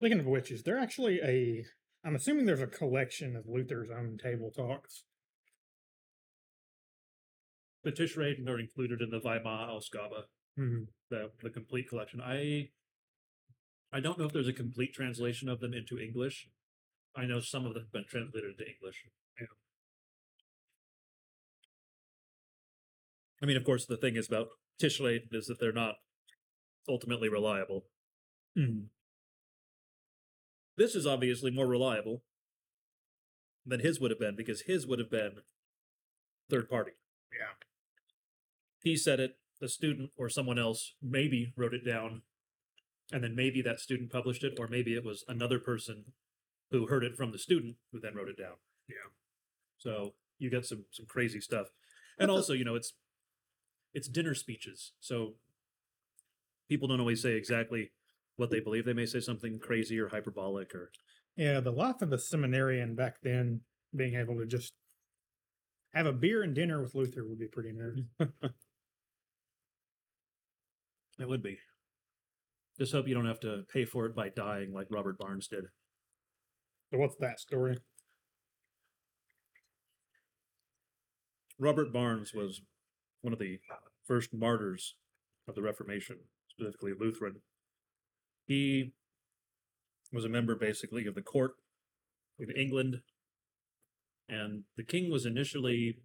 Speaking of which, is there actually a? I'm assuming there's a collection of Luther's own table talks. The Tischreden are included in the Weimar Ausgabe, Mhm. the the complete collection. I I don't know if there's a complete translation of them into English. I know some of them have been translated into English. Yeah. I mean, of course, the thing is about Tischreden is that they're not ultimately reliable. Mhm. This is obviously more reliable than his would have been because his would have been third party. Yeah. He said it, the student or someone else maybe wrote it down, and then maybe that student published it, or maybe it was another person who heard it from the student who then wrote it down. Yeah. So you get some some crazy stuff. And the- also, you know, it's it's dinner speeches. So people don't always say exactly what they believe. They may say something crazy or hyperbolic or Yeah, the life of a seminarian back then, being able to just have a beer and dinner with Luther would be pretty nice. Mm. It would be. Just hope you don't have to pay for it by dying like Robert Barnes did. So what's that story? Robert Barnes was one of the first martyrs of the Reformation, specifically Lutheran. He was a member basically of the court in England, and the king was initially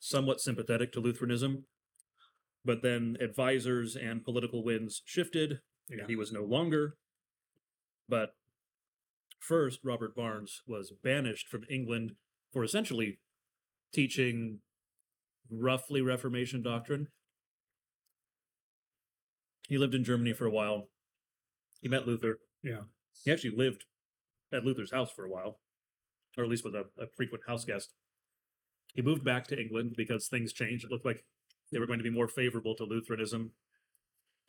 somewhat sympathetic to Lutheranism, but then advisors and political winds shifted, and Yeah. he was no longer. But first, Robert Barnes was banished from England for essentially teaching roughly Reformation doctrine. He lived in Germany for a while. He met Luther. Yeah. He actually lived at Luther's house for a while, or at least was a, a frequent house guest. He moved back to England because things changed. It looked like they were going to be more favorable to Lutheranism,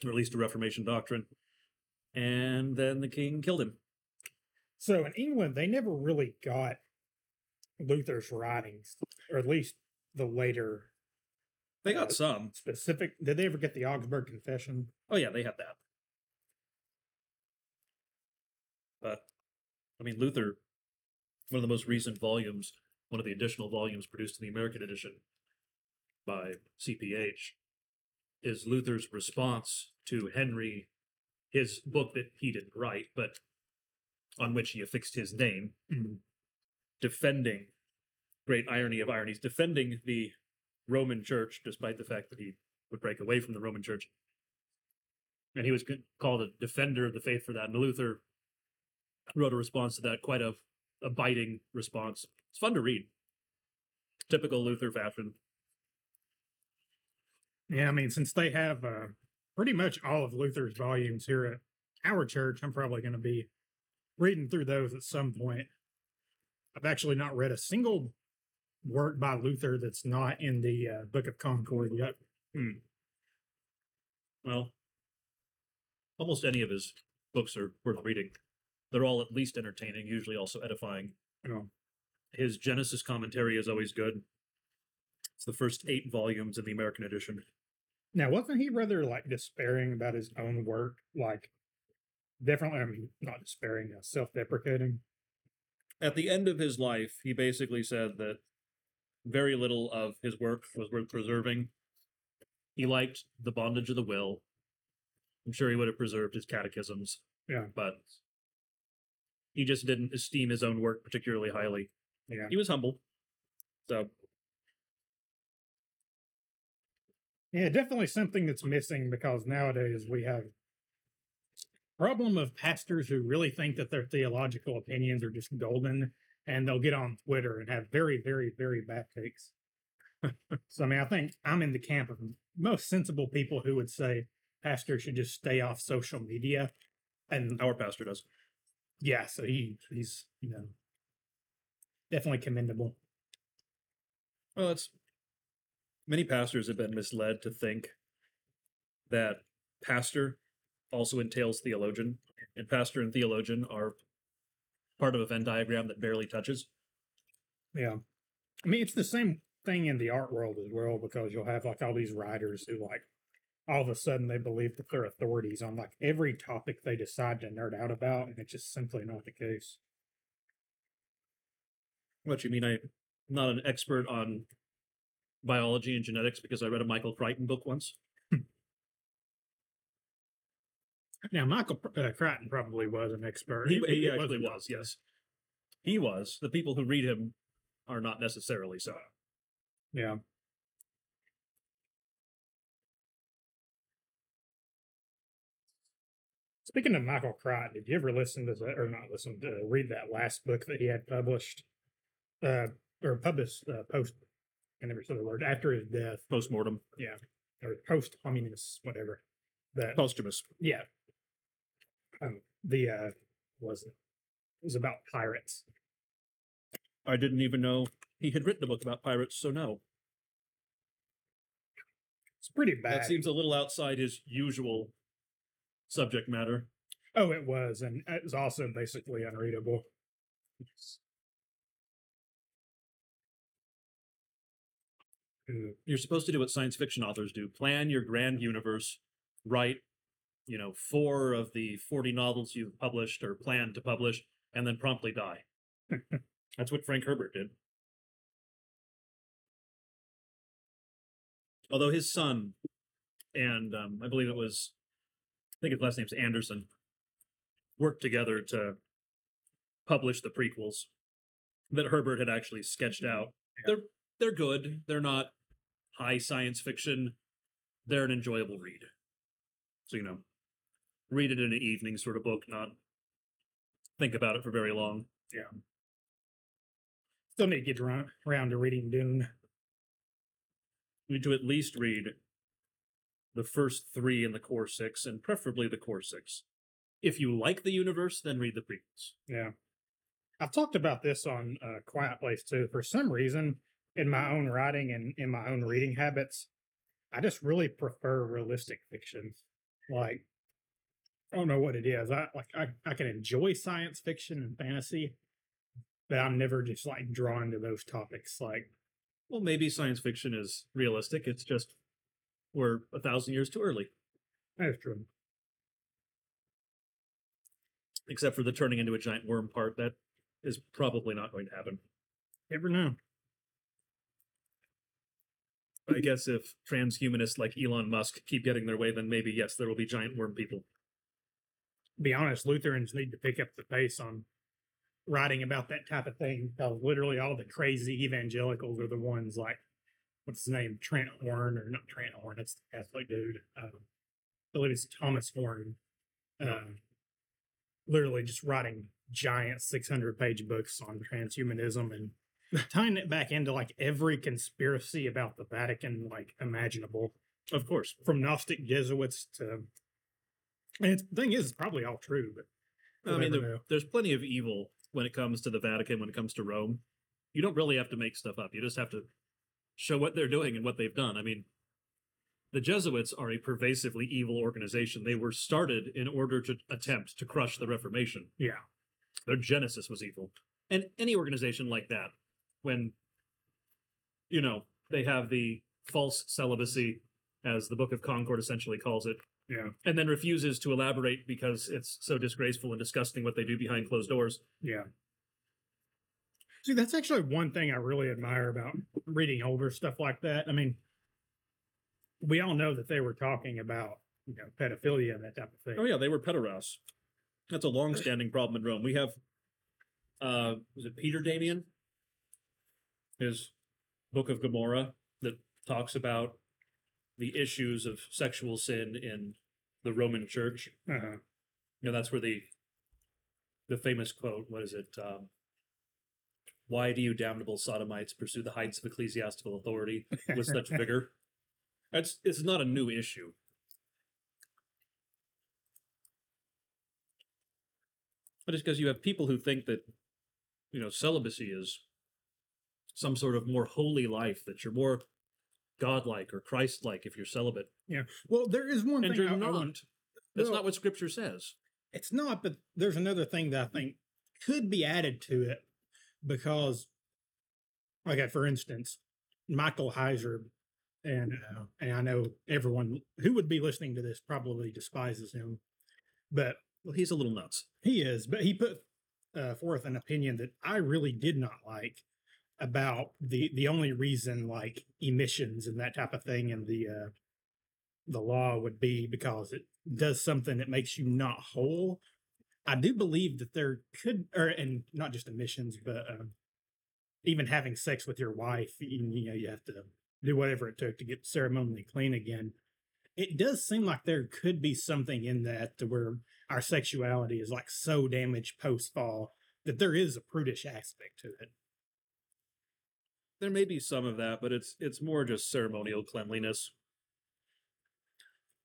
or at least to Reformation doctrine. And then the king killed him. So in England, they never really got Luther's writings, or at least the later They got uh, some. specific. Did they ever get the Augsburg Confession? Oh yeah, they had that. But I mean, Luther, one of the most recent volumes, one of the additional volumes produced in the American edition by CPH, is Luther's response to Henry, his book that he didn't write, but on which he affixed his name, defending, great irony of ironies, defending the Roman Church, despite the fact that he would break away from the Roman Church and he was called a defender of the faith for that. And Luther wrote a response to that, quite a, a biting response. It's fun to read. Typical Luther fashion. Yeah, I mean, since they have uh, pretty much all of Luther's volumes here at our church, I'm probably going to be reading through those at some point. I've actually not read a single work by Luther that's not in the uh, Book of Concord yet. Well, almost any of his books are worth reading. They're all at least entertaining, usually also edifying. Know, His Genesis commentary is always good. It's the first eight volumes in the American edition. now, wasn't he rather like despairing about his own work? Like, definitely, I mean, not despairing, uh, self-deprecating. At the end of his life, he basically said that very little of his work was worth preserving. He liked the bondage of the will. I'm sure he would have preserved his catechisms. Yeah. But he just didn't esteem his own work particularly highly. Yeah. He was humble. So Yeah, definitely something that's missing because nowadays we have problem of pastors who really think that their theological opinions are just golden and they'll get on Twitter and have very, very, very bad takes. so I mean, I think I'm in the camp of most sensible people who would say pastors should just stay off social media. And our pastor does. Yeah, so he he's you know definitely commendable. Well, it's many pastors have been misled to think that pastor also entails theologian, and pastor and theologian are part of a Venn diagram that barely touches. Yeah. I mean, it's the same thing in the art world as well because you'll have like all these writers who like all of a sudden they believe that they're authorities on like every topic they decide to nerd out about, and it's just simply not the case. What you mean? I'm not an expert on biology and genetics because I read a Michael Crichton book once. Now, Michael uh, Crichton probably was an expert. He, It- he actually was, yes. He was. The people who read him are not necessarily so. Yeah. Speaking of Michael Crichton, did you ever listen to that, or not listen to read that last book that he had published, uh, or published uh, post? I never said the word after his death, Postmortem. Yeah or post communist, whatever. That Posthumous. yeah. Um, the uh, was it? It was about pirates. I didn't even know he had written a book about pirates, so no. It's pretty bad. That seems a little outside his usual subject matter. Oh, it was, and it was also basically unreadable. You're supposed to do what science fiction authors do plan your grand universe, write, you know, four of the 40 novels you've published or plan to publish, and then promptly die. That's what Frank Herbert did. Although his son and um, I believe it was, I think his last name's Anderson, worked together to publish the prequels that Herbert had actually sketched mm-hmm. out. They're they're good. They're not high science fiction. They're an enjoyable read. So you know, read it in an evening sort of book, not think about it for very mm-hmm. long. Yeah. Still need to get around, around to reading Dune. You need to at least read the first three in the core six, and preferably the core six. If you like the universe, then read the prequels. Yeah. I've talked about this on uh, Quiet Place too. For some reason, in my own writing and in my own reading habits, I just really prefer realistic fiction. Like, I don't know what it is. I like I, I can enjoy science fiction and fantasy, but I'm never just like drawn to those topics. Like, Well, maybe science fiction is realistic. It's just we're a thousand years too early, that's true. except for the turning into a giant worm part. That is probably not going to happen. Never know. I guess if transhumanists like Elon Musk keep getting their way, then maybe yes, there will be giant worm people. be honest, Lutherans need to pick up the pace on writing about that type of thing because literally all the crazy evangelicals are the ones like, what's his name? Trent Horn, or not Trent Horn, that's the Catholic dude. Um, I believe it's Thomas Horn. Uh, literally just writing giant 600 page books on transhumanism and tying it back into like every conspiracy about the Vatican, like imaginable Of course, from Gnostic Jesuits to. And it's, the thing is, it's probably all true, but I mean, there, there's plenty of evil when it comes to the Vatican, when it comes to Rome. You don't really have to make stuff up. You just have to show what they're doing and what they've done. I mean, the Jesuits are a pervasively evil organization. They were started in order to attempt to crush the Reformation. yeah, Their genesis was evil. And any organization like that, when, you know, they have the false celibacy, as the Book of Concord essentially calls it, yeah, and then refuses to elaborate because it's so disgraceful and disgusting what they do behind closed doors. yeah. See, that's actually one thing I really admire about reading older stuff like that. I mean, we all know that they were talking about you know pedophilia and that type of thing. Oh yeah, they were pederast. That's a long-standing problem in Rome. We have, uh, was it Peter Damian? His book of Gomorrah that talks about the issues of sexual sin in the Roman Church. Uh-huh. You know, that's where the the famous quote. What is it? Um, Why do you damnable sodomites pursue the heights of ecclesiastical authority with such vigor? That's it's not a new issue. But it's because you have people who think that, you know, celibacy is some sort of more holy life, that you're more godlike or Christ-like if you're celibate. Yeah. Well, there is one And thing you're I, I not. want- That's Well- not what Scripture says. It's not, but there's another thing that I think could be added to it because, okay, for instance, Michael Heiser and uh, and I know everyone who would be listening to this probably despises him, but Well, he's a little nuts. he is. But he put uh, forth an opinion that I really did not like about the the only reason like emissions and that type of thing and the uh, the law would be because it does something that makes you not whole. I do believe that there could, or and not just emissions, but um, even having sex with your wife, you, you know, you have to do whatever it took to get ceremonially clean again. It does seem like there could be something in that to where our sexuality is like so damaged post fall that there is a prudish aspect to it. There may be some of that, but it's it's more just ceremonial cleanliness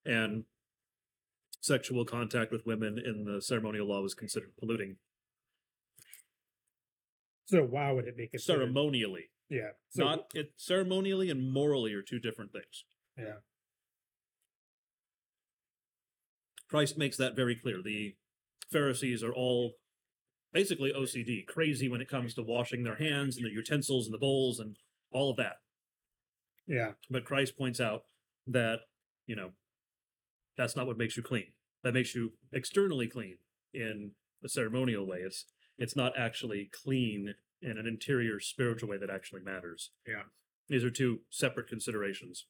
and sexual contact with women in the ceremonial law was considered polluting So why would it be considered? ceremonially. yeah. So, Not it ceremonially and morally are two different things. yeah. Christ makes that very clear. The Pharisees are all basically OCD, crazy when it comes to washing their hands and the utensils and the bowls and all of that. Yeah. But Christ points out that, you know, that's not what makes you clean. That makes you externally clean in a ceremonial way. It's it's not actually clean in an interior spiritual way that actually matters. Yeah. These are two separate considerations.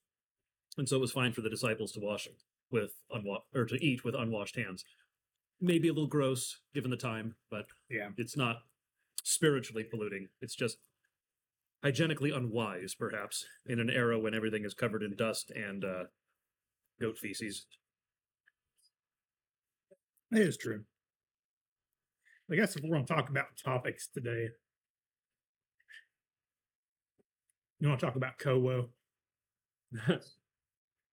And so it was fine for the disciples to wash with unwa- or to eat with unwashed hands. Maybe a little gross given the time, but Yeah. it's not spiritually polluting. It's just hygienically unwise, perhaps, in an era when everything is covered in dust and uh, goat feces. It is true. I guess if we're going to talk about topics today, you want to talk about CoWo? Because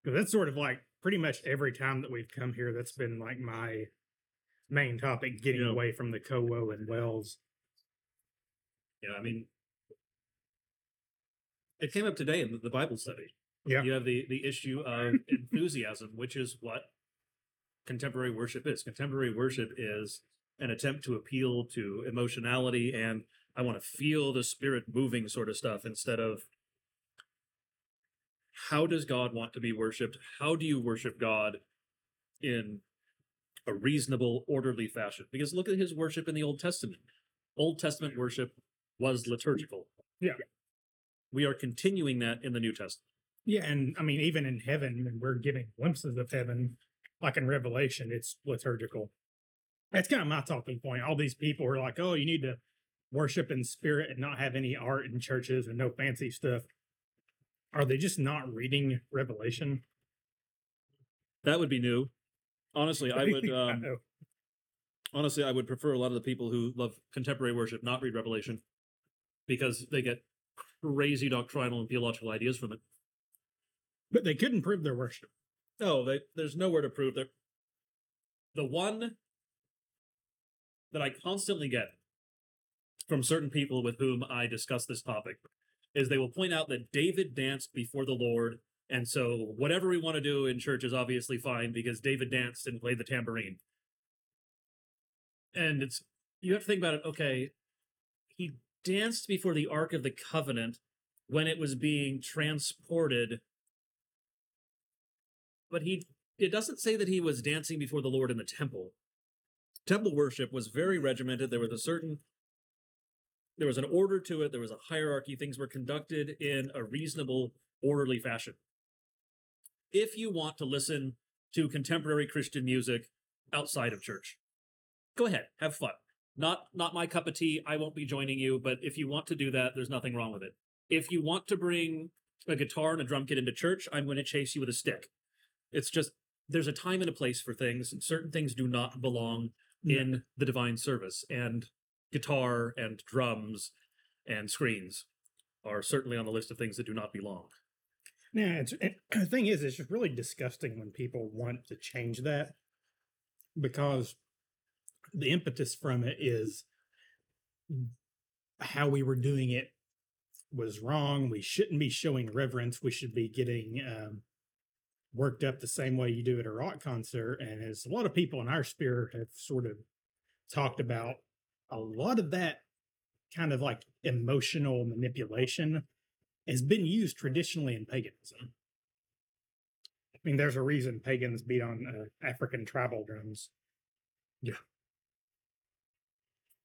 that's sort of like pretty much every time that we've come here, that's been like my main topic getting Yeah. away from the CoWo and WELS. Yeah, I mean, it came up today in the- the Bible study. Yeah. You have the, the issue of enthusiasm, which is what contemporary worship is. Contemporary worship is an attempt to appeal to emotionality and I want to feel the spirit moving sort of stuff instead of how does God want to be worshiped? How do you worship God in a reasonable, orderly fashion? Because look at his worship in the Old Testament. Old Testament worship was liturgical. Yeah. We are continuing that in the New Testament. Yeah, and I mean, even in heaven, we're giving glimpses of heaven, like in Revelation, it's liturgical. That's kind of my talking point. All these people are like, oh, you need to worship in spirit and not have any art in churches and no fancy stuff. Are they just not reading Revelation? That would be new. Honestly, I would I um, know. honestly I would prefer a lot of the people who love contemporary worship not read Revelation because they get crazy doctrinal and theological ideas from it. but they couldn't prove their worship. No, they, there's nowhere to prove that. The one that I constantly get from certain people with whom I discuss this topic is they will point out that David danced before the Lord, and so whatever we want to do in church is obviously fine because David danced and played the tambourine. And it's you have to think about it. Okay, he danced before the Ark of the Covenant when it was being transported but he it doesn't say that he was dancing before the Lord in the temple. Temple worship was very regimented. There was a certain there was an order to it, there was a hierarchy, things were conducted in a reasonable, orderly fashion. If you want to listen to contemporary Christian music outside of church, go ahead, have fun. Not not my cup of tea. I won't be joining you, but if you want to do that, there's nothing wrong with it. If you want to bring a guitar and a drum kit into church, I'm going to chase you with a stick. It's just there's a time and a place for things. and Certain things do not belong Yeah. in the divine service, and guitar and drums and screens are certainly on the list of things that do not belong. Yeah, it's, it, the thing is, it's just really disgusting when people want to change that because the impetus from it is how we were doing it was wrong. We shouldn't be showing reverence. We should be getting um, worked up the same way you do at a rock concert. And as a lot of people in our sphere have sort of talked about, a lot of that kind of like emotional manipulation has been used traditionally in paganism. I mean, there's a reason pagans beat on uh, African tribal drums. Yeah.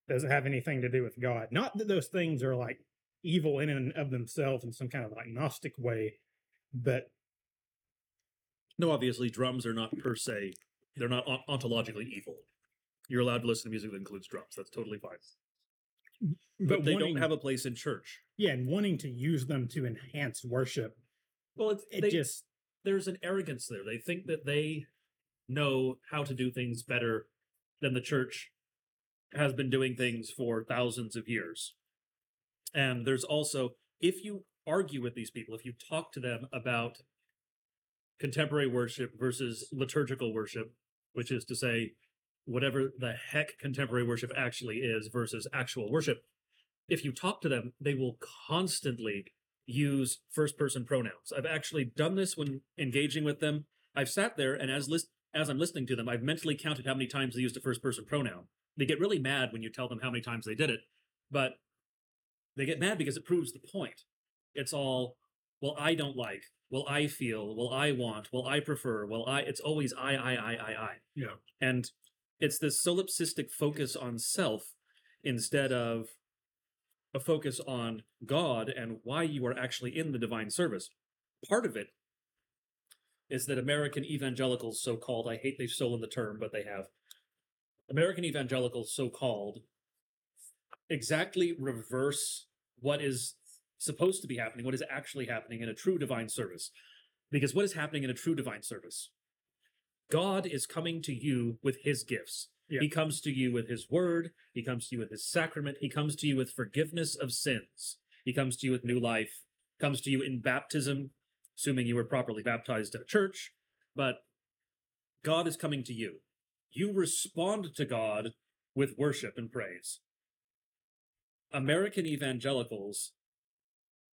Doesn't have anything to do with God. Not that those things are like evil in and of themselves in some kind of like Gnostic way, but No, obviously, drums are not per se, they're not ontologically evil. You're allowed to listen to music that includes drums. That's totally fine. but, But, they wanting, don't have a place in church. yeah, and wanting to use them to enhance worship, Well, it's, it they, just there's an arrogance there. They think that they know how to do things better than the church has been doing things for thousands of years. And there's also, if you argue with these people, if you talk to them about contemporary worship versus liturgical worship, which is to say, whatever the heck contemporary worship actually is versus actual worship, if you talk to them, they will constantly use first person pronouns. I've actually done this when engaging with them. I've sat there and as list as I'm listening to them, I've mentally counted how many times they used a first person pronoun. They get really mad when you tell them how many times they did it, but they get mad because it proves the point. It's all, well, I don't like, well, I feel, well, I want, well, I prefer, well, I, it's always I, I, I, I, I. Yeah. And it's this solipsistic focus on self instead of a focus on God and why you are actually in the divine service. Part of it is that American evangelicals, so called, I hate they've stolen the term, but they have. American evangelicals, so called, exactly reverse what is supposed to be happening, what is actually happening in a true divine service. Because what is happening in a true divine service? God is coming to you with his gifts. Yeah. He comes to you with his word. He comes to you with his sacrament. He comes to you with forgiveness of sins. He comes to you with new life. Comes to you in baptism, assuming you were properly baptized at a church. But God is coming to you. You respond to God with worship and praise. American evangelicals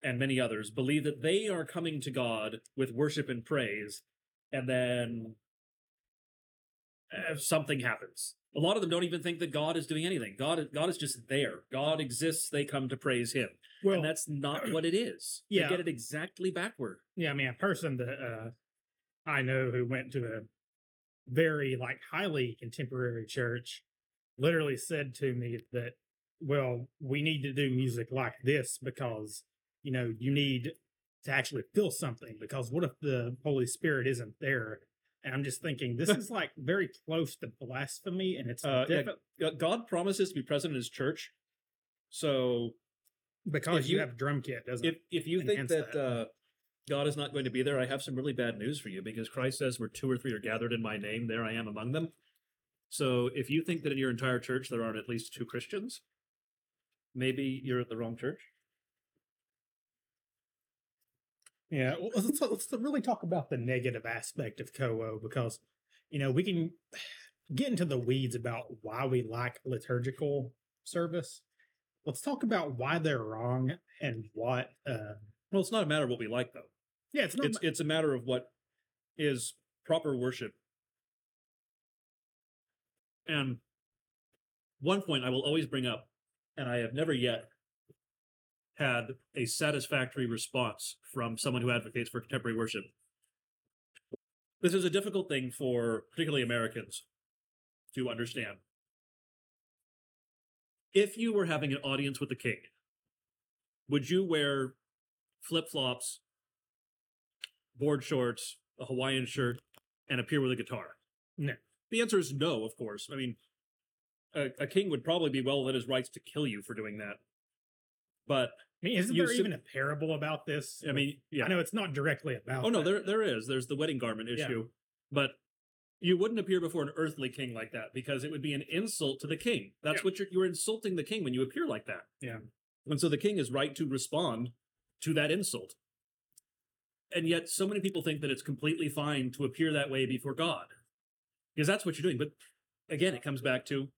and many others believe that they are coming to God with worship and praise, and then uh, something happens. A lot of them don't even think that God is doing anything. God, God is just there. God exists. They come to praise Him, well, and that's not what it is. Yeah. they get it exactly backward. yeah. I mean, a person that uh, I know who went to a very like highly contemporary church literally said to me that, well, we need to do music like this because you know you need to actually feel something. Because what if the Holy Spirit isn't there? And I'm just thinking this is like very close to blasphemy, and it's Uh, yeah, God promises to be present in His church, so because you, you- have drum kit, doesn't if if you think that, that. Uh, God is not going to be there, I have some really bad news for you because Christ says, "Where two or three are gathered in My name, there I am among them." So, if you think that in your entire church there aren't at least two Christians, maybe you're at the wrong church. Yeah, well, let's, let's really talk about the negative aspect of CoWo because, you know, we can get into the weeds about why we like liturgical service. Let's talk about why they're wrong and what. Uh, Well, it's not a matter of what we like, though. yeah, it's not. It's it's a matter of what is proper worship. And one point I will always bring up, and I have never yet had a satisfactory response from someone who advocates for contemporary worship. This is a difficult thing for particularly Americans to understand. If you were having an audience with the king, would you wear flip flops, board shorts, a Hawaiian shirt, and appear with a guitar? No. The answer is no, of course. I mean, a, a king would probably be well within his rights to kill you for doing that. But I mean, isn't there even a parable about this? I mean, yeah. I know it's not directly about. Oh no, that. there there is. There's the wedding garment Yeah. issue, but you wouldn't appear before an earthly king like that because it would be an insult to the king. That's Yeah. what you're you're insulting the king when you appear like that. Yeah. And so the king is right to respond to that insult. And yet so many people think that it's completely fine to appear that way before God. Because that's what you're doing. But again, it comes back to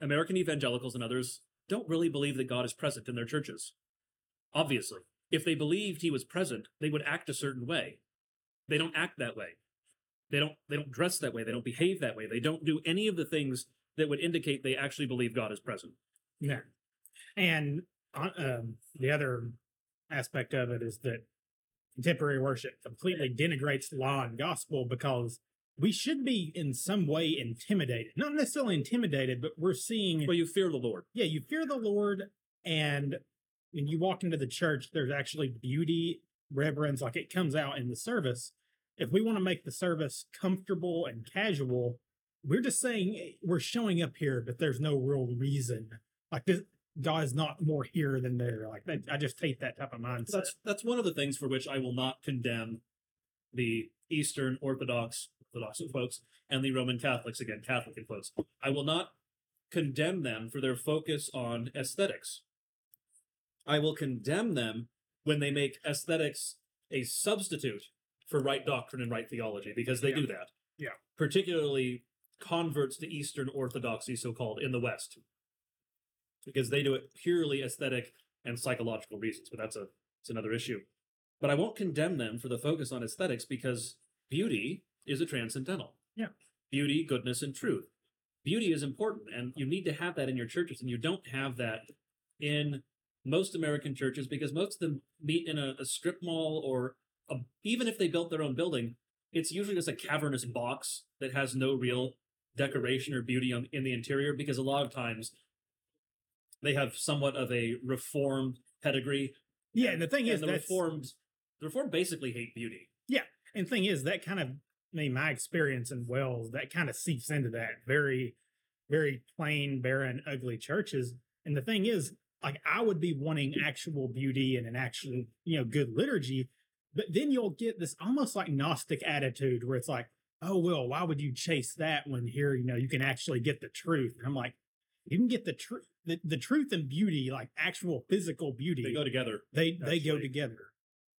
American evangelicals and others don't really believe that God is present in their churches. Obviously. If they believed he was present, they would act a certain way. They don't act that way. They don't they don't dress that way. They don't behave that way. They don't do any of the things that would indicate they actually believe God is present. Yeah. And uh, um, the other aspect of it is that contemporary worship completely denigrates law and gospel because we should be in some way intimidated. Not necessarily intimidated, but we're seeing Well, you fear the Lord. yeah, you fear the Lord, and when you walk into the church, there's actually beauty, reverence, like it comes out in the service. If we want to make the service comfortable and casual, we're just saying eh, we're showing up here, but there's no real reason. Like this, God's not more here than there. Like that, I just hate that type of mindset. That's that's one of the things for which I will not condemn the Eastern Orthodox Orthodox folks and the Roman Catholics again, Catholic folks. I will not condemn them for their focus on aesthetics. I will condemn them when they make aesthetics a substitute for right doctrine and right theology because they Yeah. do that. Yeah. Particularly converts to Eastern Orthodoxy, so called, in the West. Because they do it purely aesthetic and psychological reasons, but that's a it's another issue. But I won't condemn them for the focus on aesthetics because beauty is a transcendental. Yeah. Beauty, goodness, and truth. Beauty is important, and you need to have that in your churches, and you don't have that in most American churches because most of them meet in a, a strip mall or a, even if they built their own building, it's usually just a cavernous box that has no real decoration or beauty on, in the interior because a lot of times they have somewhat of a reformed pedigree yeah, and the thing and is, the reformed the reformed basically hate beauty. Yeah, and thing is that kind of I mean my experience in WELS, that kind of seeps into that very very plain barren ugly churches and the thing is like I would be wanting mm. actual beauty and an actual you know good liturgy but then you'll get this almost like gnostic attitude where it's like oh well why would you chase that when here you know you can actually get the truth? And I'm like you can get the truth the, the truth and beauty like actual physical beauty. They go together. they they go together.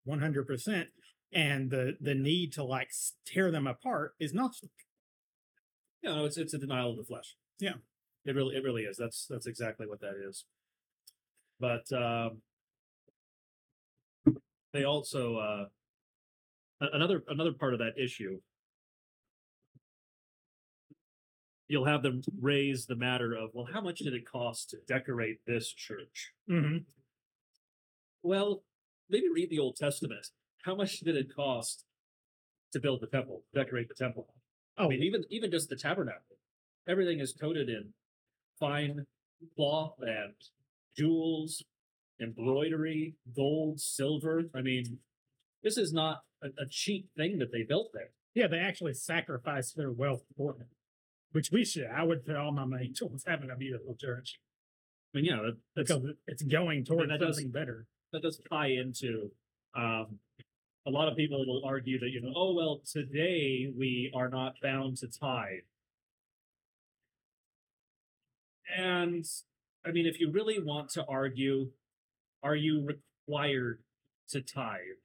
100% and the the need to like tear them apart is not Yeah, no, it's it's a denial of the flesh. Yeah. It really it really is. That's that's exactly what that is. But um they also uh another another part of that issue you'll have them raise the matter of well how much did it cost to decorate this church mm-hmm. well maybe read the old testament how much did it cost to build the temple decorate the temple oh I mean, even even just the tabernacle, everything is coated in fine cloth and jewels, embroidery, gold, silver. I mean, this is not a, a cheap thing that they built there. yeah they actually sacrificed their wealth for it which we should i would put all my money towards having a beautiful church I mean, yeah, that, that's, because it's going towards that does- something better that does tie into. Um, a lot of people will argue that you know, oh well, today we are not bound to tithe. And I mean, if you really want to argue, are you required to tithe?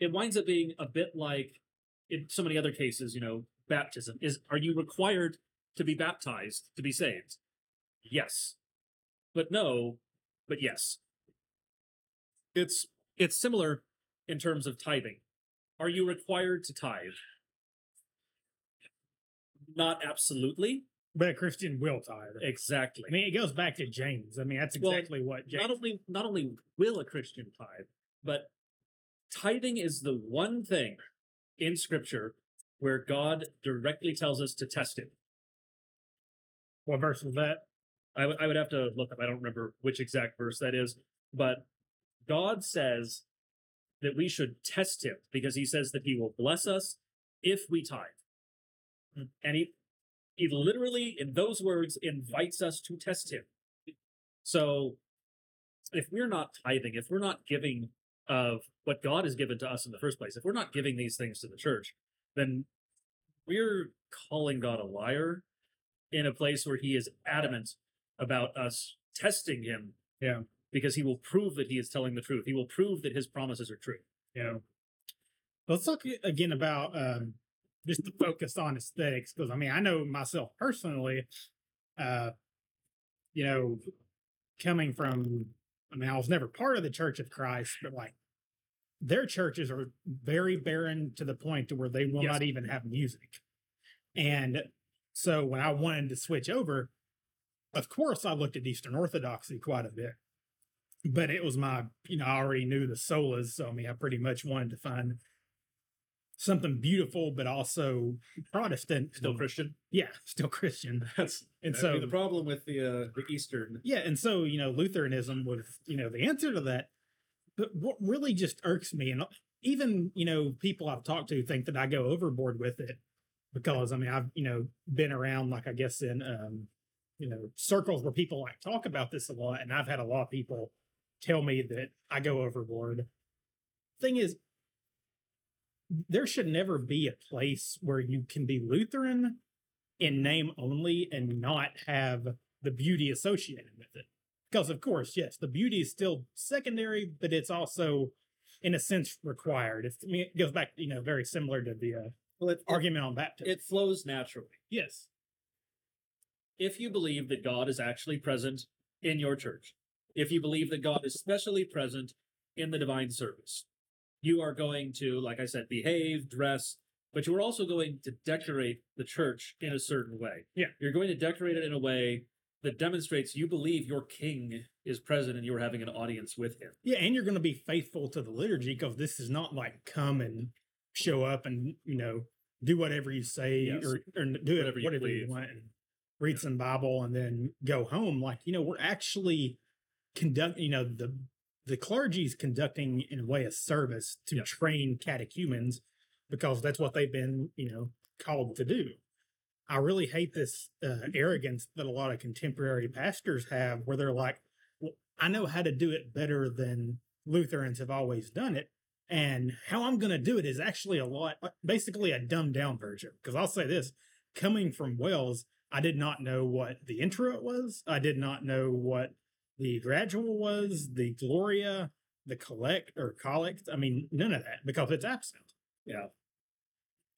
It winds up being a bit like in so many other cases, you know, baptism is are you required to be baptized to be saved? Yes. But no, but yes. It's it's similar in terms of tithing. Are you required to tithe? Not absolutely. but a christian will tithe Exactly. i mean it goes back to james i mean that's Well, exactly what james not only not only will a Christian tithe, but tithing is the one thing in Scripture where God directly tells us to test it. what verse was that I would I would have to look up. I don't remember which exact verse that is, but God says that we should test Him because He says that He will bless us if we tithe, and He He literally, in those words, invites us to test Him. So, if we're not tithing, if we're not giving of what God has given to us in the first place, if we're not giving these things to the church, then we're calling God a liar in a place where he is adamant about us testing him. Yeah. Because he will prove that he is telling the truth. He will prove that his promises are true. Yeah. Let's talk again about um, just the focus on aesthetics because I mean I know myself personally, uh, you know, coming from I mean I was never part of the Church of Christ, but like their churches are very barren to the point to where they will Yes. not even have music, and so when I wanted to switch over, of course I looked at Eastern Orthodoxy quite a bit, but it was my, you know, I already knew the solas, so I mean, I pretty much wanted to find something beautiful, but also Protestant. Still Christian. Yeah, still Christian. That's And so the problem with the uh, the Eastern. Yeah, and so you know Lutheranism was you know the answer to that. But what really just irks me, and even you know people I've talked to think that I go overboard with it because I mean I've you know been around like I guess in um you know circles where people like talk about this a lot, and I've had a lot of people tell me that I go overboard. Thing is, there should never be a place where you can be Lutheran in name only and not have the beauty associated with it. Because of course, yes, the beauty is still secondary, but it's also, in a sense, required. It's, I mean, it goes back, you know, very similar to the uh, Well, it, argument on baptism. it flows naturally. yes, If you believe that God is actually present in your church, if you believe that God is specially present in the divine service, you are going to, like I said, behave, dress, but you are also going to decorate the church in a certain way. Yeah. You're going to decorate it in a way that demonstrates you believe your king is present and you're having an audience with him. yeah, and you're going to be faithful to the liturgy because this is not like come and show up and you know do whatever you say Yes. or, or do it Whatever whatever, you you, want and read some Bible and then go home. Like you know, we're actually conduct. You know, the the clergy is conducting in a way a service to Yeah. train catechumens because that's what they've been you know called to do. I really hate this uh, arrogance that a lot of contemporary pastors have, where they're like, "Well, I know how to do it better than Lutherans have always done it." And how I'm going to do it is actually a lot, uh, basically a dumbed down version. Because I'll say this coming from WELS, I did not know what the introit was. I did not know what the gradual was, the Gloria, the collect or collect. I mean, none of that because it's absent. Yeah.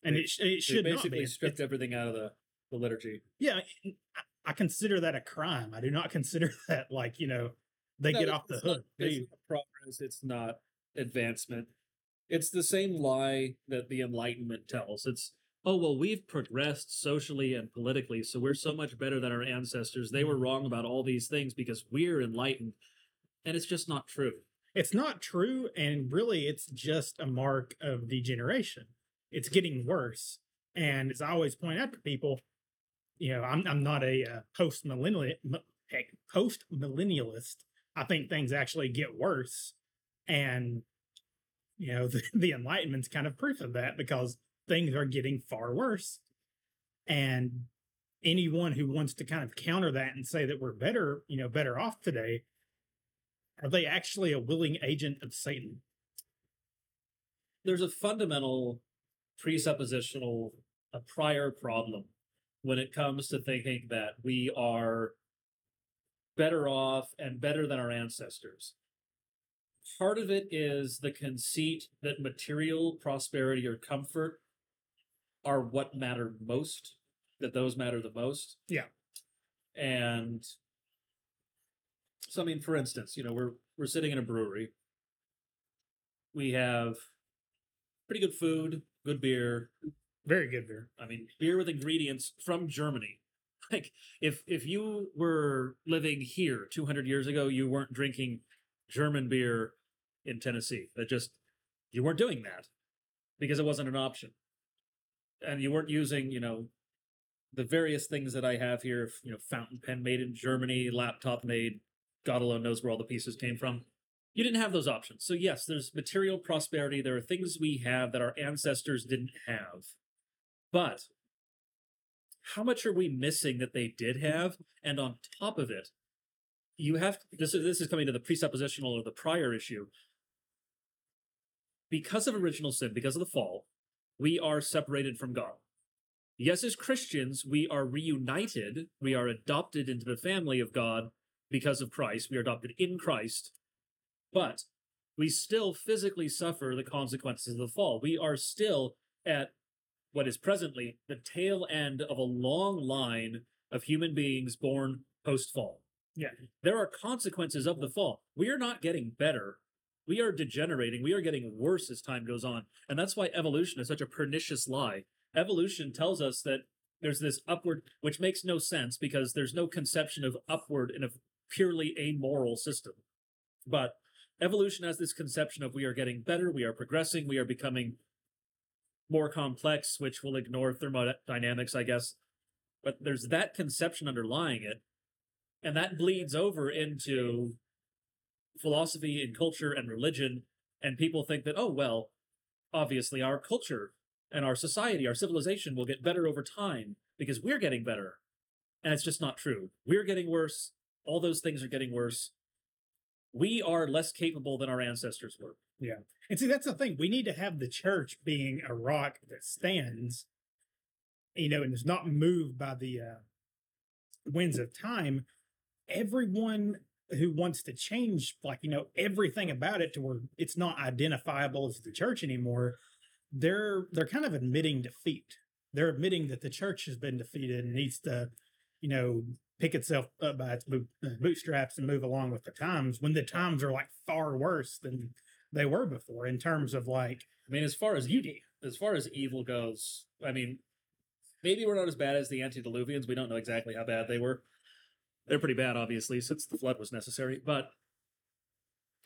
And They- it, sh- it should not basically be. stripped It's- everything out of the, the liturgy. yeah, I- consider that a crime. I do not consider that like, you know, they No, get off the not- hook. It's not progress. It's not advancement. It's the same lie that the Enlightenment tells. It's oh well, we've progressed socially and politically, so we're so much better than our ancestors. They were wrong about all these things because we're enlightened, and it's just not true. it's not true and really it's just a mark of degeneration it's getting worse. And as i always point out to people you know i'm, I'm not a uh, post millennial post millennialist i think things actually get worse. And you know the, the enlightenment's kind of proof of that because things are getting far worse and anyone who wants to kind of counter that and say that we're better you know better off today are they actually a willing agent of Satan? There's a fundamental presuppositional, a prior problem when it comes to thinking that we are better off and better than our ancestors. Part of it is the conceit that material prosperity or comfort are what matter most, that those matter the most. Yeah. And so I mean, for instance, you know, we're we're sitting in a brewery. We have pretty good food, good beer, Very good beer. I mean, beer with ingredients from Germany. Like, if if you were living here 200 years ago, you weren't drinking German beer in Tennessee. That just you weren't doing that because it wasn't an option, and you weren't using, you know, the various things that I have here. You know, fountain pen made in Germany, laptop made. God alone knows where all the pieces came from. You didn't have those options. So yes, there's material prosperity. There are things we have that our ancestors didn't have. But how much are we missing that they did have? And on top of it, you have this is this is coming to the presuppositional or the prior issue. Because of original sin, because of the fall, we are separated from God. Yes, as Christians, we are reunited, we are adopted into the family of God because of Christ, we are adopted in Christ, but we still physically suffer the consequences of the fall. We are still at what is presently the tail end of a long line of human beings born post fall. Yeah. There are consequences of the fall. We are not getting better. We are degenerating. We are getting worse as time goes on. And that's why evolution is such a pernicious lie. Evolution tells us that there's this upward, which makes no sense because there's no conception of upward in a purely amoral system. But evolution has this conception of we are getting better, we are progressing, we are becoming more complex, which will ignore thermodynamics, I guess. But there's that conception underlying it, and that bleeds over into philosophy and culture and religion. And people think that, oh, well, obviously our culture and our society, our civilization will get better over time because we're getting better. And it's just not true. We're getting worse. All those things are getting worse. We are less capable than our ancestors were. Yeah. And see, that's the thing. We need to have the church being a rock that stands, you know, and is not moved by the uh, winds of time. Everyone who wants to change, like, you know, everything about it to where it's not identifiable as the church anymore, they're they're kind of admitting defeat. They're admitting that the church has been defeated and needs to, you know, pick itself up by its uh, bootstraps and move along with the times when the times are like far worse than they were before in terms of like I mean, as far as beauty, as far as evil goes, I mean, maybe we're not as bad as the antediluvians. We don't know exactly how bad they were. They're pretty bad, obviously, since the flood was necessary. But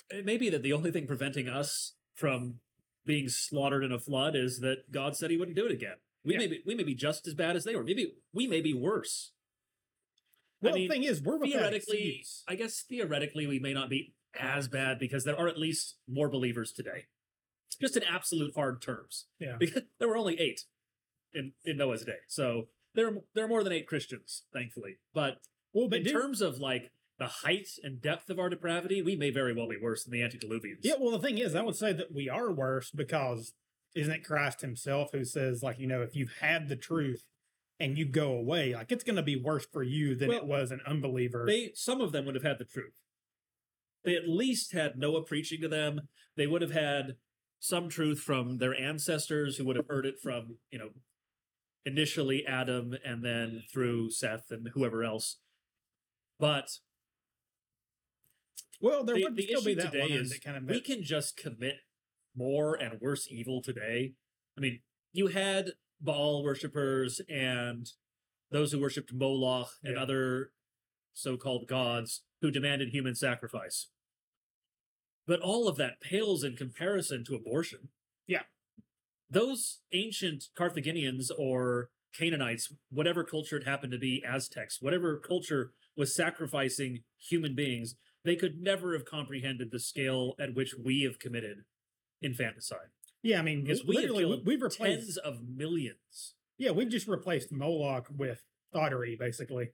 it may be that the only thing preventing us from being slaughtered in a flood is that God said He wouldn't do it again. We Yeah. may be we may be just as bad as they were. Maybe we may be worse. I well mean, the thing is we're theoretically. I guess theoretically we may not be as bad because there are at least more believers today. Just in absolute hard terms. Yeah. Because there were only eight in, in Noah's day. So there are, there are more than eight Christians, thankfully. But well but in terms of like the height and depth of our depravity, we may very well be worse than the antediluvians. Yeah, well, the thing is, I would say that we are worse because isn't it Christ Himself who says, like, you know, if you've had the truth and you go away, like, it's going to be worse for you than it was an unbeliever. They some of them would have had the truth. They at least had Noah preaching to them. They would have had some truth from their ancestors who would have heard it from, you know, initially Adam and then through Seth and whoever else. But well, there the, would the still be that today is that kind of we can just commit more and worse evil today. I mean, you had Baal worshippers and those who worshipped Moloch and Yeah. other so-called gods who demanded human sacrifice. But all of that pales in comparison to abortion. Yeah. Those ancient Carthaginians or Canaanites, whatever culture it happened to be, Aztecs, whatever culture was sacrificing human beings, they could never have comprehended the scale at which we have committed infanticide. yeah, I mean, Because we have literally, killed we've replaced, tens of millions. yeah, we've just replaced Moloch with Thottery, basically.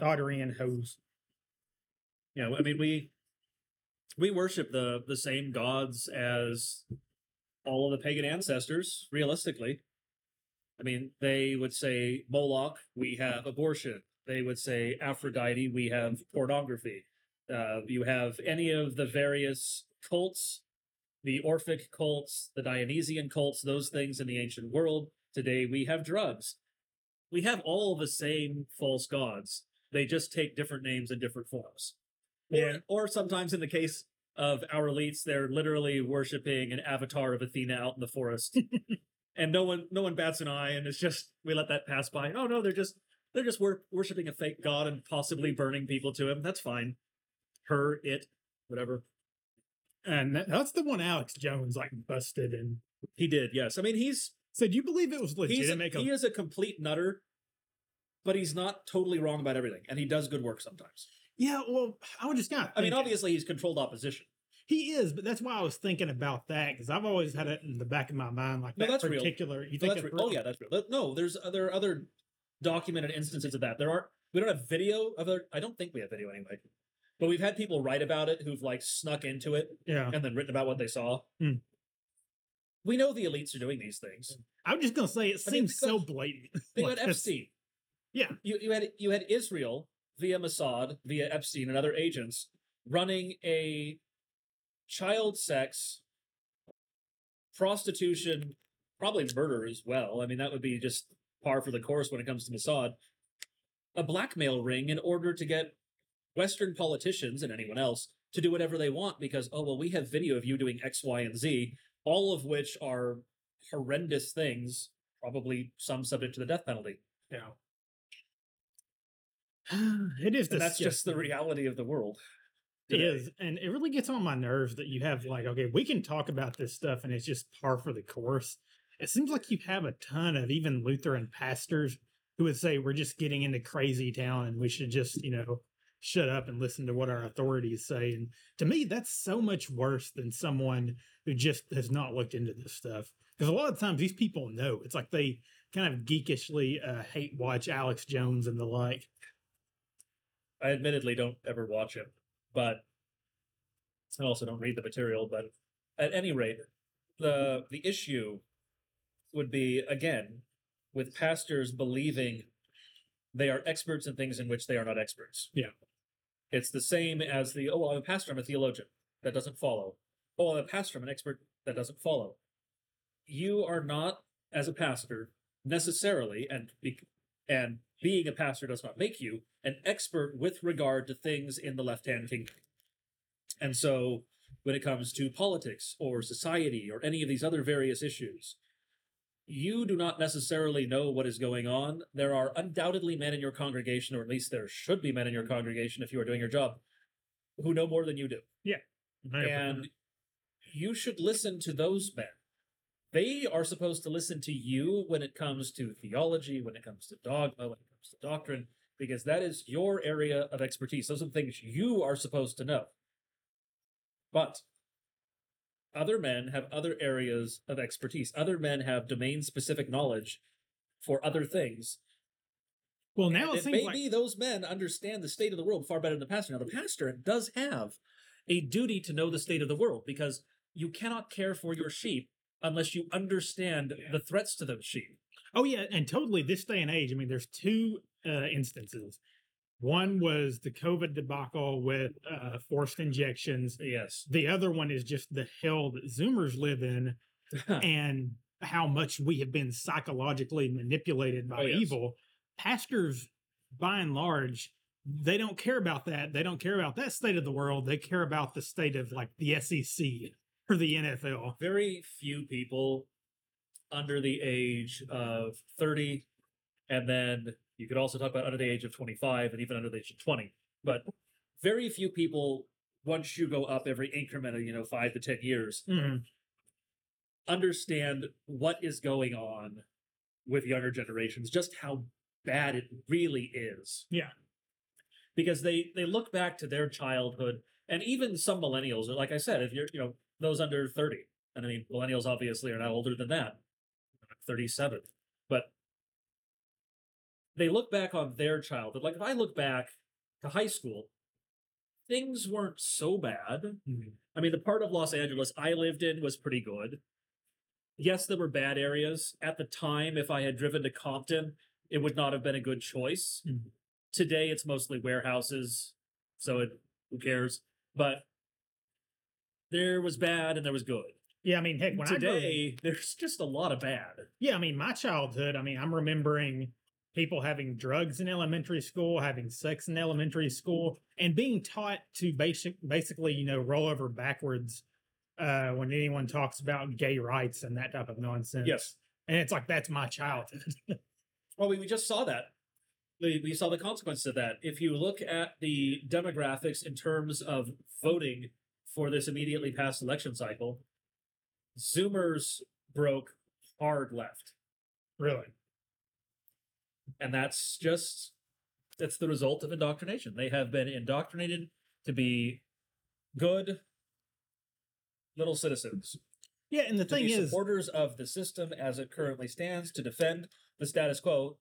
Thottery and hose. Yeah, I mean we we worship the the same gods as all of the pagan ancestors. Realistically, I mean they would say Moloch, we have abortion. They would say Aphrodite, we have pornography. Uh, you have any of the various cults, the Orphic cults, the Dionysian cults, those things in the ancient world. Today we have drugs. We have all the same false gods. They just take different names and different forms. Or, Yeah. or sometimes in the case of our elites, they're literally worshiping an avatar of Athena out in the forest. and no one no one bats an eye and it's just we let that pass by. Oh no, they're just they're just wor- worshiping a fake god and possibly burning people to him. That's fine. Her, it, whatever. And that, that's the one Alex Jones, like, busted and He did, yes. I mean he's said, you believe it was legit he's a, he is a complete nutter, but he's not totally wrong about everything, and he does good work sometimes. Yeah, well, I would just kind of. I mean, obviously he's controlled opposition. he is, but that's why I was thinking about that because I've always had it in the back of my mind, like No, that that's real. particular. You No, think that's real. Oh yeah, that's real. No, there's there are other documented instances of that. There are we don't have video of it. I don't think we have video anyway. But we've had people write about it who've like snuck into it yeah. and then written about what they saw. Hmm. We know the elites are doing these things. I'm just gonna say it I mean, seems so blatant. Think Like, Epstein. Yeah. You you had you had Israel via Mossad, via Epstein and other agents running a child sex prostitution, probably murder as well. I mean, that would be just par for the course when it comes to Mossad. A blackmail ring in order to get Western politicians and anyone else to do whatever they want because, oh, well, we have video of you doing X, Y, and Z, all of which are horrendous things, probably some subject to the death penalty. Yeah. it is. And that's just the reality of the world. Today. is, and it really gets on my nerves that you have like, okay, we can talk about this stuff, and it's just par for the course. It seems like you have a ton of even Lutheran pastors who would say we're just getting into crazy town, and we should just, you know, shut up and listen to what our authorities say. And to me, that's so much worse than someone who just has not looked into this stuff. Because a lot of times these people know. It's like they kind of geekishly uh, hate watch Alex Jones and the like. I admittedly don't ever watch it, but I also don't read the material. But at any rate, the the issue would be again with pastors believing they are experts in things in which they are not experts. Yeah. It's the same as the oh well, I'm a pastor, I'm a theologian. That doesn't follow. Oh, I'm a pastor, I'm an expert. That doesn't follow. You are not, as a pastor, necessarily, and be, and being a pastor does not make you an expert with regard to things in the left hand kingdom. And so, when it comes to politics or society or any of these other various issues, you do not necessarily know what is going on. There are undoubtedly men in your congregation, or at least there should be men in your congregation if you are doing your job, who know more than you do. Yeah. And you should listen to those men. They are supposed to listen to you when it comes to theology, when it comes to dogma, when it comes to doctrine, because that is your area of expertise. Those are the things you are supposed to know. But other men have other areas of expertise. Other men have domain specific knowledge for other things. well, now And it it seems may like those men understand the state of the world far better than the pastor. Now, the pastor does have a duty to know the state of the world because you cannot care for your sheep unless you understand the threats to those sheep. Oh yeah, and totally this day and age. I mean, there's two uh, instances. One was the COVID debacle with uh, forced injections. Yes. The other one is just the hell that Zoomers live in, and how much we have been psychologically manipulated by Oh, yes. evil. Pastors, by and large, they don't care about that. They don't care about that state of the world. They care about the state of like the SEC or the NFL. Very few people under the age of 30, and then you could also talk about under the age of 25 and even under the age of 20. But very few people, once you go up every increment of, you know, five to 10 years, Mhm. understand what is going on with younger generations, just how bad it really is. Yeah. Because they they look back to their childhood and even some millennials, like I said, if you're, you know, those under 30, and I mean millennials obviously are not older than that. 37. They look back on their childhood. Like if I look back to high school, things weren't so bad. Mhm. I mean, the part of Los Angeles I lived in was pretty good. Yes, there were bad areas. At the time, if I had driven to Compton, it would not have been a good choice. Mhm. Today, it's mostly warehouses, so it who cares? But there was bad and there was good. Yeah, I mean, heck, when I grew- Today, there's just a lot of bad. Yeah, I mean, my childhood, I mean, I'm remembering people having drugs in elementary school, having sex in elementary school, and being taught to basic, basically, you know, roll over backwards uh, when anyone talks about gay rights and that type of nonsense. Yes. And it's like, that's my childhood. Well, we, we just saw that. We, we saw the consequences of that. If you look at the demographics in terms of voting for this immediately past election cycle, Zoomers broke hard left. really. And that's just that's the result of indoctrination. They have been indoctrinated to be good little citizens. Yeah, and the to thing be is, supporters of the system as it currently stands, to defend the status quo,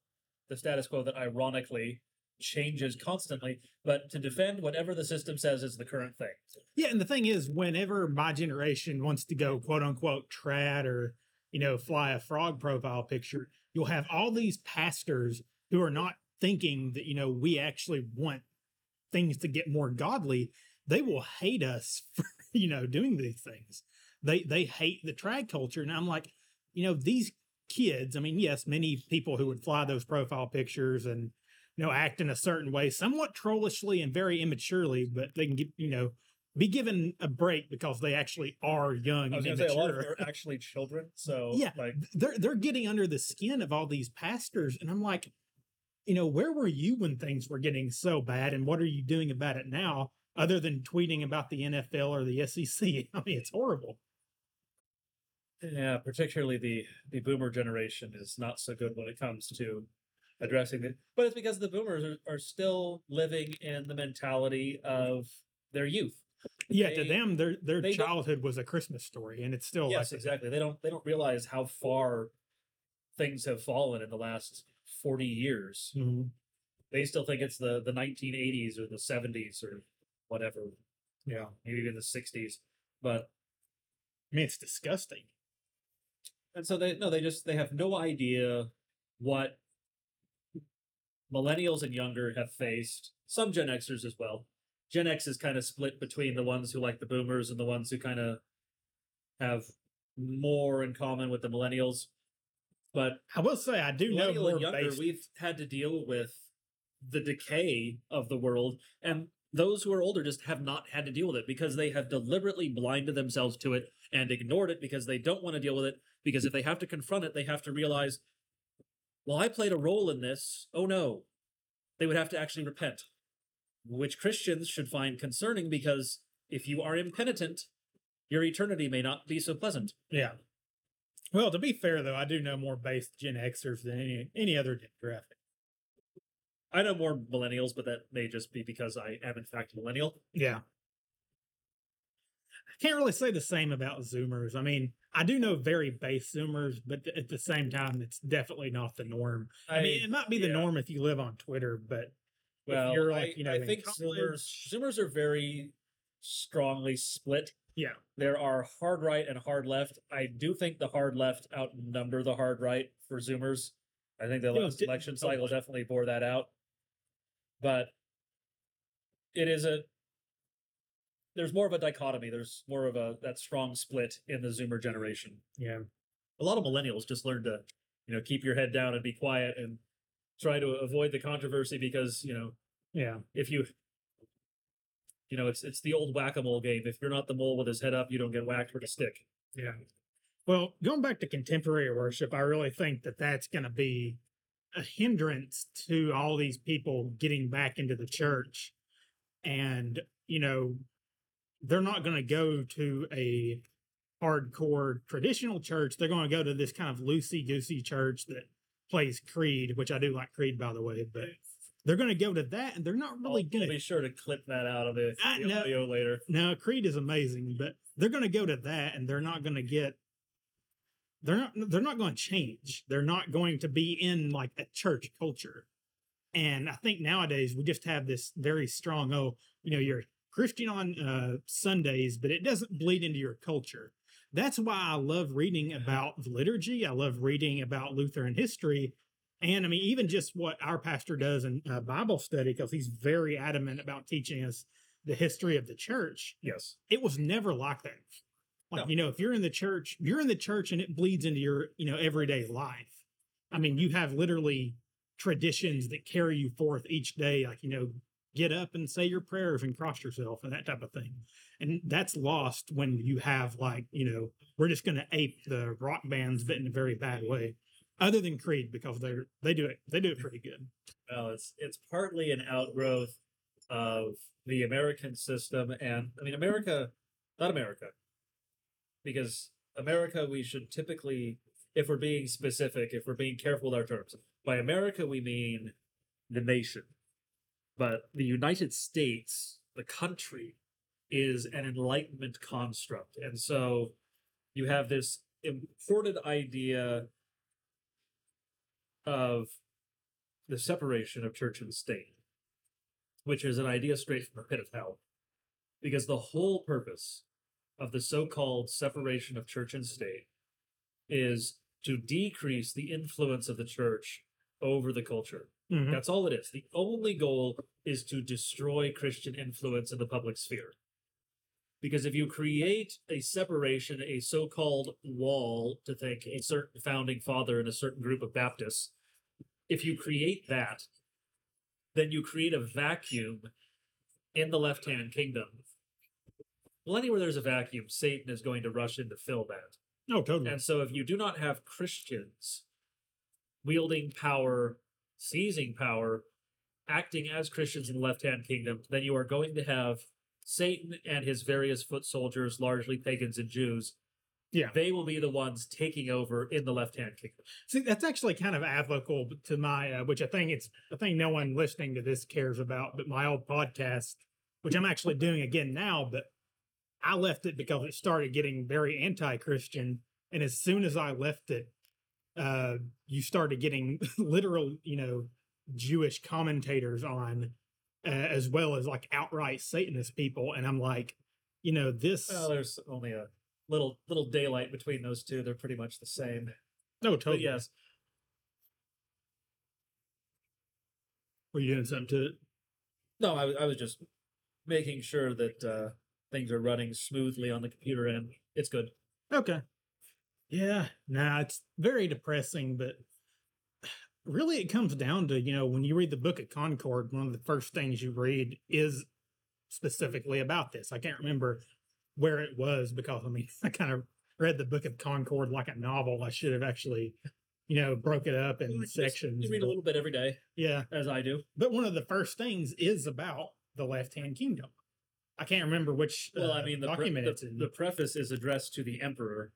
the status quo that ironically changes constantly, but to defend whatever the system says is the current thing. Yeah, and the thing is, whenever my generation wants to go quote unquote trad or you know fly a frog profile picture, you'll have all these pastors who are not thinking that you know we actually want things to get more godly. They will hate us for you know doing these things. They they hate the trad culture, and I'm like, you know, these kids. I mean, yes, many people who would fly those profile pictures and you know act in a certain way, somewhat trollishly and very immaturely, but they can get you know be given a break because they actually are young I was and going to say a lot of them are actually children, so Yeah. like They're they're getting under the skin of all these pastors, and I'm like, you know, where were you when things were getting so bad, and what are you doing about it now? other than tweeting about the NFL or the SEC. I mean, it's horrible. Yeah, particularly the the boomer generation is not so good when it comes to addressing it. But it's because the boomers are, are still living in the mentality of their youth. Yeah, to them, their their they childhood was a Christmas story, and it's still yes, like, exactly. They don't they don't realize how far things have fallen in the last forty years. Mhm. They still think it's the the nineteen eighties or the seventies or whatever, yeah. maybe even the sixties. But I mean, it's disgusting. and so they no, they just they have no idea what millennials and younger have faced. Some Gen Xers as well. Gen X is kind of split between the ones who like the boomers and the ones who kind of have more in common with the millennials. But I will say, I do know more younger, based. we've had to deal with the decay of the world, and those who are older just have not had to deal with it because they have deliberately blinded themselves to it and ignored it because they don't want to deal with it. Because if they have to confront it, they have to realize, well, I played a role in this. Oh no. They would have to actually repent, which Christians should find concerning because if you are impenitent, your eternity may not be so pleasant. Yeah. Well, to be fair though, I do know more based Gen Xers than any any other demographic. I know more millennials, but that may just be because I am in fact a millennial. Yeah. I can't really say the same about Zoomers. I mean, I do know very base Zoomers, but at the same time, it's definitely not the norm. I, mean, it might be the norm if you live on Twitter, but well, you're I, like, you know, I think Zoomers Zoomers are very strongly split. yeah, There are hard right and hard left. I do think the hard left outnumber the hard right for Zoomers. I think the last election so oh. cycle much. definitely bore that out. But it is a there's more of a dichotomy. There's more of a that strong split in the Zoomer generation. yeah. a lot of millennials just learned to you know keep your head down and be quiet and try to avoid the controversy because you know Yeah. if you you know it's it's the old whack-a-mole game if you're not the mole with his head up you don't get whacked with a stick Yeah. Well, going back to contemporary worship, I really think that that's going to be a hindrance to all these people getting back into the church. And, you know, they're not going to go to a hardcore traditional church. They're going to go to this kind of loosey goosey church that plays Creed, which I do like Creed, by the way, but they're going to go to that and they're not really I'll, going I'll to be sure to clip that out of the, I the know. audio later no, Creed is amazing, but they're going to go to that and they're not going to get they're not they're not going to change. They're not going to be in like a church culture. And I think nowadays we just have this very strong oh, you know, you're Christian on uh Sundays, but it doesn't bleed into your culture. That's why I love reading about the liturgy. I love reading about Lutheran history. And I mean, even just what our pastor does in uh, Bible study, because he's very adamant about teaching us the history of the church yes it was never like that. Like, No. you know, if you're in the church, you're in the church and it bleeds into your, you know, everyday life. I mean, you have literally traditions that carry you forth each day, like, you know, get up and say your prayers and cross yourself and that type of thing. And that's lost when you have like, you know, we're just gonna ape the rock bands but in a very bad way. Other than Creed, because they're they do it they do it pretty good. well it's it's partly an outgrowth of the american system and i mean america not america because america we should typically if we're being specific if we're being careful with our terms by america we mean the nation but the united states the country is an enlightenment construct and so you have this imported idea of the separation of church and state which is an idea straight from the pit of hell. Because the whole purpose of the so called separation of church and state is to decrease the influence of the church over the culture. Mhm. That's all it is. The only goal is to destroy Christian influence in the public sphere. Because if you create a separation, a so called wall to think a certain founding father and a certain group of Baptists, if you create that, then you create a vacuum in the left hand kingdom. Well, anywhere there's a vacuum, Satan is going to rush in to fill that. Oh, totally. And so if you do not have Christians wielding power, seizing power, acting as Christians in the left hand kingdom, then you are going to have Satan and his various foot soldiers, largely pagans and Jews, Yeah. they will be the ones taking over in the left hand kingdom. See, that's actually kind of applicable to my, uh, which I think it's, I think no one listening to this cares about, but my old podcast, which I'm actually doing again now, but I left it because it started getting very anti Christian. And as soon as I left it, uh, you started getting literal, you know, Jewish commentators on, uh, as well as like outright Satanist people. And I'm like, you know, this, Well, there's only a little little daylight between those two. They're pretty much the same. no, But totally. yes, Were you doing something to it? no, I, was- I was just making sure that uh, things are running smoothly on the computer end. It's good. Okay. Yeah, nah, it's very depressing, but really it comes down to, you know, when you read the book of Concord, one of the first things you read is specifically about this. I can't remember where it was because I mean, I kind of read the book of Concord like a novel. I should have actually, you know, broke it up in You sections. You read a little bit every day, yeah, as I do. but one of the first things is about the left hand kingdom. I can't remember which Well, uh, I mean, the, pre- the, it's in. the preface is addressed to the emperor,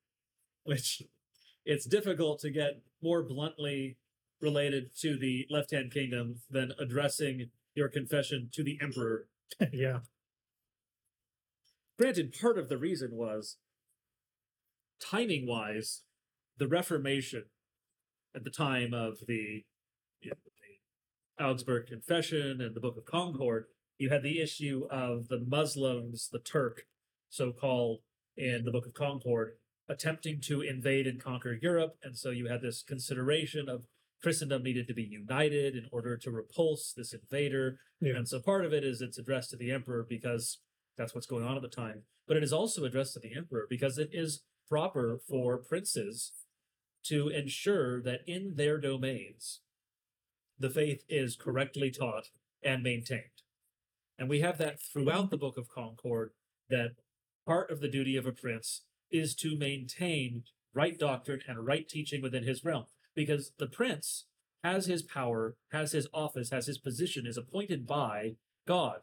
which it's difficult to get more bluntly related to the left hand kingdom than addressing your confession to the emperor. yeah, Granted, part of the reason was timing wise, the Reformation at the time of the, you know, the Augsburg Confession and the Book of Concord, you had the issue of the Muslims, the Turk, so called, in the Book of Concord, attempting to invade and conquer Europe. And so you had this consideration of Christendom needed to be united in order to repulse this invader. Yeah. And so part of it is it's addressed to the emperor because that's what's going on at the time. But it is also addressed to the emperor because it is proper for princes to ensure that in their domains the faith is correctly taught and maintained. And we have that throughout the Book of Concord that part of the duty of a prince is to maintain right doctrine and right teaching within his realm. Because the prince has his power, has his office, has his position, is appointed by God.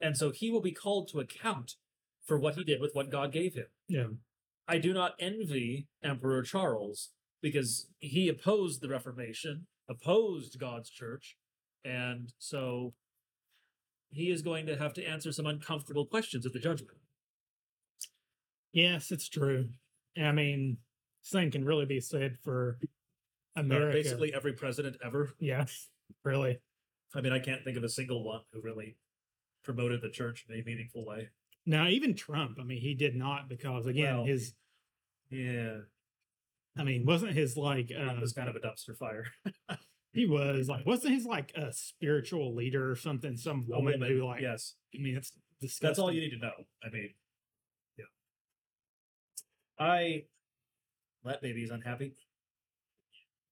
And so he will be called to account for what he did with what God gave him. yeah. I do not envy Emperor Charles because he opposed the Reformation, opposed God's church, and so he is going to have to answer some uncomfortable questions at the judgment. Yes, it's true. I mean, same can really be said for America. basically, every president ever. yeah, really. I mean, I can't think of a single one who really promoted the church in a meaningful way. Now, even Trump, I mean, he did not because again, Well, his, Yeah, I mean, wasn't his like, it uh, was kind of a dumpster fire. he was like, wasn't his like a spiritual leader or something? Some woman woman, who like, yes, I mean, it's disgusting. that's all you need to know. I mean. I that baby is unhappy.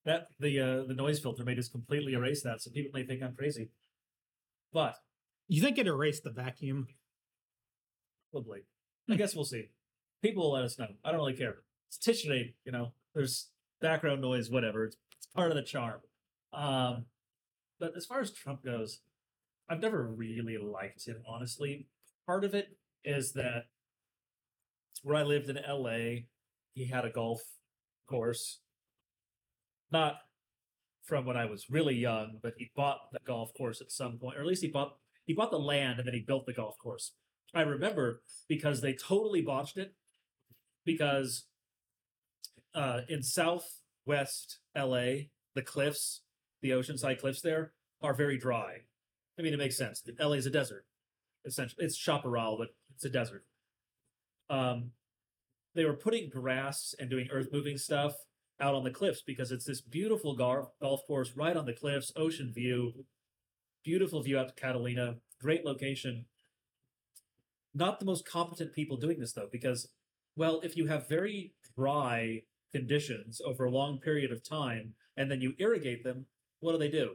That the uh, the noise filter may just completely erase that, so people may think I'm crazy. But You think it erased the vacuum? probably, I guess we'll see. People will let us know. I don't really care. It's Tischreden, you know. There's background noise, whatever. It's, it's part of the charm. Um, but as far as Trump goes, I've never really liked him, honestly. Part of it is that where I lived in LA, he had a golf course. Not from when I was really young, but he bought the golf course at some point, or at least he bought he bought the land and then he built the golf course. I remember because they totally botched it because uh, in southwest LA, the cliffs, the oceanside cliffs there are very dry. I mean, it makes sense. LA is a desert. Essentially, it's chaparral, but it's a desert. Um, they were putting grass and doing earth moving stuff out on the cliffs because it's this beautiful gar- golf course right on the cliffs, ocean view, beautiful view out to Catalina, great location. Not the most competent people doing this though, because, well, if you have very dry conditions over a long period of time and then you irrigate them, what do they do?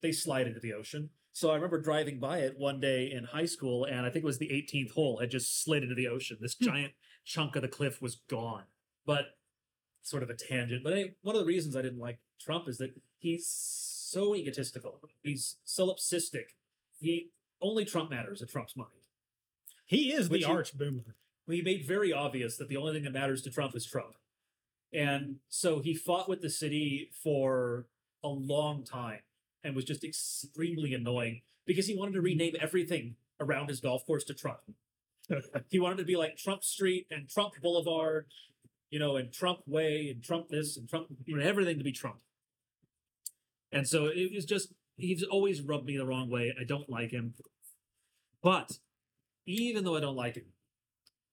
They slide into the ocean. So I remember driving by it one day in high school, and I think it was the 18th hole had just slid into the ocean. This hmm. giant chunk of the cliff was gone. But sort of a tangent. But hey, one of the reasons I didn't like Trump is that he's so egotistical. He's solipsistic. He only Trump matters in Trump's mind. He is Which the he- arch boomer. he made very obvious that the only thing that matters to Trump is Trump. And so he fought with the city for a long time and was just extremely annoying because he wanted to rename everything around his golf course to Trump. he wanted to be like Trump Street and Trump Boulevard, you know, and Trump Way and Trump this and Trump, you know, everything to be Trump. And so it was just, he's always rubbed me the wrong way. I don't like him. But even though I don't like him,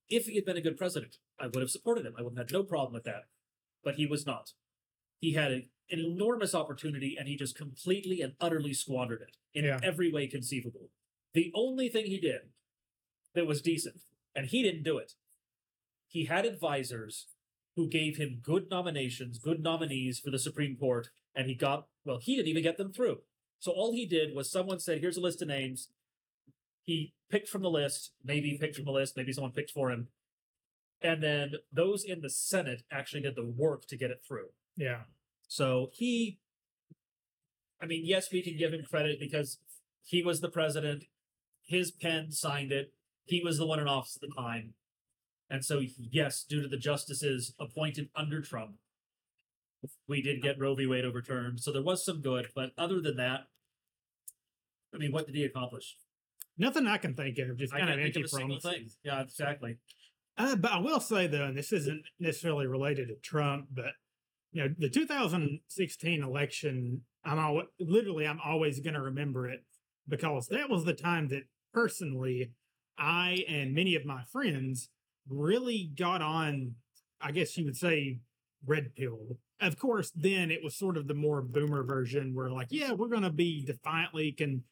if he had been a good president, I would have supported him. I would have had no problem with that. But he was not. He had a, an enormous opportunity and he just completely and utterly squandered it in Yeah. every way conceivable. The only thing he did that was decent, and he didn't do it, he had advisors who gave him good nominations, good nominees for the Supreme Court, and he got, well, he didn't even get them through. So all he did was someone said, here's a list of names. He picked from the list, maybe picked from the list, maybe someone picked for him. And then those in the Senate actually did the work to get it through. Yeah. So he, I mean, yes, we can give him credit because he was the president. His pen signed it. He was the one in office at the time. And so, yes, due to the justices appointed under Trump, we did get Roe v. Wade overturned. So there was some good. But other than that, I mean, what did he accomplish? Nothing I can think of. Just kind of empty promises. Yeah, exactly. Uh, but I will say though, and this isn't necessarily related to Trump, but you know, the 2016 election, I'm al- literally I'm always going to remember it because that was the time that personally I and many of my friends really got on. I guess you would say red pill. Of course, then it was sort of the more boomer version where like, yeah, we're going to be defiantly can.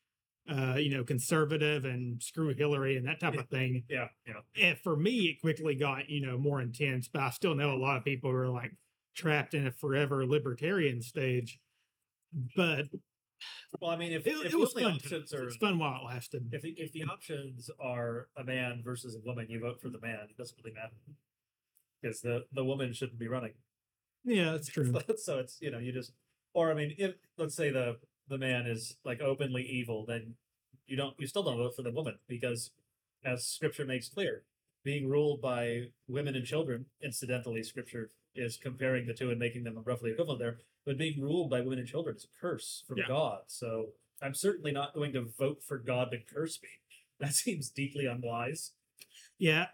Uh, you know, conservative and screw Hillary and that type of thing Yeah, yeah. and for me, it quickly got you know more intense. But I still know a lot of people who are like trapped in a forever libertarian stage. But Well, I mean, if, it, if it was fun. options are was fun while it lasted. if the, if the options are a man versus a woman, you vote for the man. It doesn't really matter because the the woman shouldn't be running. Yeah, that's true. so it's you know you just or I mean, if let's say the the man is like openly evil, then you don't you still don't vote for the woman because as Scripture makes clear, being ruled by women and children, incidentally, Scripture is comparing the two and making them roughly equivalent there. But being ruled by women and children is a curse from Yeah. God. So I'm certainly not going to vote for God to curse me. That seems deeply unwise. Yeah.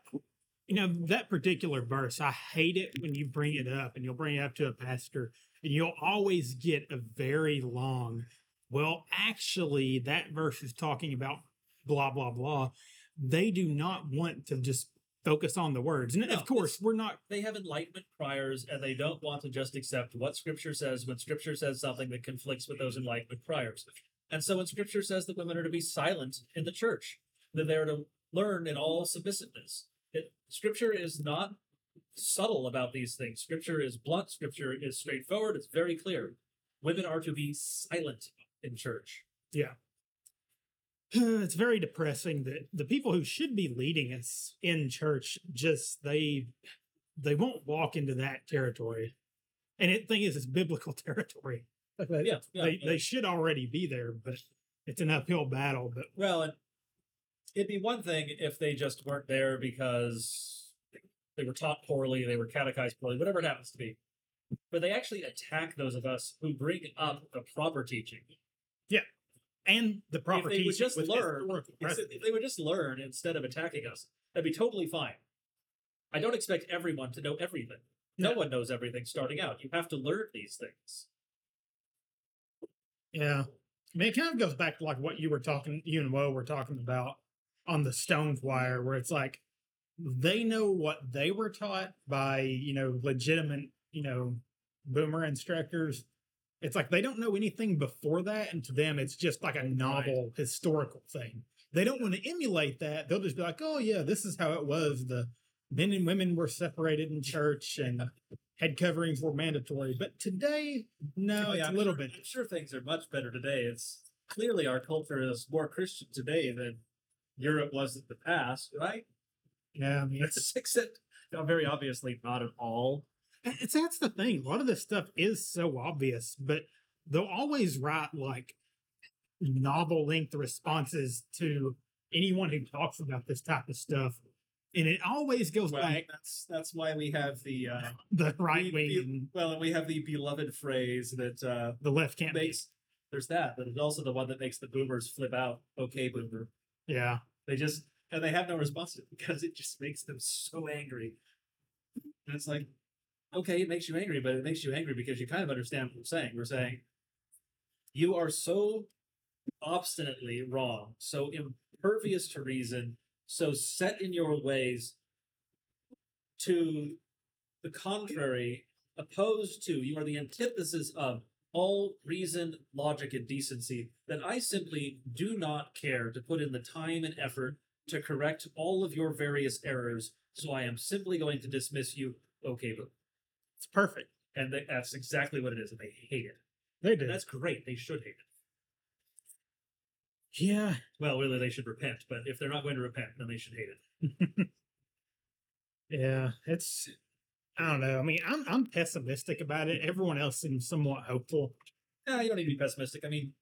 You know, that particular verse, I hate it when you bring it up and you'll bring it up to a pastor and you'll always get a very long, well, actually, that verse is talking about blah, blah, blah. They do not want to just focus on the words. And No, of course, we're not They have enlightenment priors and they don't want to just accept what Scripture says when Scripture says something that conflicts with those enlightenment priors. And so when Scripture says that women are to be silent in the church, that they're to learn in all submissiveness, it, Scripture is not subtle about these things. Scripture is blunt, Scripture is straightforward, it's very clear. Women are to be silent in church. it's very depressing that the people who should be leading us in church just they they won't walk into that territory and the thing is it's biblical territory They- Yeah, yeah, they, yeah. they should already be there but it's an uphill battle but Well, and it'd be one thing if they just weren't there because they were taught poorly, they were catechized poorly, whatever it happens to be. But they actually attack those of us who bring up the proper teaching. And the proper they would just with learn, If they would just learn instead of attacking us, that'd be totally fine. I don't expect everyone to know everything. No No. one knows everything starting out. You have to learn these things. Yeah. I mean, it kind of goes back to like what you were talking, you and Woe were talking about on the stone choir, where it's like they know what they were taught by, you know, legitimate, you know, boomer instructors. It's like they don't know anything before that. And to them, it's just like a novel historical thing. They don't want to emulate that. They'll just be like, oh, yeah, this is how it was. The men and women were separated in church and head coverings were mandatory. But today, no, Oh, it's yeah, a little sure- bit I'm sure things are much better today. It's clearly our culture is more Christian today than Europe was in the past, right? Yeah, I mean, it's, It's except no, very obviously not at all. It's that's the thing. A lot of this stuff is so obvious, but they'll always write like novel length responses to anyone who talks about this type of stuff, and it always goes Well, back that's that's why we have the uh, the right wing well, we have the beloved phrase that uh, the left can't be. makes there's that, but it's also the one that makes the boomers flip out. Okay, boomer. Yeah, They just and they have no response to it because it just makes them so angry. And it's like, okay, it makes you angry, but it makes you angry because you kind of understand what we're saying. We're saying you are so obstinately wrong, so impervious to reason, so set in your ways to the contrary, opposed to, you are the antithesis of all reason, logic, and decency, that I simply do not care to put in the time and effort to correct all of your various errors, so I am simply going to dismiss you, okay, but it's perfect. and they, that's exactly what it is, and they hate it. They And do. that's great. They should hate it. Yeah, Well, really, they should repent, but if they're not going to repent, then they should hate it. yeah. It's I don't know. I mean, I'm I'm pessimistic about it. Everyone else seems somewhat hopeful. Yeah, you don't need to be pessimistic. I mean,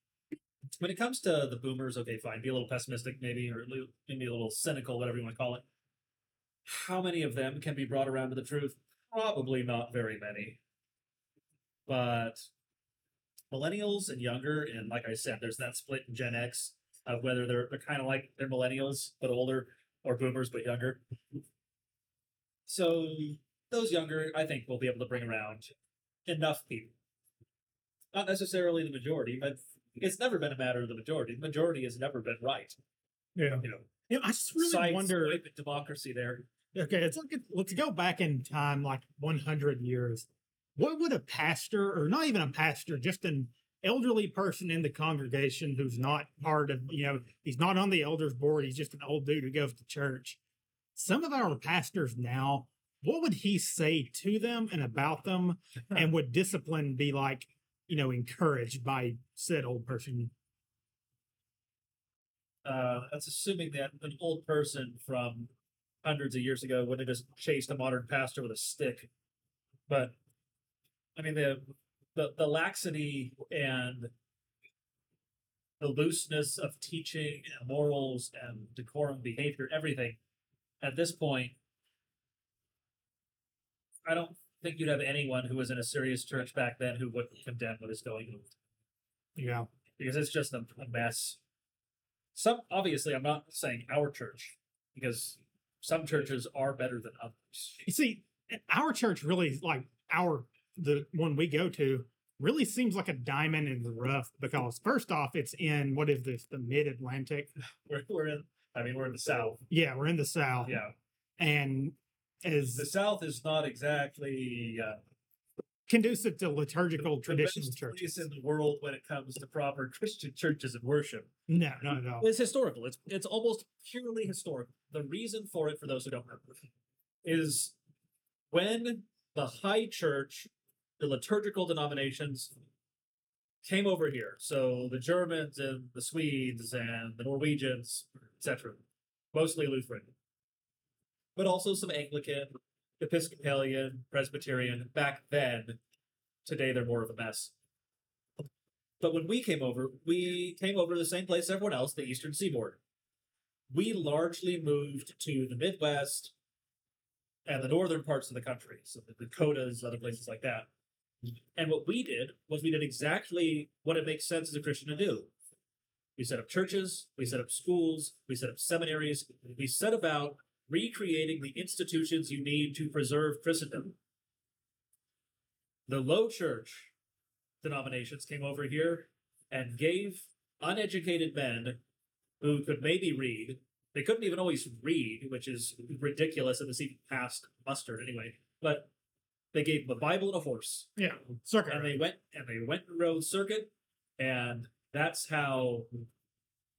when it comes to the boomers, okay, fine, be a little pessimistic, maybe, or maybe a little cynical, whatever you want to call it. How many of them can be brought around to the truth? Probably not very many. But millennials and younger, and like I said, there's that split in Gen X of whether they're they're kind of like they're millennials but older, or boomers but younger. So those younger, I think, will be able to bring around enough people not necessarily the majority, but it's never been a matter of the majority. The majority has never been right. Yeah. You know, know, I just really wonder. democracy there. Okay, let's look at let's go back in time like 100 years. What would a pastor, or not even a pastor, just an elderly person in the congregation who's not part of, you know, he's not on the elders board, he's just an old dude who goes to church. Some of our pastors now, what would he say to them and about them, and would discipline be like, you know, encouraged by said old person? Uh, that's assuming that an old person from hundreds of years ago would have just chased a modern pastor with a stick. But I mean the the, the laxity and the looseness of teaching and morals and decorum behavior, everything at this point, I don't think you'd have anyone who was in a serious church back then who wouldn't condemn what is going on Yeah. because it's just a, a mess. Some obviously, I'm not saying our church because some churches are better than others. You see, our church really like our the one we go to really seems like a diamond in the rough because first off, it's in what is this the mid Atlantic? We're, we're in, I mean, we're in the South. Yeah, we're in the South. Yeah, and as the South is not exactly uh, conducive to liturgical the traditional best churches. place in the world when it comes to proper Christian churches and worship. No, not at all. It's historical. It's it's almost purely historical. The reason for it, for those who don't know, is when the high church, the liturgical denominations, came over here. So the Germans and the Swedes and the Norwegians, etc., mostly Lutheran, but also some Anglican, Episcopalian, Presbyterian. Back then, today they're more of a mess. But when we came over, we came over to the same place everyone else, the Eastern Seaboard. We largely moved to the Midwest and the northern parts of the country, so the Dakotas, other places like that. And what we did was we did exactly what it makes sense as a Christian to do. We set up churches, we set up schools, we set up seminaries, we set about recreating the institutions you need to preserve Christendom. The low church denominations came over here and gave uneducated men who could maybe read. They couldn't even always read, which is ridiculous if it's even past muster anyway. But they gave them a Bible and a horse, Yeah, circuit. and they went and they went and rode circuit, and that's how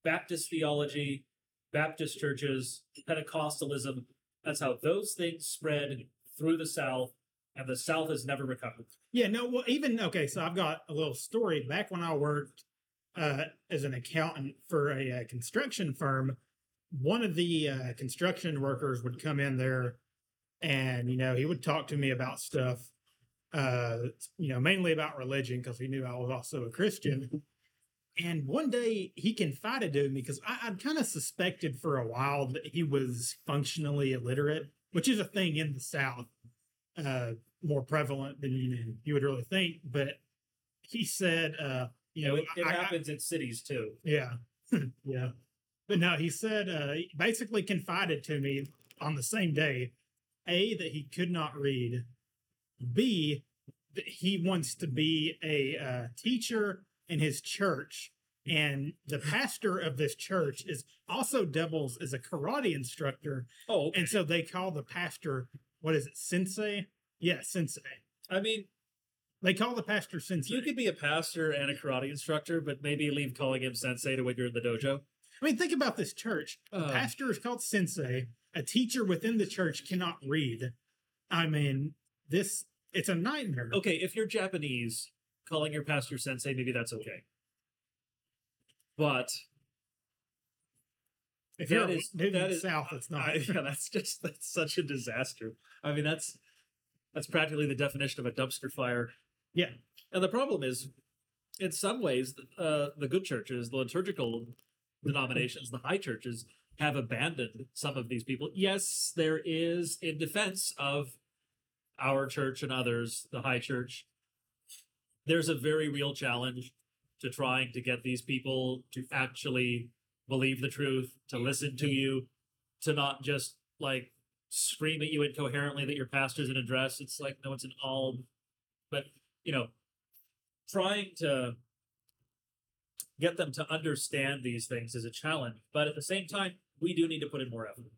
Baptist theology, Baptist churches, Pentecostalism, that's how those things spread through the South, and the South has never recovered. Yeah, no, well, even okay. So I've got a little story. Back when I worked uh, as an accountant for a, uh construction firm, one of the uh, construction workers would come in there, and you know he would talk to me about stuff, uh, you know, mainly about religion because he knew I was also a Christian. And one day he confided to me because I, I'd kind of suspected for a while that he was functionally illiterate, which is a thing in the South, uh, more prevalent than you you would really think. But he said, uh, you know, it, it I- I- happens in cities too. yeah, yeah. But no, he said uh, he basically confided to me on the same day, a that he could not read, b that he wants to be a uh, teacher in his church, and the pastor of this church is also doubles as a karate instructor, Oh, okay. and so they call the pastor what is it, sensei? Yeah, sensei. I mean, They call the pastor sensei. you could be a pastor and a karate instructor, but maybe leave calling him sensei to when you're in the dojo. I mean, think about this church. A Uh, pastor is called sensei. A teacher within the church cannot read. I mean, this it's a nightmare. okay, if you're Japanese, calling your pastor sensei, maybe that's okay. But If that you're is- in that the is- south, it's not. I, yeah, that's just that's such a disaster. I mean, that's that's practically the definition of a dumpster fire. Yeah. and the problem is, in some ways, uh, the good churches, the liturgical denominations, the high churches, have abandoned some of these people. Yes, there is in defense of our church and others, the high church. There's a very real challenge to trying to get these people to actually believe the truth, to listen to you, to not just like scream at you incoherently that your pastor's in a dress. It's like, no, it's an alb. But, you know, trying to get them to understand these things is a challenge. But at the same time, we do need to put in more effort.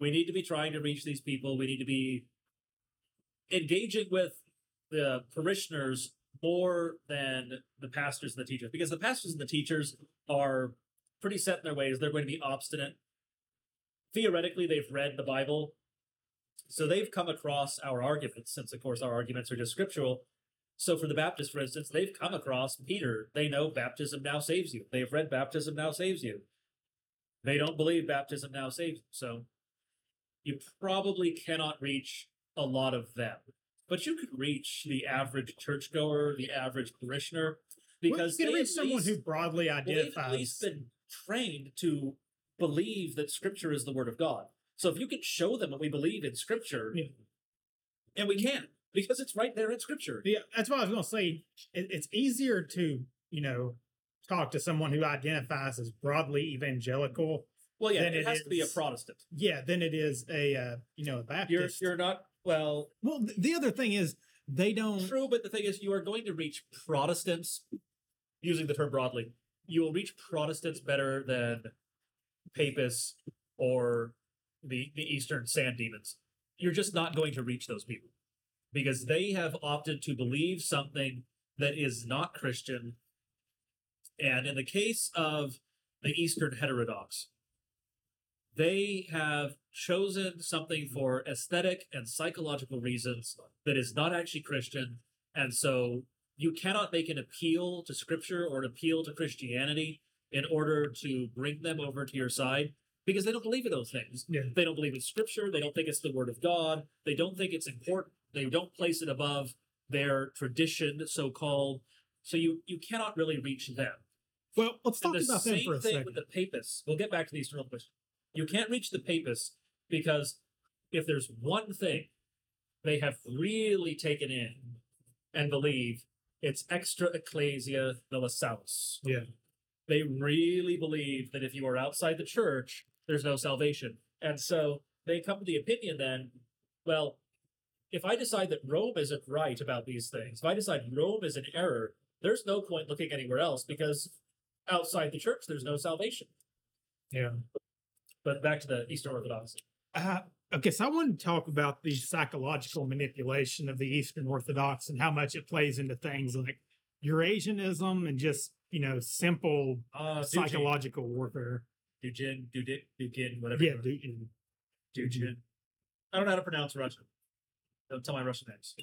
We need to be trying to reach these people. We need to be engaging with the parishioners more than the pastors and the teachers because the pastors and the teachers are pretty set in their ways. They're going to be obstinate. Theoretically, they've read the Bible, so they've come across our arguments, since, of course, our arguments are just scriptural. So, for the Baptists, for instance, they've come across Peter. They know baptism now saves you. They've read baptism now saves you. They don't believe baptism now saves you. So, you probably cannot reach a lot of them. But you could reach the average churchgoer, the average parishioner, because you can they reach someone least- who broadly well, they've at least been trained to believe that Scripture is the Word of God. So if you can show them what we believe in Scripture, Yeah. and we can because it's right there in Scripture. Yeah, that's what I was going to say. It, it's easier to you know talk to someone who identifies as broadly evangelical. Well, yeah, it, it has to be a Protestant. Yeah, then it is a uh, you know a You're Baptist. you're not well well, the other thing is they don't. true, but the thing is, you are going to reach Protestants using the term broadly. You will reach Protestants better than Papists or the the Eastern Sand Demons. You're just not going to reach those people because they have opted to believe something that is not Christian. And in the case of the Eastern heterodox, they have chosen something for aesthetic and psychological reasons that is not actually Christian. And so you cannot make an appeal to scripture or an appeal to Christianity in order to bring them over to your side because they don't believe in those things. Yeah. They don't believe in scripture. They don't think it's the word of God. They don't think it's important. They don't place it above their tradition, so called. So you you cannot really reach them. Well, let's And talk the about them for a thing second. with the papists. We'll get back to the Eastern Orthodox. You can't reach the papists because if there's one thing they have really taken in and believe, it's extra ecclesia nulla salus. Yeah. They really believe that if you are outside the church, there's no salvation. And so they come to the opinion then, well, if I decide that Rome isn't right about these things, if I decide Rome is an error, there's no point looking anywhere else because outside the church, there's no salvation. Yeah. But back to the Eastern Orthodox. Uh, okay, so I want to talk about the psychological manipulation of the Eastern Orthodox and how much it plays into things like Eurasianism and just you know simple Uh, psychological warfare. Dujin, Dudit, Dugin, whatever. Yeah, dude. and- Dujin. I don't know how to pronounce Russian. Don't tell my Russian names.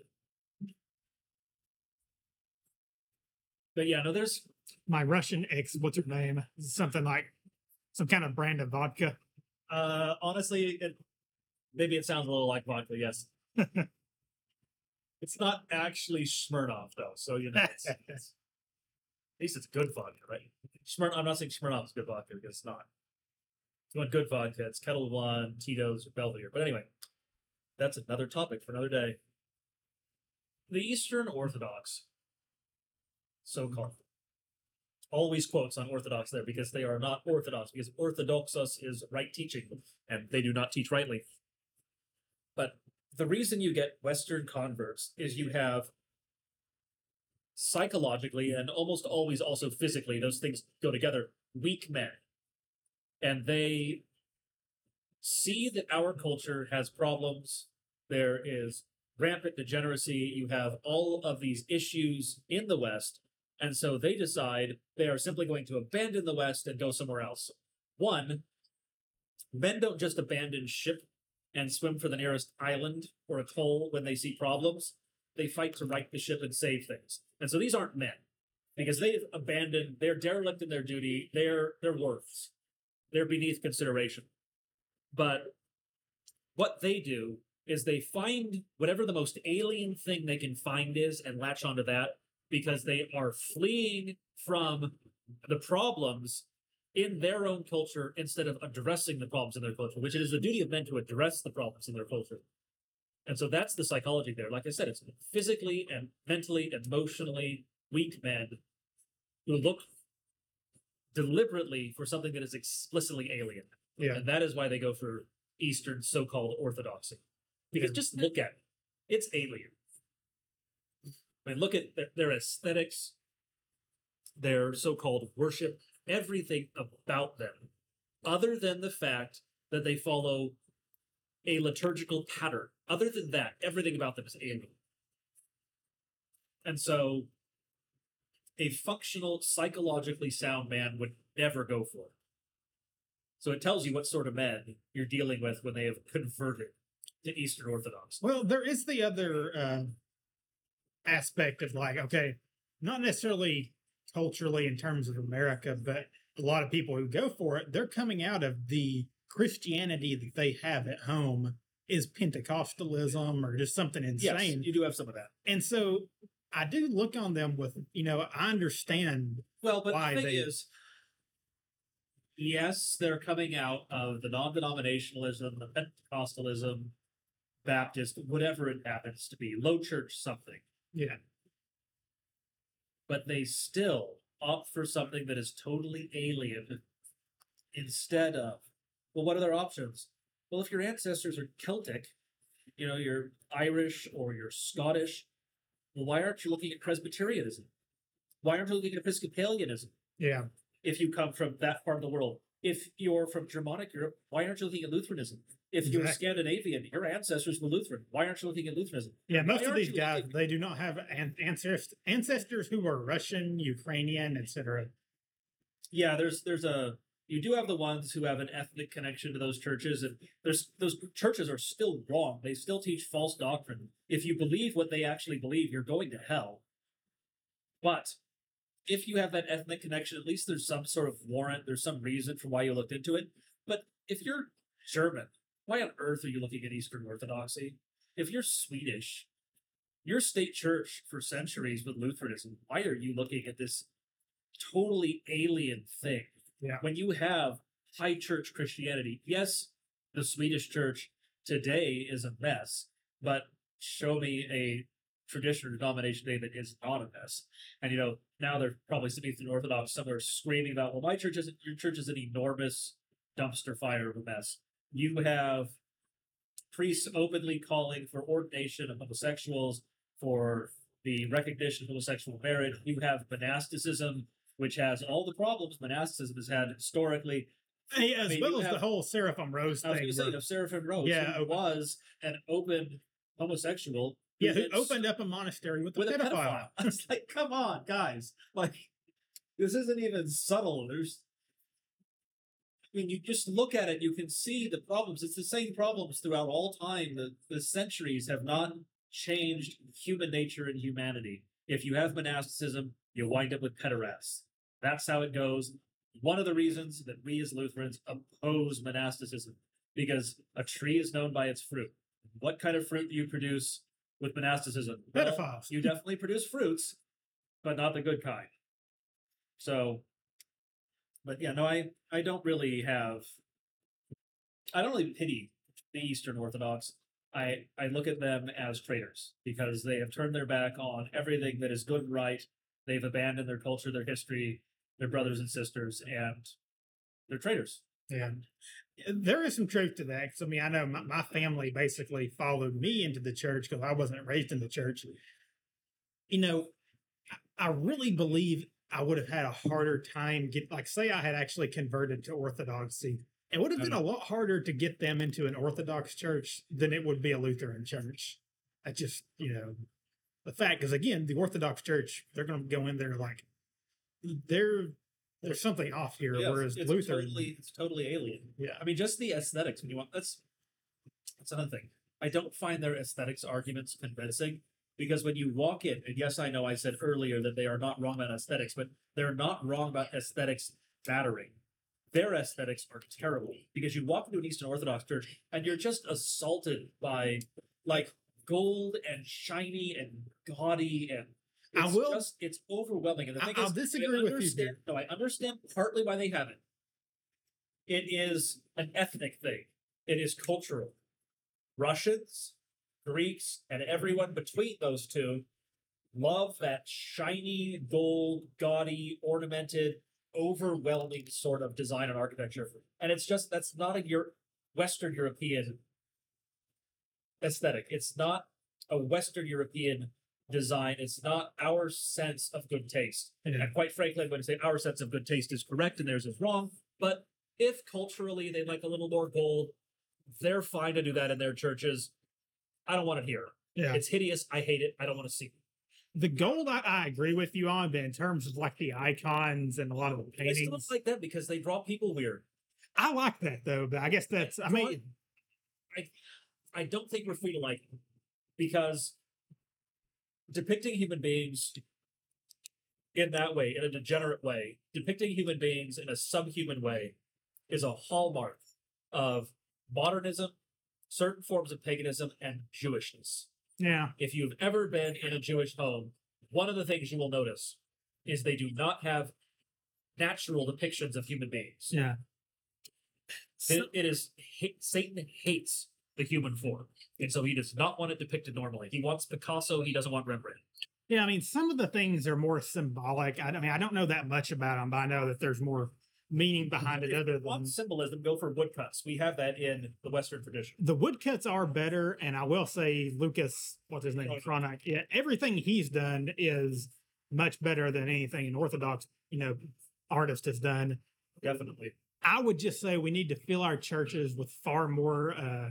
But yeah, no, there's My Russian ex, what's her name? Something like some kind of brand of vodka. Uh honestly it maybe it sounds a little like vodka, yes. it's not actually Smirnoff though, so you know it's, it's- least it's good vodka, right? Smir- I'm not saying Smirnoff is good vodka because it's not. If you want good vodka, it's Ketel One, Tito's, or Belvedere. But anyway, that's another topic for another day. The Eastern Orthodox, so called, always quotes on Orthodox there because they are not Orthodox, because Orthodoxos is right teaching, and they do not teach rightly. But the reason you get Western converts is you have psychologically and almost always also physically, those things go together, weak men. And they see that our culture has problems. There is rampant degeneracy. You have all of these issues in the West. And so they decide they are simply going to abandon the West and go somewhere else. One, men don't just abandon ship and swim for the nearest island or atoll when they see problems. They fight to right the ship and save things. And so these aren't men because they've abandoned, they're derelict in their duty, they're, they're worths, they're beneath consideration. But what they do is they find whatever the most alien thing they can find is and latch onto that because they are fleeing from the problems in their own culture instead of addressing the problems in their culture, which it is the duty of men to address the problems in their culture. And so that's the psychology there. Like I said, it's physically and mentally, emotionally weak men who look deliberately for something that is explicitly alien. Yeah. And that is why they go for Eastern so called orthodoxy. Because Yeah. just look at it, it's alien. Mean, look at their, their aesthetics, their so called worship, everything about them, other than the fact that they follow a liturgical pattern. Other than that, everything about them is alien. And so, a functional, psychologically sound man would never go for it. So it tells you what sort of men you're dealing with when they have converted to Eastern Orthodox. Well, there is the other uh, aspect of like, okay, not necessarily culturally in terms of America, but a lot of people who go for it, they're coming out of the Christianity that they have at home is Pentecostalism or just something insane. Yes, you do have some of that. And so I do look on them with, you know, I understand. Well, but why the thing they- is, yes, they're coming out of the non-denominationalism, the Pentecostalism, Baptist, whatever it happens to be, low church something, Yeah. but they still opt for something that is totally alien instead of, well, what are their options? Well, if your ancestors are Celtic, you know, you're Irish or you're Scottish, well, why aren't you looking at Presbyterianism? Why aren't you looking at Episcopalianism? Yeah. if you come from that part of the world. If you're from Germanic Europe, why aren't you looking at Lutheranism? If you're. Scandinavian, your ancestors were Lutheran. Why aren't you looking at Lutheranism? Yeah, most Why of these guys, looking- they do not have an- ancestors ancestors who were Russian, Ukrainian, etc. Yeah, there's there's a you do have the ones who have an ethnic connection to those churches, and there's those churches are still wrong. They still teach false doctrine. If you believe what they actually believe, you're going to hell. But if you have that ethnic connection, at least there's some sort of warrant, there's some reason for why you looked into it. But if you're German, why on earth are you looking at Eastern Orthodoxy? If you're Swedish, your state church for centuries with Lutheranism, why are you looking at this totally alien thing? Yeah. When you have high church Christianity, yes, the Swedish church today is a mess, but show me a tradition or denomination today that is not a mess. And you know, now they're probably sitting through Orthodox somewhere screaming about, well, my church isn't your church is an enormous dumpster fire of a mess. You have priests openly calling for ordination of homosexuals, for the recognition of homosexual marriage. You have monasticism, which has all the problems monasticism has had historically. Hey, as mean, well as the whole Seraphim Rose I was thing. going to say, Seraphim Rose, Yeah, who open- was an open homosexual. yeah, who opened up a monastery with a with a pedophile. pedophile. It's like, come on, guys. Like, this isn't even subtle. There's, I mean, you just look at it, you can see the problems. It's the same problems throughout all time. The, the centuries have not changed human nature and humanity. If you have monasticism, you wind up with pederasts. That's how it goes. One of the reasons that we as Lutherans oppose monasticism, because a tree is known by its fruit. What kind of fruit do you produce with monasticism? Well, Pedophiles. you definitely produce fruits, but not the good kind. So, but yeah, no, I I don't really have. I don't really pity the Eastern Orthodox. I I look at them as traitors because they have turned their back on everything that is good and right. They've abandoned their culture, their history, their brothers and sisters, and they're traitors. Yeah. There is some truth to that. Cause I mean, I know my, my family basically followed me into the church because I wasn't raised in the church. You know, I- I really believe I would have had a harder time get like say I had actually converted to Orthodoxy. It would have been uh-huh. a lot harder to get them into an Orthodox church than it would be a Lutheran church. I just, you know, the fact because again, the Orthodox church, they're gonna go in there like they're there's something off here, Yeah, whereas it's Lutheran totally it's totally alien. yeah. I mean, just the aesthetics. When you want that's that's another thing. I don't find their aesthetics arguments convincing because when you walk in, and yes, I know I said earlier that they are not wrong about aesthetics, but they're not wrong about aesthetics mattering. Their aesthetics are terrible because you walk into an Eastern Orthodox church and you're just assaulted by like gold and shiny and gaudy and I it's will- just it's overwhelming. And the I- thing I'll is, I disagree with you here. No, I understand partly why they have it. It is an ethnic thing. It is cultural. Russians, Greeks, and everyone between those two love that shiny, gold, gaudy, ornamented, overwhelming sort of design and architecture. And it's just that's not a Euro- Western European aesthetic. It's not a Western European design. It's not our sense of good taste. Yeah. And quite frankly, I'm going to say our sense of good taste is correct and theirs is wrong. But if culturally they like a little more gold, they're fine to do that in their churches. I don't want it here. Yeah. It's hideous. I hate it. I don't want to see it. The gold I, I agree with you on, but in terms of like the icons and a lot of the They still look paintings, like that because they draw people weird. I like that though. But I guess that's I mean, I I don't think we're free to like them because depicting human beings in that way, in a degenerate way, depicting human beings in a subhuman way, is a hallmark of modernism, certain forms of paganism, and Jewishness. yeah, If you've ever been in a Jewish home, one of the things you will notice is they do not have natural depictions of human beings. yeah. It, it is Satan hates the human form, and so he does not want it depicted normally. He wants Picasso. He doesn't want Rembrandt. Yeah, I mean, some of the things are more symbolic. I, I mean, I don't know that much about them, but I know that there's more meaning behind it other than symbolism, go for woodcuts. We have that in the Western tradition. the woodcuts are better. And I will say, Lucas, what's his name, Oh, Cranach, yeah, everything he's done is much better than anything an Orthodox, you know, artist has done. Definitely. I would just say we need to fill our churches with far more uh,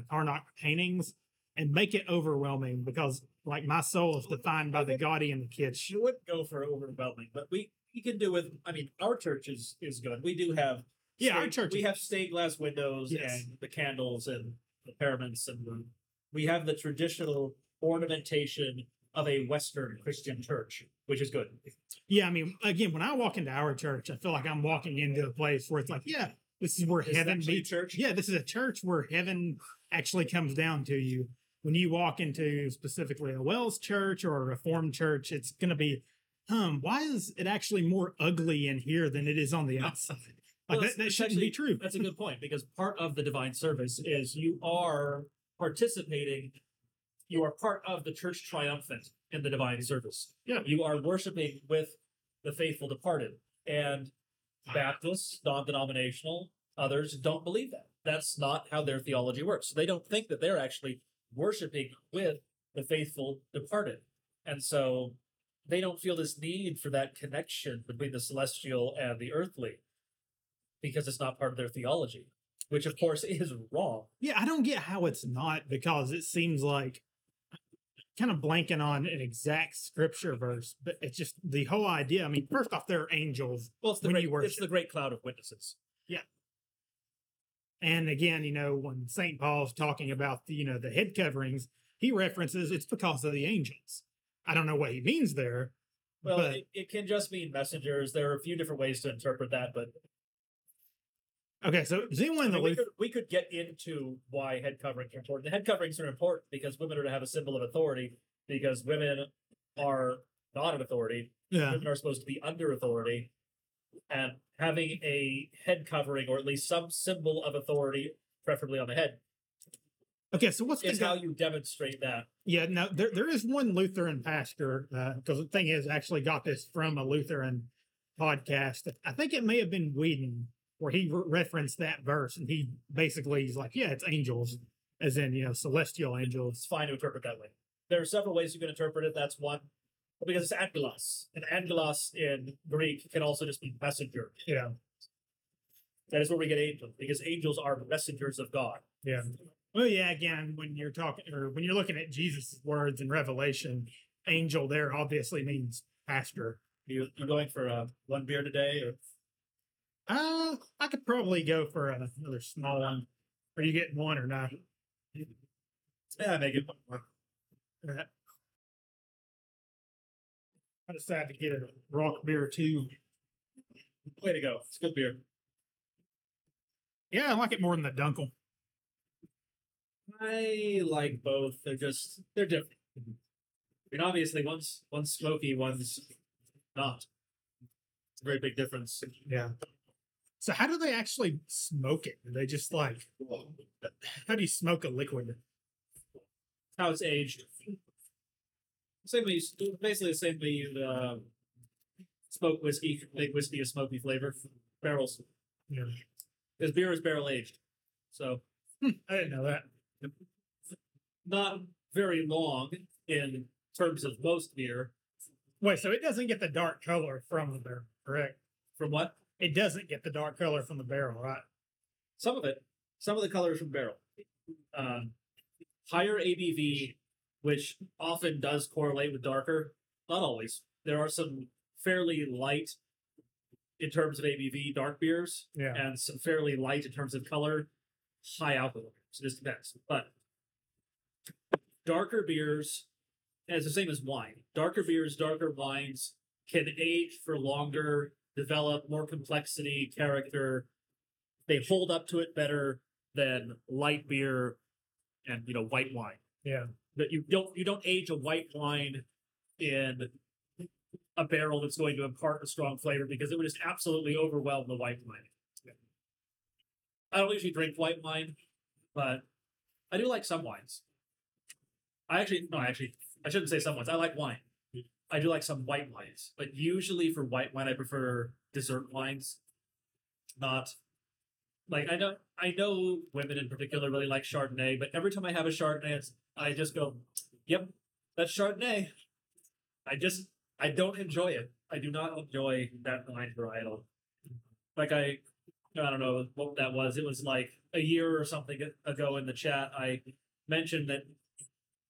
paintings and make it overwhelming because, like, my soul is defined by the gaudy and the kitsch. You wouldn't go for overwhelming, but we we can do with. I mean, our church is is good. We do have Yeah, our church We have stained glass windows Yes. and the candles and the paraments and the, we have the traditional ornamentation of a Western Christian church, which is good. Yeah, I mean, again, when I walk into our church, I feel like I'm walking into a place where it's like, yeah, this is where heaven meets. church? Yeah, this is a church where heaven actually comes down to you. When you walk into specifically a WELS church or a Reformed church, it's going to be, um, why is it actually more ugly in here than it is on the outside? Like Well, that, that shouldn't be actually- true. That's a good point because part of the divine service is you are participating, you are part of the church triumphant in the divine service. Yeah. You are worshiping with the faithful departed. And Baptists, non denominational, others don't believe that. That's not how their theology works. They don't think that they're actually worshiping with the faithful departed. And so they don't feel this need for that connection between the celestial and the earthly because it's not part of their theology, which of course is wrong. Yeah, I don't get how it's not because it seems like kind of blanking on an exact scripture verse, but it's just the whole idea. I mean, first off, there are angels. Well, it's the When great, it's the great cloud of witnesses. Yeah. And again, you know, when St. Paul's talking about the, you know, the head coverings, he references it's because of the angels. I don't know what he means there. Well, but it, it can just mean messengers. There are a few different ways to interpret that, but okay, so does anyone in the mean, we, could, we could get into why head coverings are important. The head coverings are important because women are to have a symbol of authority because women are not an authority. yeah, Women are supposed to be under authority. and having a head covering or at least some symbol of authority, preferably on the head, Okay, so what's the is guy? how you demonstrate that. Yeah, no, there there is one Lutheran pastor uh, because the thing is, I actually got this from a Lutheran podcast. I think it may have been Whedon where he re- referenced that verse, and he basically is like, "Yeah, it's angels, as in you know celestial angels. It's angels." fine to interpret that way. There are several ways you can interpret it. That's one. Because it's angelos. And angelos in Greek can also just be messenger. Yeah, That is where we get angels, because angels are messengers of God. yeah. Well, yeah. Again, when you're talking or when you're looking at Jesus' words in Revelation, angel there obviously means pastor. You you going for uh, one beer today, or Uh, I could probably go for another small one. Are you getting one or not? yeah, I make it one more. Uh, I decided to get a Rauchbier too. Way to go! It's good beer. Yeah, I like it more than the Dunkel. I like both. They're just they're different. I mean, obviously, one's one's smoky, one's not. It's a very big difference. Yeah. So how do they actually smoke it? Do they just like how do you smoke a liquid? How it's aged. Same way, you, basically the same way you uh, smoke whiskey, make whiskey a smoky flavor. Barrels. Yeah. Because beer is barrel aged, so I didn't know that. Not very long in terms of most beer. Wait, so it doesn't get the dark color from the barrel, correct? From what? It doesn't get the dark color from the barrel, right? Some of it, some of the colors from barrel. Um, higher ABV, which often does correlate with darker. Not always. There are some fairly light in terms of ABV dark beers, Yeah. and some fairly light in terms of color, high alcohol. So this depends. But darker beers, and it's the same as wine. Darker beers, darker wines can age for longer, develop more complexity, character. They hold up to it better than light beer and you know white wine. Yeah. That you don't you don't age a white wine in a barrel that's going to impart a strong flavor because it would just absolutely overwhelm the white wine. I don't usually drink white wine, but I do like some wines. I actually no, I actually I shouldn't say some wines. I like wine. I do like some white wines, but usually for white wine I prefer dessert wines. Not like I know I know women in particular really like Chardonnay, but every time I have a Chardonnay, I just go, "Yep, that's Chardonnay." I just I don't enjoy it. I do not enjoy that wine varietal. Like I, I don't know what that was. It was like a year or something ago in the chat. I mentioned that,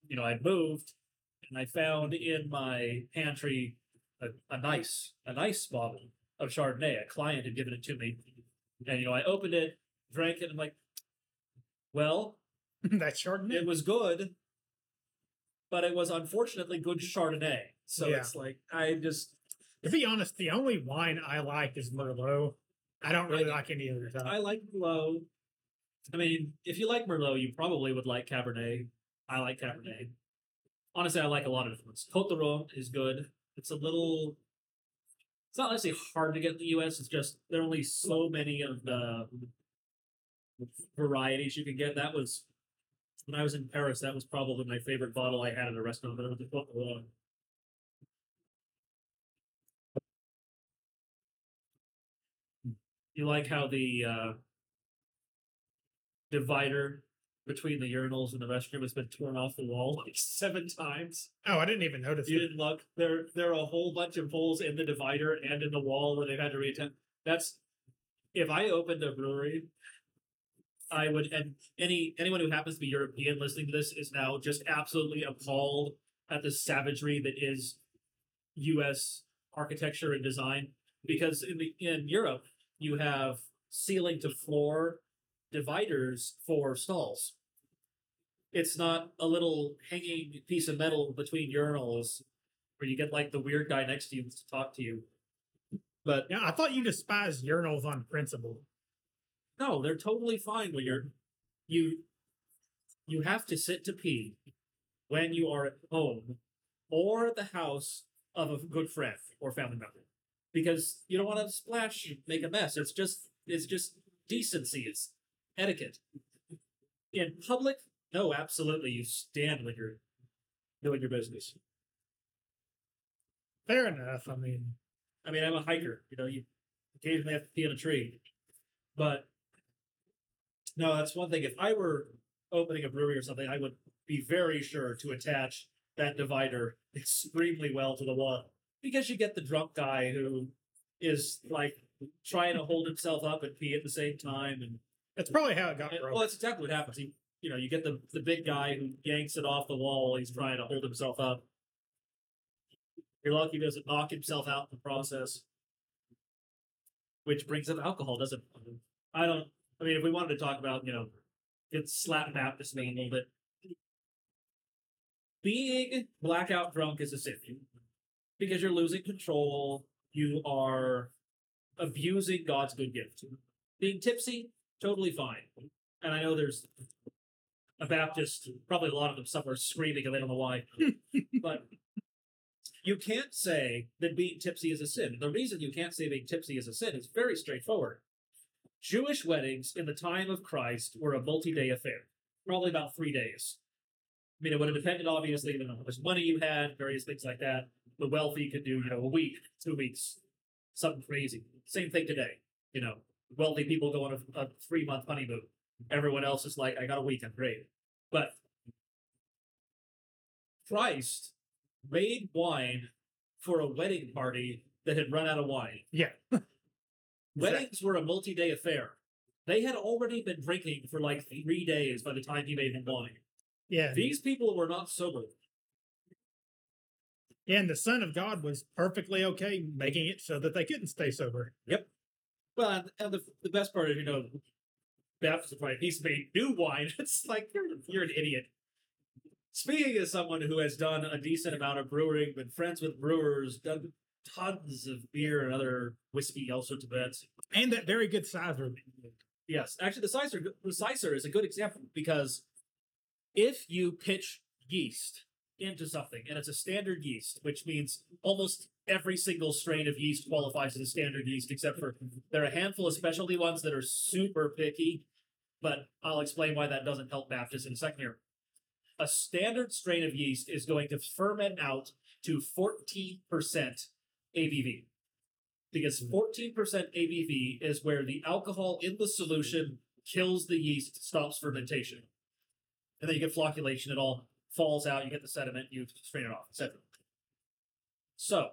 you know, I moved and I found in my pantry a, a nice a nice bottle of Chardonnay. A client had given it to me, and you know, I opened it, drank it, and I'm like, well, That's Chardonnay. it was good, but it was unfortunately good Chardonnay. So Yeah. it's like I just To be honest, the only wine I like is Merlot. I don't really like any other stuff. I like Merlot. I mean, if you like Merlot, you probably would like Cabernet. I like Cabernet. Honestly, I like a lot of different ones. Cote de Rhone is good. It's a little. It's not necessarily hard to get in the U.S. It's just there are only so many of the varieties you can get. That was when I was in Paris. That was probably my favorite bottle I had at a restaurant. But it was the Cote de Rhone. You like how the uh, divider between the urinals and the restroom has been torn off the wall like seven times. oh, I didn't even notice You it. didn't look. There, there are a whole bunch of holes in the divider and in the wall where they've had to reattend. That's if I opened a brewery, I would. And any anyone who happens to be European listening to this is now just absolutely appalled at the savagery that is U.S. architecture and design. Because in the in Europe, you have ceiling to floor dividers for stalls. It's not a little hanging piece of metal between urinals where you get like the weird guy next to you to talk to you. But Yeah, I thought you despised urinals on principle. no, they're totally fine when you're you you have to sit to pee when you are at home or at the house of a good friend or family member. because you don't want to splash, make a mess. It's just it's just decency. It's etiquette. In public, no, absolutely, you stand when you're doing your business. Fair enough. I mean, I mean, I'm a hiker. You know, you occasionally have to pee in a tree, but no, that's one thing. If I were opening a brewery or something, I would be very sure to attach that divider extremely well to the wall because you get the drunk guy who is like trying to hold himself up and pee at the same time, and, that's probably how it got and broken. well, that's exactly what happens. He, you know, you get the the big guy who yanks it off the wall while he's trying to hold himself up. You're lucky he doesn't knock himself out in the process. Which brings up alcohol, doesn't it? I don't I mean if we wanted to talk about, you know, it's slap Baptist me a little bit. Being blackout drunk is a sin. Because you're losing control, you are abusing God's good gift. Being tipsy, totally fine. And I know there's a Baptist, probably a lot of them somewhere screaming and they don't know why. but you can't say that being tipsy is a sin. The reason you can't say being tipsy is a sin is very straightforward. Jewish weddings in the time of Christ were a multi day affair, probably about three days. I mean, it would have depended, obviously, on how much money you had, various things like that. The wealthy could do, you know, a week, two weeks, something crazy. Same thing today. You know, wealthy people go on a, a three month honeymoon. Everyone else is like, I got a week, I'm great. But Christ made wine for a wedding party that had run out of wine. yeah. Weddings were a multi day affair. They had already been drinking for like three days by the time he made the wine. Yeah. These people were not sober. And the Son of God was perfectly okay making it so that they couldn't stay sober. Well, and, and the, the best part is, you know, Baptist is right. He's made new wine. It's like you're you're an idiot. Speaking as someone who has done a decent amount of brewing, been friends with brewers, done tons of beer and other whiskey, all sorts of bets. And that very good cider. Yes, actually, the sizer the sizer is a good example because if you pitch yeast into something and it's a standard yeast, which means almost every single strain of yeast qualifies as a standard yeast, except for there are a handful of specialty ones that are super picky. But I'll explain why that doesn't help Baptist in a second here. A standard strain of yeast is going to ferment out to 14% ABV because mm-hmm. 14% ABV is where the alcohol in the solution kills the yeast, stops fermentation. And then you get flocculation, it all falls out, you get the sediment, you strain it off, etc. So,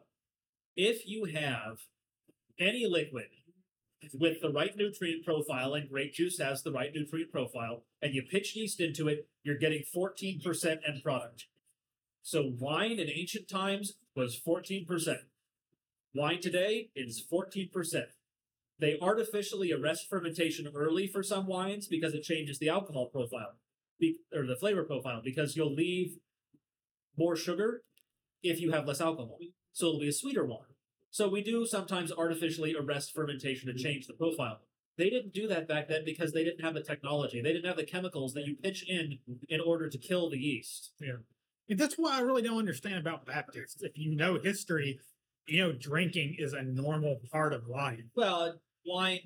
if you have any liquid with the right nutrient profile, and grape juice has the right nutrient profile, and you pitch yeast into it, you're getting 14% end product. So, wine in ancient times was 14%. Wine today is 14%. They artificially arrest fermentation early for some wines because it changes the alcohol profile or the flavor profile because you'll leave more sugar if you have less alcohol. So it'll be a sweeter wine. So we do sometimes artificially arrest fermentation to mm-hmm. change the profile. They didn't do that back then because they didn't have the technology. They didn't have the chemicals that you pitch in mm-hmm. in order to kill the yeast. Yeah. And that's why I really don't understand about Baptists. If you know history, you know drinking is a normal part of life. Well, wine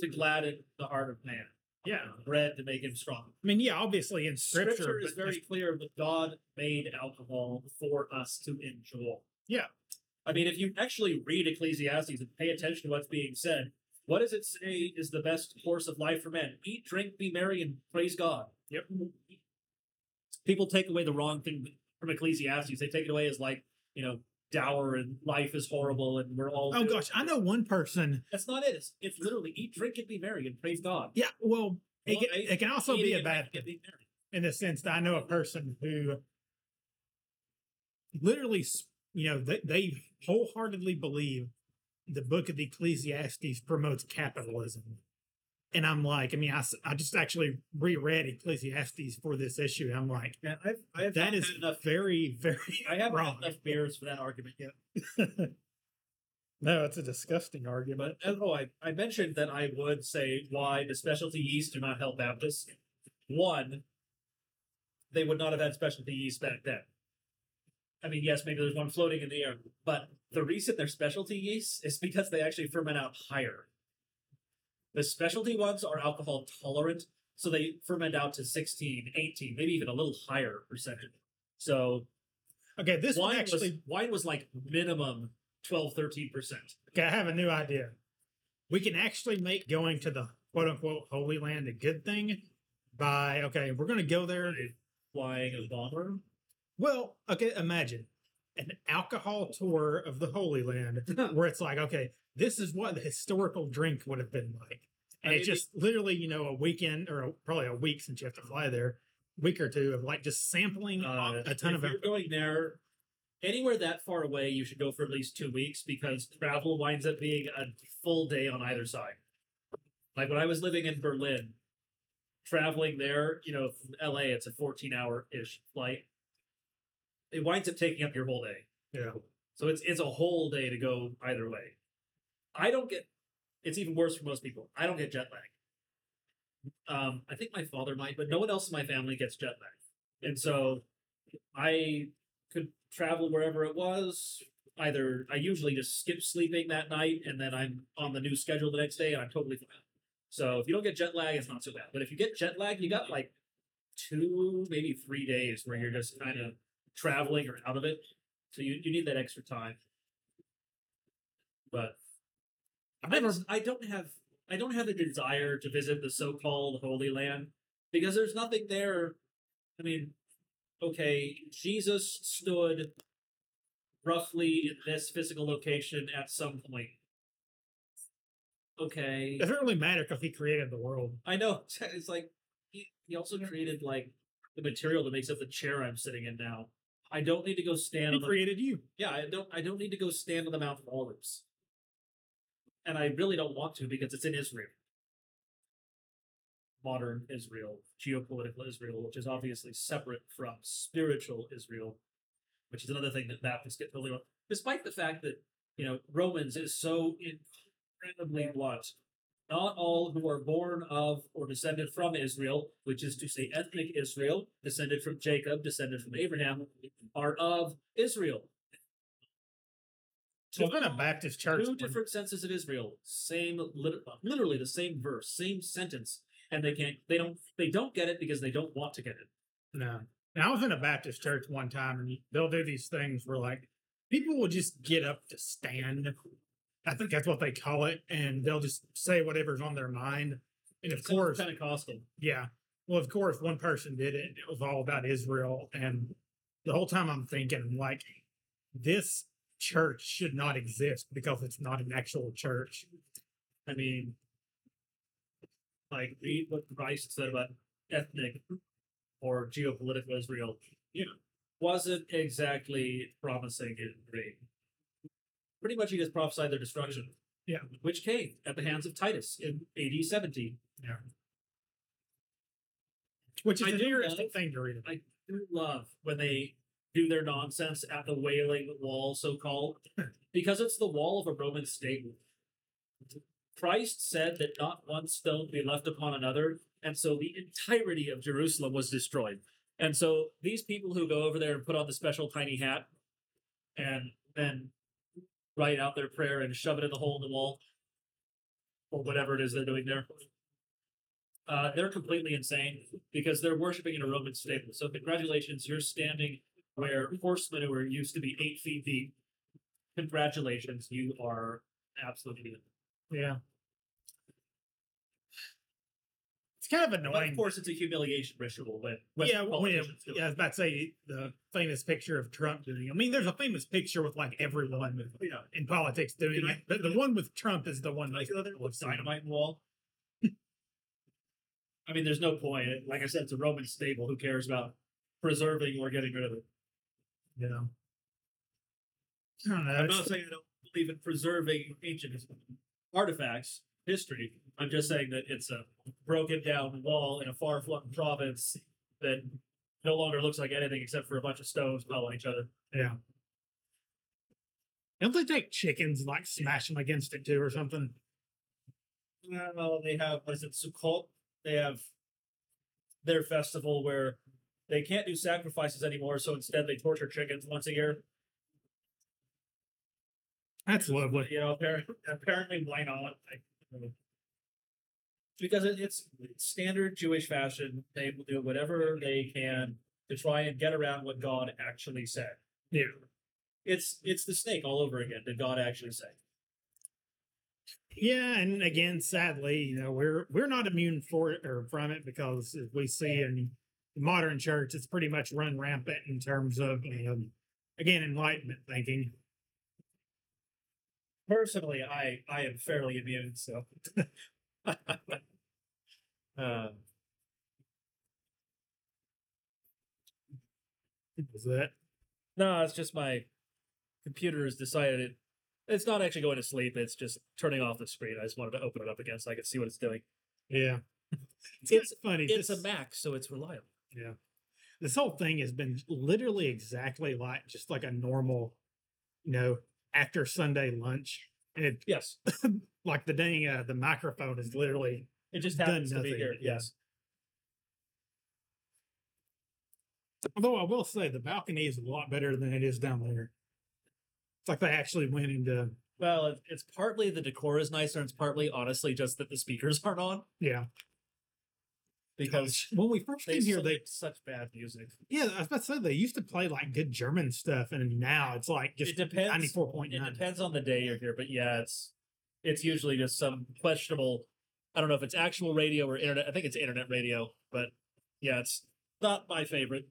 to gladden the heart of man. Yeah. Bread to make him strong. I mean, yeah, obviously in scripture, Scripture is very clear that God made alcohol for us to enjoy. Yeah. I mean, if you actually read Ecclesiastes and pay attention to what's being said, what does it say is the best course of life for men? Eat, drink, be merry, and praise God. Yep. People take away the wrong thing from Ecclesiastes. They take it away as like, you know, dour and life is horrible and we're all. Oh gosh, I know one person. That's not it. It's, it's literally eat, drink, and be merry, and praise God. Yeah, well, it, Well, can, it can also be a bad thing and being merry. in the sense that I know a person who literally, you know, they, they wholeheartedly believe the book of Ecclesiastes promotes capitalism. And I'm like, I mean, I, I just actually reread Ecclesiastes for this issue. And I'm like, Yeah, I've, I've that is enough. very, very I haven't wrong. enough beers for that argument yet. no, it's a disgusting argument. But uh, oh, I, I mentioned that I would say why the specialty yeast do not help Baptists. One, they would not have had specialty yeast back then. I mean, yes, maybe there's one floating in the air, but the reason they're specialty yeasts is because they actually ferment out higher. The specialty ones are alcohol tolerant, so they ferment out to 16, 18, maybe even a little higher percentage. So Okay, this one wine actually. was wine was like minimum 12, 13 percent. Okay, I have a new idea. We can actually make going to the quote unquote Holy Land a good thing by okay, we're gonna go there. Flying a bomber. Well, okay, imagine an alcohol tour of the Holy Land where it's like, okay, this is what the historical drink would have been like. And I it's just literally, you know, a weekend or a, probably a week since you have to fly there, week or two of like just sampling Uh, a ton if of you're going there anywhere that far away you should go for at least two weeks because travel winds up being a full day on either side. Like when i was living in berlin traveling there you know from la it's a 14 hour ish flight it winds up taking up your whole day Yeah. so it's it's a whole day to go either way i don't get it's even worse for most people i don't get jet lag um i think my father might but no one else in my family gets jet lag and so I could travel wherever it was. Either I usually just skip sleeping that night and then I'm on the new schedule the next day and I'm totally fine. So if you don't get jet lag, it's not so bad. But if you get jet lag, you got like two, maybe three days where you're just kind of traveling or out of it. So you, you need that extra time. But I've I, never I don't have I don't have the desire to visit the so-called Holy Land because there's nothing there. I mean, okay, Jesus stood roughly in this physical location at some point. Okay, it doesn't really matter because he created the world. I know it's like he, he also created like the material that makes up the chair I'm sitting in now. I don't need to go stand He on the created you. yeah, I don't I don't need to go stand on the Mount of Olives. And I really don't want to because it's in Israel. Modern Israel, geopolitical Israel, which is obviously separate from spiritual Israel, which is another thing that Baptists get totally wrong. Despite the fact that, you know, Romans is so incredibly blunt. Not all who are born of or descended from Israel, which is to say ethnic Israel, descended from Jacob, descended from Abraham, are of Israel. There's been a Baptist church. Two different senses of Israel, same, literally the same verse, same sentence, and they can't, they don't, they don't get it because they don't want to get it. No. Now, I was in a Baptist church one time, and they'll do these things where, like, people will just get up to stand. I think that's what they call it, and they'll just say whatever's on their mind. And of Sounds course, Pentecostal. yeah. Well, of course, one person did it. It was all about Israel, and the whole time I'm thinking, like, this church should not exist because it's not an actual church. I mean, like read what Christ said about ethnic or geopolitical Israel. You know, wasn't exactly promising and great. Pretty much, he just prophesied their destruction. Yeah. which came at the hands of Titus in AD 70. Which is I an interesting love- thing to read. I do love when they do their nonsense at the Wailing Wall, so called, because it's the wall of a Roman state. Christ said that not one stone be left upon another, and so the entirety of Jerusalem was destroyed. And so these people who go over there and put on the special tiny hat and then write out their prayer and shove it in the hole in the wall, or whatever it is they're doing there, uh, they're completely insane because they're worshiping in a Roman stable. So congratulations, you're standing where horse manure used to be eight feet deep. Congratulations, you are absolutely. Yeah. It's kind of But of course, it's a humiliation ritual when yeah, well, yeah, politicians do it. yeah, I was about to say the famous picture of Trump doing. I mean, there's a famous picture with like everyone oh, Yeah. in politics doing Can it, but the one with Trump is the one Like with dynamite the wall. I mean, there's no point. Like I said, it's a Roman stable. Who cares about preserving or getting rid of it? You know, I don't know. I'm it's- not saying I don't believe in preserving ancient artifacts, history. I'm just saying that it's a broken down wall in a far flung province that no longer looks like anything except for a bunch of stones piled on each other. yeah. Don't they take chickens and like smash them against it too or something? Well, they have what is it, Sukkot? They have their festival where they can't do sacrifices anymore, so instead they torture chickens once a year. That's lovely. You know, apparently, apparently why not? I- because it, it's standard Jewish fashion. They will do whatever they can to try and get around what God actually said. Yeah. It's it's the snake all over again. Did God actually say? Yeah, and again, sadly, you know, we're we're not immune for it or from it because as we see in the modern church, it's pretty much run rampant in terms of um, again enlightenment thinking. Personally, I I am fairly immune. So. um, Is that No, it's just my computer has decided it. It's not actually going to sleep. It's just turning off the screen. I just wanted to open it up again so I could see what it's doing. yeah? It's, It's- funny. It's a Mac, so it's reliable. Yeah. This whole thing has been literally exactly like just like a normal, you know, after Sunday lunch. And it Yes, like the dang uh, the microphone is literally it just happens to be here. yeah. Yes, although I will say the balcony is a lot better than it is down there. It's like they actually went into well, it's partly the decor is nicer, and it's partly honestly just that the speakers aren't on yeah. Because when we first they came here, they such bad music. yeah, I was about to say they used to play like good German stuff, and now it's like just it depends. ninety four point It depends on the day you're here, but yeah, it's it's usually just some questionable. I don't know if it's actual radio or internet. I think it's internet radio, but yeah, it's not my favorite.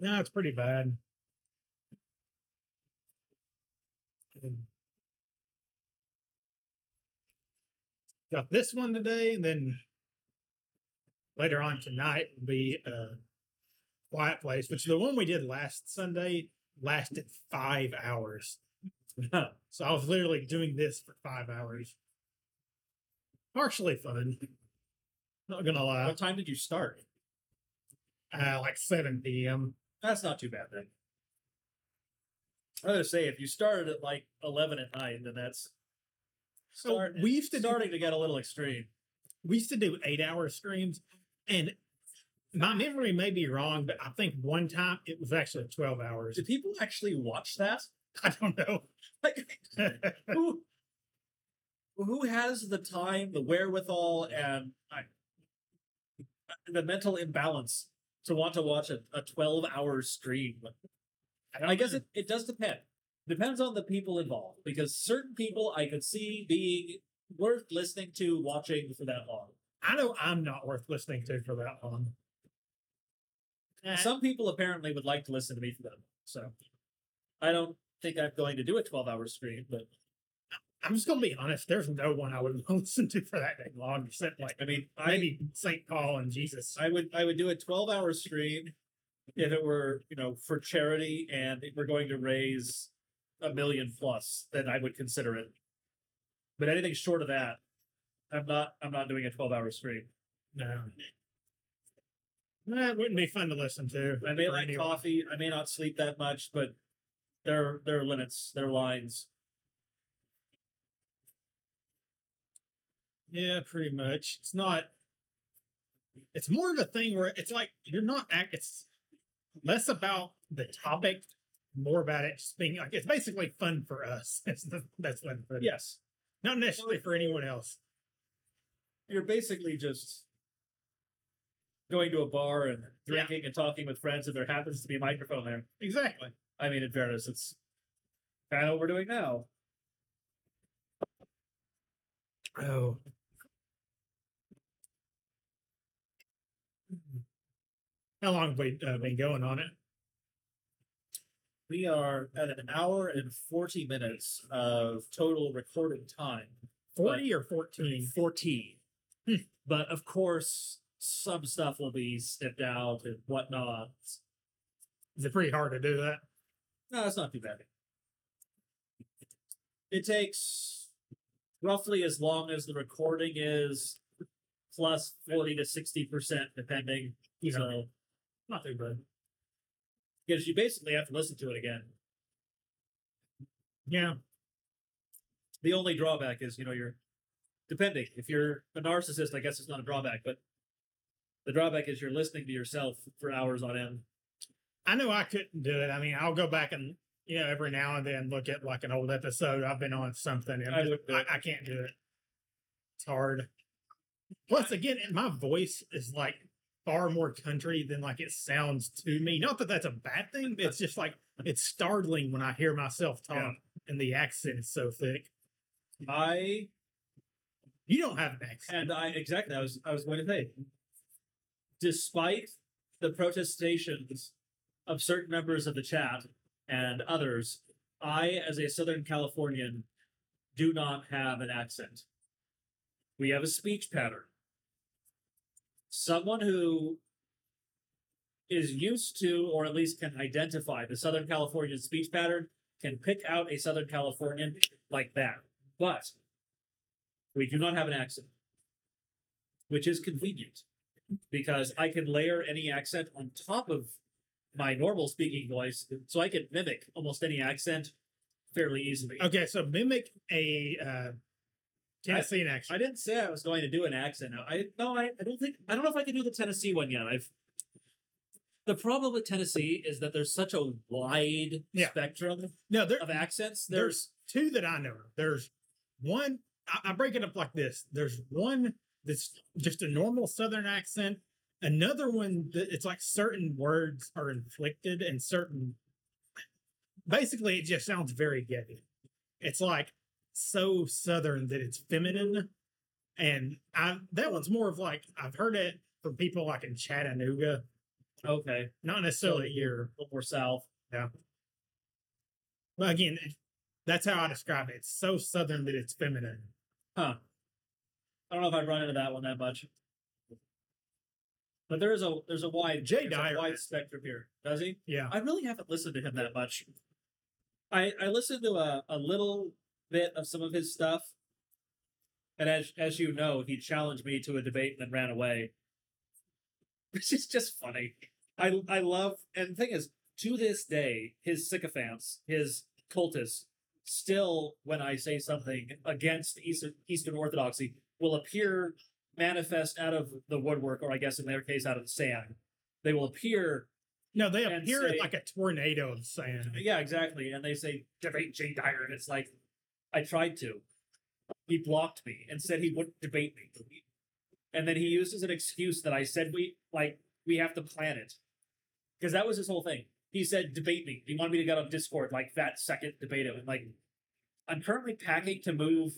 No, it's pretty bad. Got this one today, and then later on tonight will be uh, Quiet Place, which the one we did last Sunday lasted five hours. So I was literally doing this for five hours. Partially fun. Not gonna lie. what time did you start? Uh, like 7 p.m. That's not too bad then. I was gonna say if you started at like eleven at night, then that's So start, we used to do starting to get a little extreme. we used to do eight hour streams and my memory may be wrong but i think one time it was actually 12 hours Did people actually watch that? i don't know Like who who has the time, the wherewithal, and I, the mental imbalance to want to watch a, a twelve hour stream? I guess it, it does depend. Depends on the people involved because certain people I could see being worth listening to, watching for that long. I know i'm not worth listening to for that long eh. Some people apparently would like to listen to me for that. So I don't think I'm going to do a 12 hour stream, but i'm just gonna be honest there's no one i would listen to for that long except like I mean, I maybe st paul and jesus I would I would do a 12 hour stream if it were, you know, for charity and if we're going to raise a million plus, then I would consider it. But anything short of that, I'm not I'm not doing a 12 hour stream. no eh, that wouldn't be fun to listen to I may for like anyone. coffee, I may not sleep that much, but there there are limits, there are lines. Yeah, pretty much. It's not. It's more of a thing where it's like you're not. act- It's less about the topic, more about it just being like it's basically fun for us. It's the to put. Yes. not necessarily for anyone else. You're basically just going to a bar and drinking and talking with friends and there happens to be a microphone there. Exactly. I mean, in fairness, it's kind of what we're doing now. Oh. How long have we uh, been going on it? We are at an hour and 40 minutes of total recorded time. Forty or fourteen? 14. Hmm. But of course, some stuff will be snipped out and whatnot. Is it pretty hard to do that? No, it's not too bad. It takes roughly as long as the recording is, plus 40 to 60%, depending. Yeah. So, not too bad. Because you basically have to listen to it again. Yeah. The only drawback is, you know, you're depending. If you're a narcissist, I guess it's not a drawback, but The drawback is you're listening to yourself for hours on end. I know I couldn't do it. I mean, I'll go back and you know every now and then look at like an old episode. I've been on something, and I do I. I can't do it. It's hard. Plus, again, my voice is like far more country than like it sounds to me. Not that that's a bad thing, but it's just like it's startling when I hear myself talk Yeah. and the accent is so thick. I You don't have an accent. and I exactly I was I was going to say, despite the protestations of certain members of the chat and others, I, as a Southern Californian, do not have an accent. We have a speech pattern. Someone who is used to, or at least can identify the Southern Californian speech pattern, can pick out a Southern Californian like that. But we do not have an accent, which is convenient because I can layer any accent on top of my normal speaking voice, so I can mimic almost any accent fairly easily. Okay, so mimic a uh, Tennessee accent. I didn't say I was going to do an accent. I no, I, I don't think I don't know if I can do the Tennessee one yet. I've the problem with Tennessee is that there's such a wide Yeah. spectrum no, there, of accents. There's there's two that I know. of. There's one. I, I break it up like this. There's one that's just a normal Southern accent. Another one that it's like certain words are inflicted and certain. Basically, it just sounds very gay. It's like so Southern that it's feminine, and I that one's more of like I've heard it from people like in Chattanooga, okay, not necessarily here. a little more south. Yeah. But again, that's how I describe it. It's so Southern that it's feminine. Huh. I don't know if I've run into that one that much. But there is a there's a wide Jay Dyer. wide spectrum here. Does he? Yeah. I really haven't listened to him that much. I I listened to a, a little bit of some of his stuff. And as as you know, he challenged me to a debate and then ran away. Which is just funny. I I love and the thing is, to this day, his sycophants, his cultists, still when I say something against Eastern Eastern Orthodoxy, will appear manifest out of the woodwork, or I guess in their case out of the sand. They will appear No, they appear say- like a tornado of sand. yeah, exactly. And they say debate Jay Dyer, and it's like I tried to. He blocked me and said he wouldn't debate me. And then he uses an excuse that I said we like we have to plan it. Because that was his whole thing. He said, debate me. He wanted me to get on Discord like that second debate him. And like I'm currently packing to move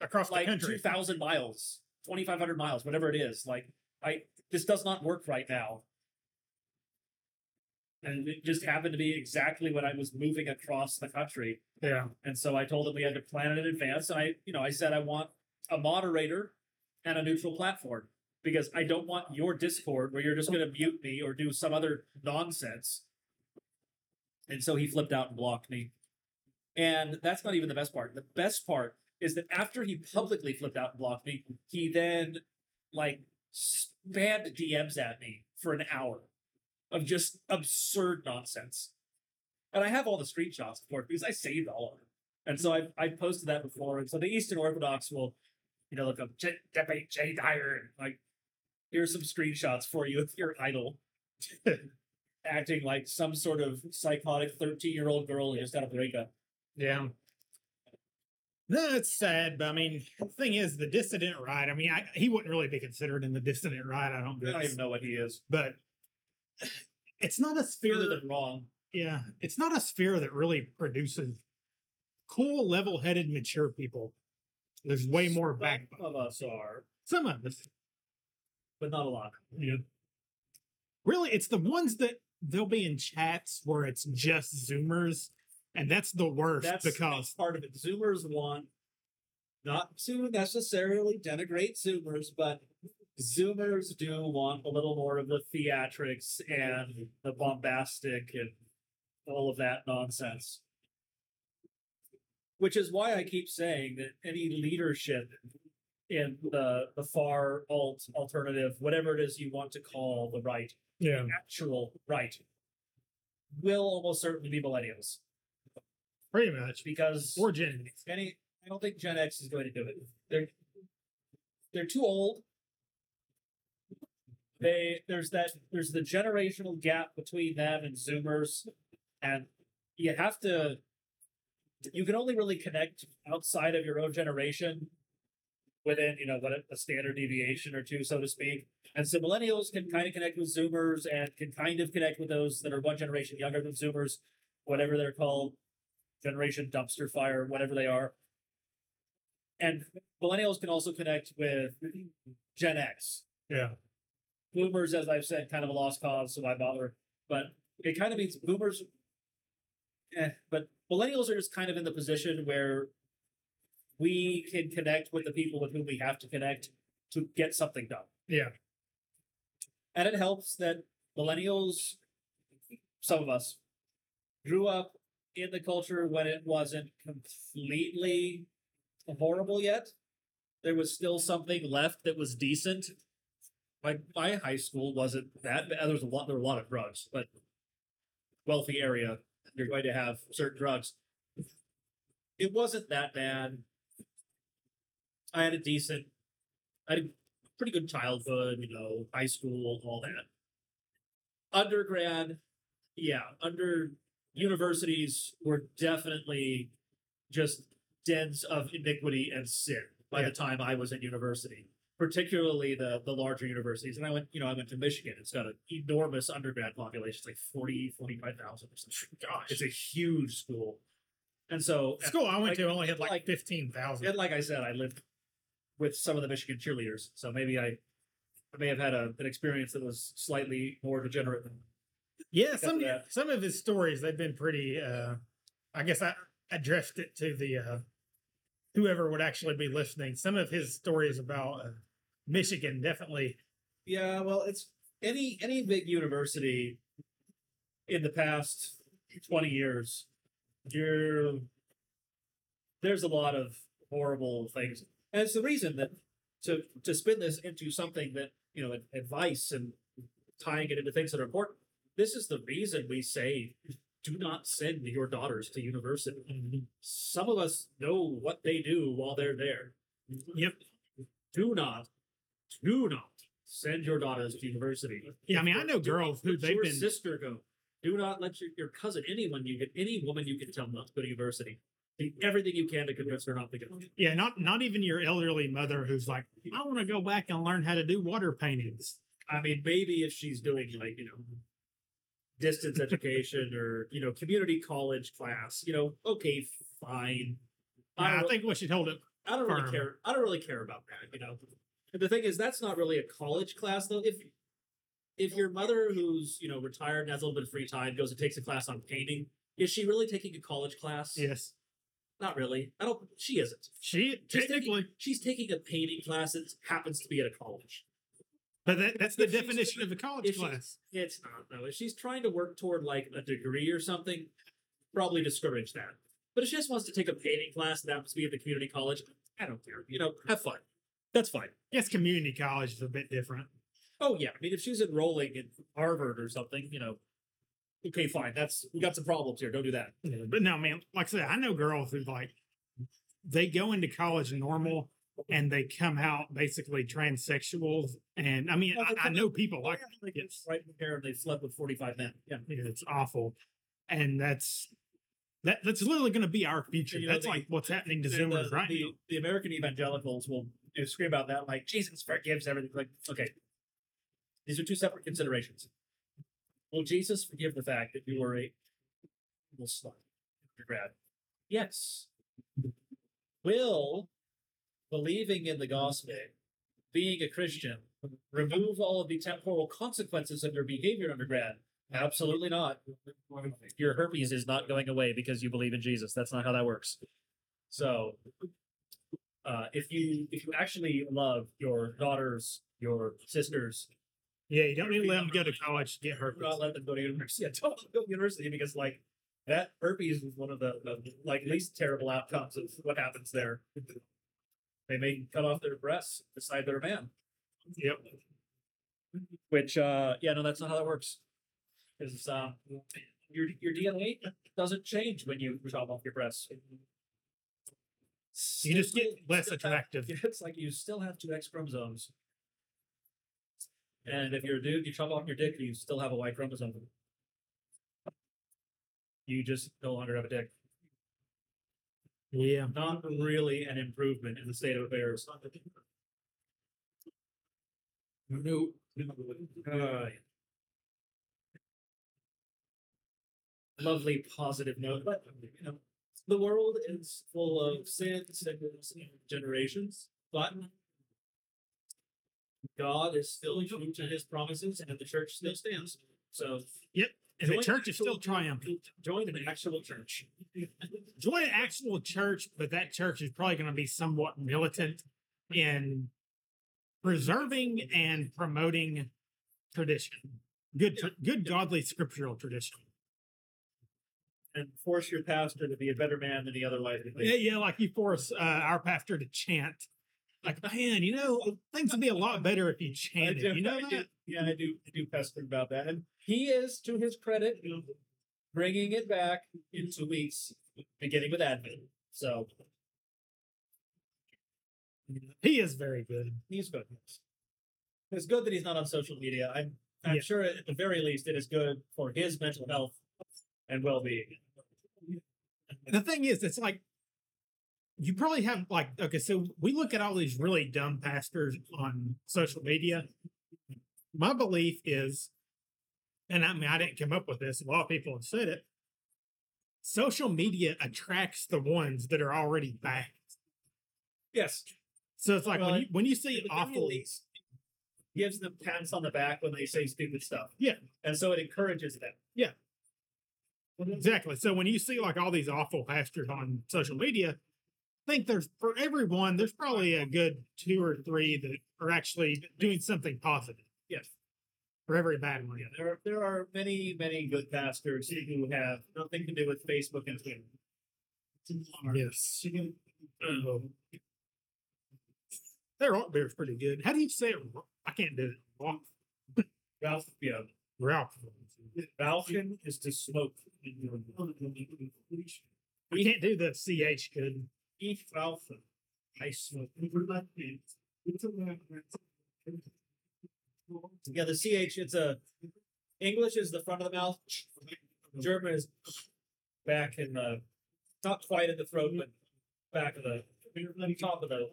across like the country. two thousand miles, twenty five hundred miles, whatever it is. Like I this does not work right now. And it just happened to be exactly when I was moving across the country. Yeah. And so I told him we had to plan it in advance. And I, you know, I said I want a moderator and a neutral platform because I don't want your Discord where you're just going to mute me or do some other nonsense. And so he flipped out and blocked me. And that's not even the best part. The best part is that after he publicly flipped out and blocked me, he then like spammed DMs at me for an hour of just absurd nonsense. And I have all the screenshots for it because I saved all of them. And so I've, I've posted that before. And so the Eastern Orthodox will, you know, look up J- Jay Dyer and like, here's some screenshots for you if your idol. Acting like some sort of psychotic 13 year old girl who just got a breakup. Yeah. No, it's sad, but I mean, the thing is, the dissident right. I mean, I, he wouldn't really be considered in the dissident right. I don't. I don't even know what he is. But it's not a sphere. Than wrong. yeah, it's not a sphere that really produces cool, level-headed, mature people. There's way more back. Some of us are, Some of us. But not a lot. Yeah. Really, it's the ones that they'll be in chats where it's just Zoomers, and that's the worst That's because part of it. Zoomers want not to necessarily denigrate Zoomers, but Zoomers do want a little more of the theatrics and the bombastic and all of that nonsense. Which is why I keep saying that any leadership in the the far alt alternative, whatever it is you want to call the right, yeah, actual right, will almost certainly be millennials pretty much. because Or Gen X. any I don't think Gen X is going to do it. They're they're too old. they there's that there's the generational gap between them and Zoomers, and you have to. You can only really connect outside of your own generation, within you know what a, a standard deviation or two, so to speak. And so millennials can kind of connect with Zoomers and can kind of connect with those that are one generation younger than Zoomers, whatever they're called, generation dumpster fire, whatever they are. And millennials can also connect with Gen X, Yeah. boomers, as I've said, kind of a lost cause, so why bother? But it kind of means boomers. Eh, but millennials are just kind of in the position where we can connect with the people with whom we have to connect to get something done. Yeah. And it helps that millennials, some of us, grew up in the culture when it wasn't completely horrible yet. There was still something left that was decent. My my high school wasn't that bad. There was a lot there were a lot of drugs, but wealthy area, you're going to have certain drugs. It wasn't that bad. I had a decent I had a pretty good childhood, you know, high school, all that. Undergrad, yeah, under universities were definitely just dens of iniquity and sin by Yeah. the time I was at university, particularly the the larger universities. And I went, you know, I went to Michigan. It's got an enormous undergrad population. It's like 40, 45,000 or something. Gosh. It's a huge school. And so, The school I went like- to only had like, like- fifteen thousand. and like I said, I lived with some of the Michigan cheerleaders, so maybe I, I may have had a, an experience that was slightly more degenerate than Yeah, some that. some of his stories they've been pretty. uh I guess I addressed it to the uh whoever would actually be listening. Some of his stories about uh, Michigan definitely. Yeah, well, it's any any big university in the past twenty years. You're there's a lot of horrible things, and it's the reason that to to spin this into something that you know advice and tying it into things that are important. This is the reason we say do not send your daughters to university. Some of us know what they do while they're there. Yep. Do not, do not send your daughters to university. Yeah, I mean, I know girls who they've your been. sister go. Do not let your, your cousin, anyone you get, any woman you can tell not to go to university. Do everything you can to convince her not to go. Yeah, not not even your elderly mother who's like, I want to go back and learn how to do water paintings. I mean, maybe if she's doing like you know distance education or you know community college class, you know, okay, fine. I I, think what she told it. I don't really care. I don't really care about that, you know. And the thing is, that's not really a college class, though. If if your mother, who's you know retired and has a little bit of free time, goes and takes a class on painting, is she really taking a college class? Yes, Not really. I don't. She isn't. she She's technically, taking, she's taking a painting class that happens to be at a college. but that, that's the if definition of a college class. It's not though. If she's trying to work toward like a degree or something, probably discourage that. But if she just wants to take a painting class that happens to be at the community college, I don't care. You know, have fun. That's fine. Yes, community college is a bit different. Oh yeah, I mean, if she's enrolling in Harvard or something, you know, okay, fine. That's we got some problems here. Don't do that. Yeah, but no, man, like I said, I know girls who like they go into college normal and they come out basically transsexuals. And I mean, Well, I, I know people Like, like like it's right there, and they slept with forty-five men. Yeah, Yeah, it's awful, and that's that. That's literally going to be our future. You know, that's the- like what's happening to the, Zoomers the, right the, now. the American evangelicals will you know, scream about that like Jesus forgives everything. Like, okay, these are two separate considerations. Will Jesus forgive the fact that you were a little slut undergrad? Yes. Will believing in the gospel, being a Christian, remove all of the temporal consequences of your behavior undergrad? Absolutely not. Your herpes is not going away because you believe in Jesus. That's not how that works. So, uh, if you if you actually love your daughters, your sisters, Yeah, you don't need to let them go to college to get herpes. not let them go to university. Yeah, don't let them go to university because like that herpes is one of the, the like least terrible outcomes of what happens there. They may cut off their breasts, decide they're a man. Yep. Which uh yeah, no, that's not how that works. Because uh, your your DNA doesn't change when you chop off your breasts. You just get less still have- attractive. It's like you still have two X chromosomes. And if you're a dude, you chop off your dick, you still have a Y chromosome. You just no longer have a dick. Yeah. Not really an improvement in the state of affairs. No. Uh, lovely positive note, but you know, the world is full of sin, sickness, and generations, but God is still true to his promises and the church still stands. So yep. And the church is still triumphant. Join an actual church. Join an actual church, but that church is probably going to be somewhat militant in preserving and promoting tradition. Good, good, godly scriptural tradition. And force your pastor to be a better man than he otherwise would Yeah, be. yeah, like you force uh, our pastor to chant. Like, man, you know, things would be a lot better if you chanted. You know I that? do- yeah, I do. I do pester about that, and he is, to his credit, bringing it back in two weeks, beginning with Advent. So He is very good. he's good. It's good that he's not on social media. I'm, I'm Yeah. sure at the very least it is good for his mental health and well-being. the thing is, it's like you probably have like okay, so we look at all these really dumb pastors on social media. My belief is, and I mean I didn't come up with this, a lot of people have said it. Social media attracts the ones that are already bad. Yes, So it's like Well, when you when you see at the very awful least, gives them pats on the back when they say stupid stuff. Yeah. and so it encourages them. Yeah. Mm-hmm. Exactly. So when you see like all these awful pastors on social media, I think there's for everyone, there's probably a good two or three that are actually doing something positive. Yes. For every bad one. Yeah, there are, there are many, many good pastors who have nothing to do with Facebook and Twitter. Yes. Um, Their art beer is pretty good. How do you say it? I can't do it. Ralph. Ralph, yeah, Ralph. Balkan is to smoke. We can't do the CH good. Eat Ralph. I smoke. Yeah, the CH, it's a English is the front of the mouth. German is back in the not quite at the throat, but back of the top of the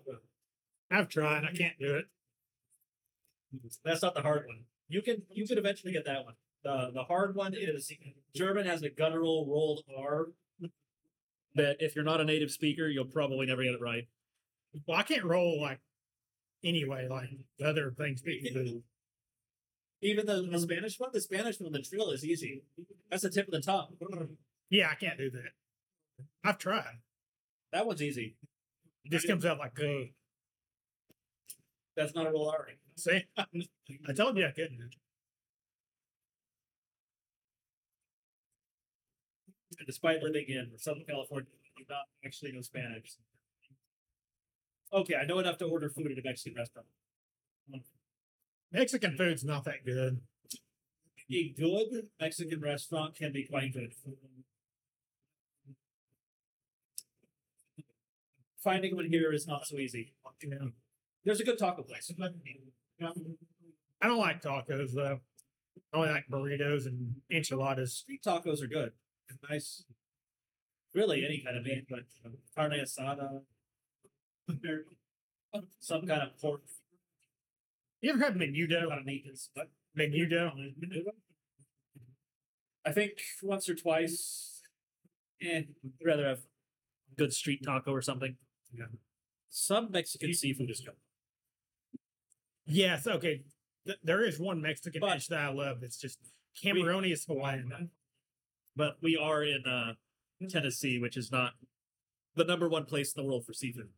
I've tried. I can't do it. That's not the hard one. You can you could eventually get that one. The the hard one is German has a guttural rolled R. That if you're not a native speaker, you'll probably never get it right. Well, I can't roll like anyway, like other things. Even the, the Spanish one, the Spanish one, the trill is easy. That's the tip of the tongue. Yeah, I can't do that. I've tried. That one's easy. It just comes out like, That's not a roll R. see? I told you I couldn't. Despite living in Southern California, I do not actually know Spanish. Okay, I know enough to order food at a Mexican restaurant. Mexican food's not that good. A good Mexican restaurant can be quite good. Finding one here is not so easy. There's a good taco place. I don't like tacos though. I only like burritos and enchiladas. Street tacos are good. Nice. Really, any kind of meat, but carne asada, some kind of pork, You ever had some menudo? kind of meat. is- But Menudo? I think once or twice. Eh, I'd rather have good street taco or something. Yeah. Some Mexican seafood is good. Yes, okay. Th- there is one Mexican But- dish that I love. It's just Cameronius Hawaiian. But we are in uh, Tennessee, which is not the number one place in the world for seafood.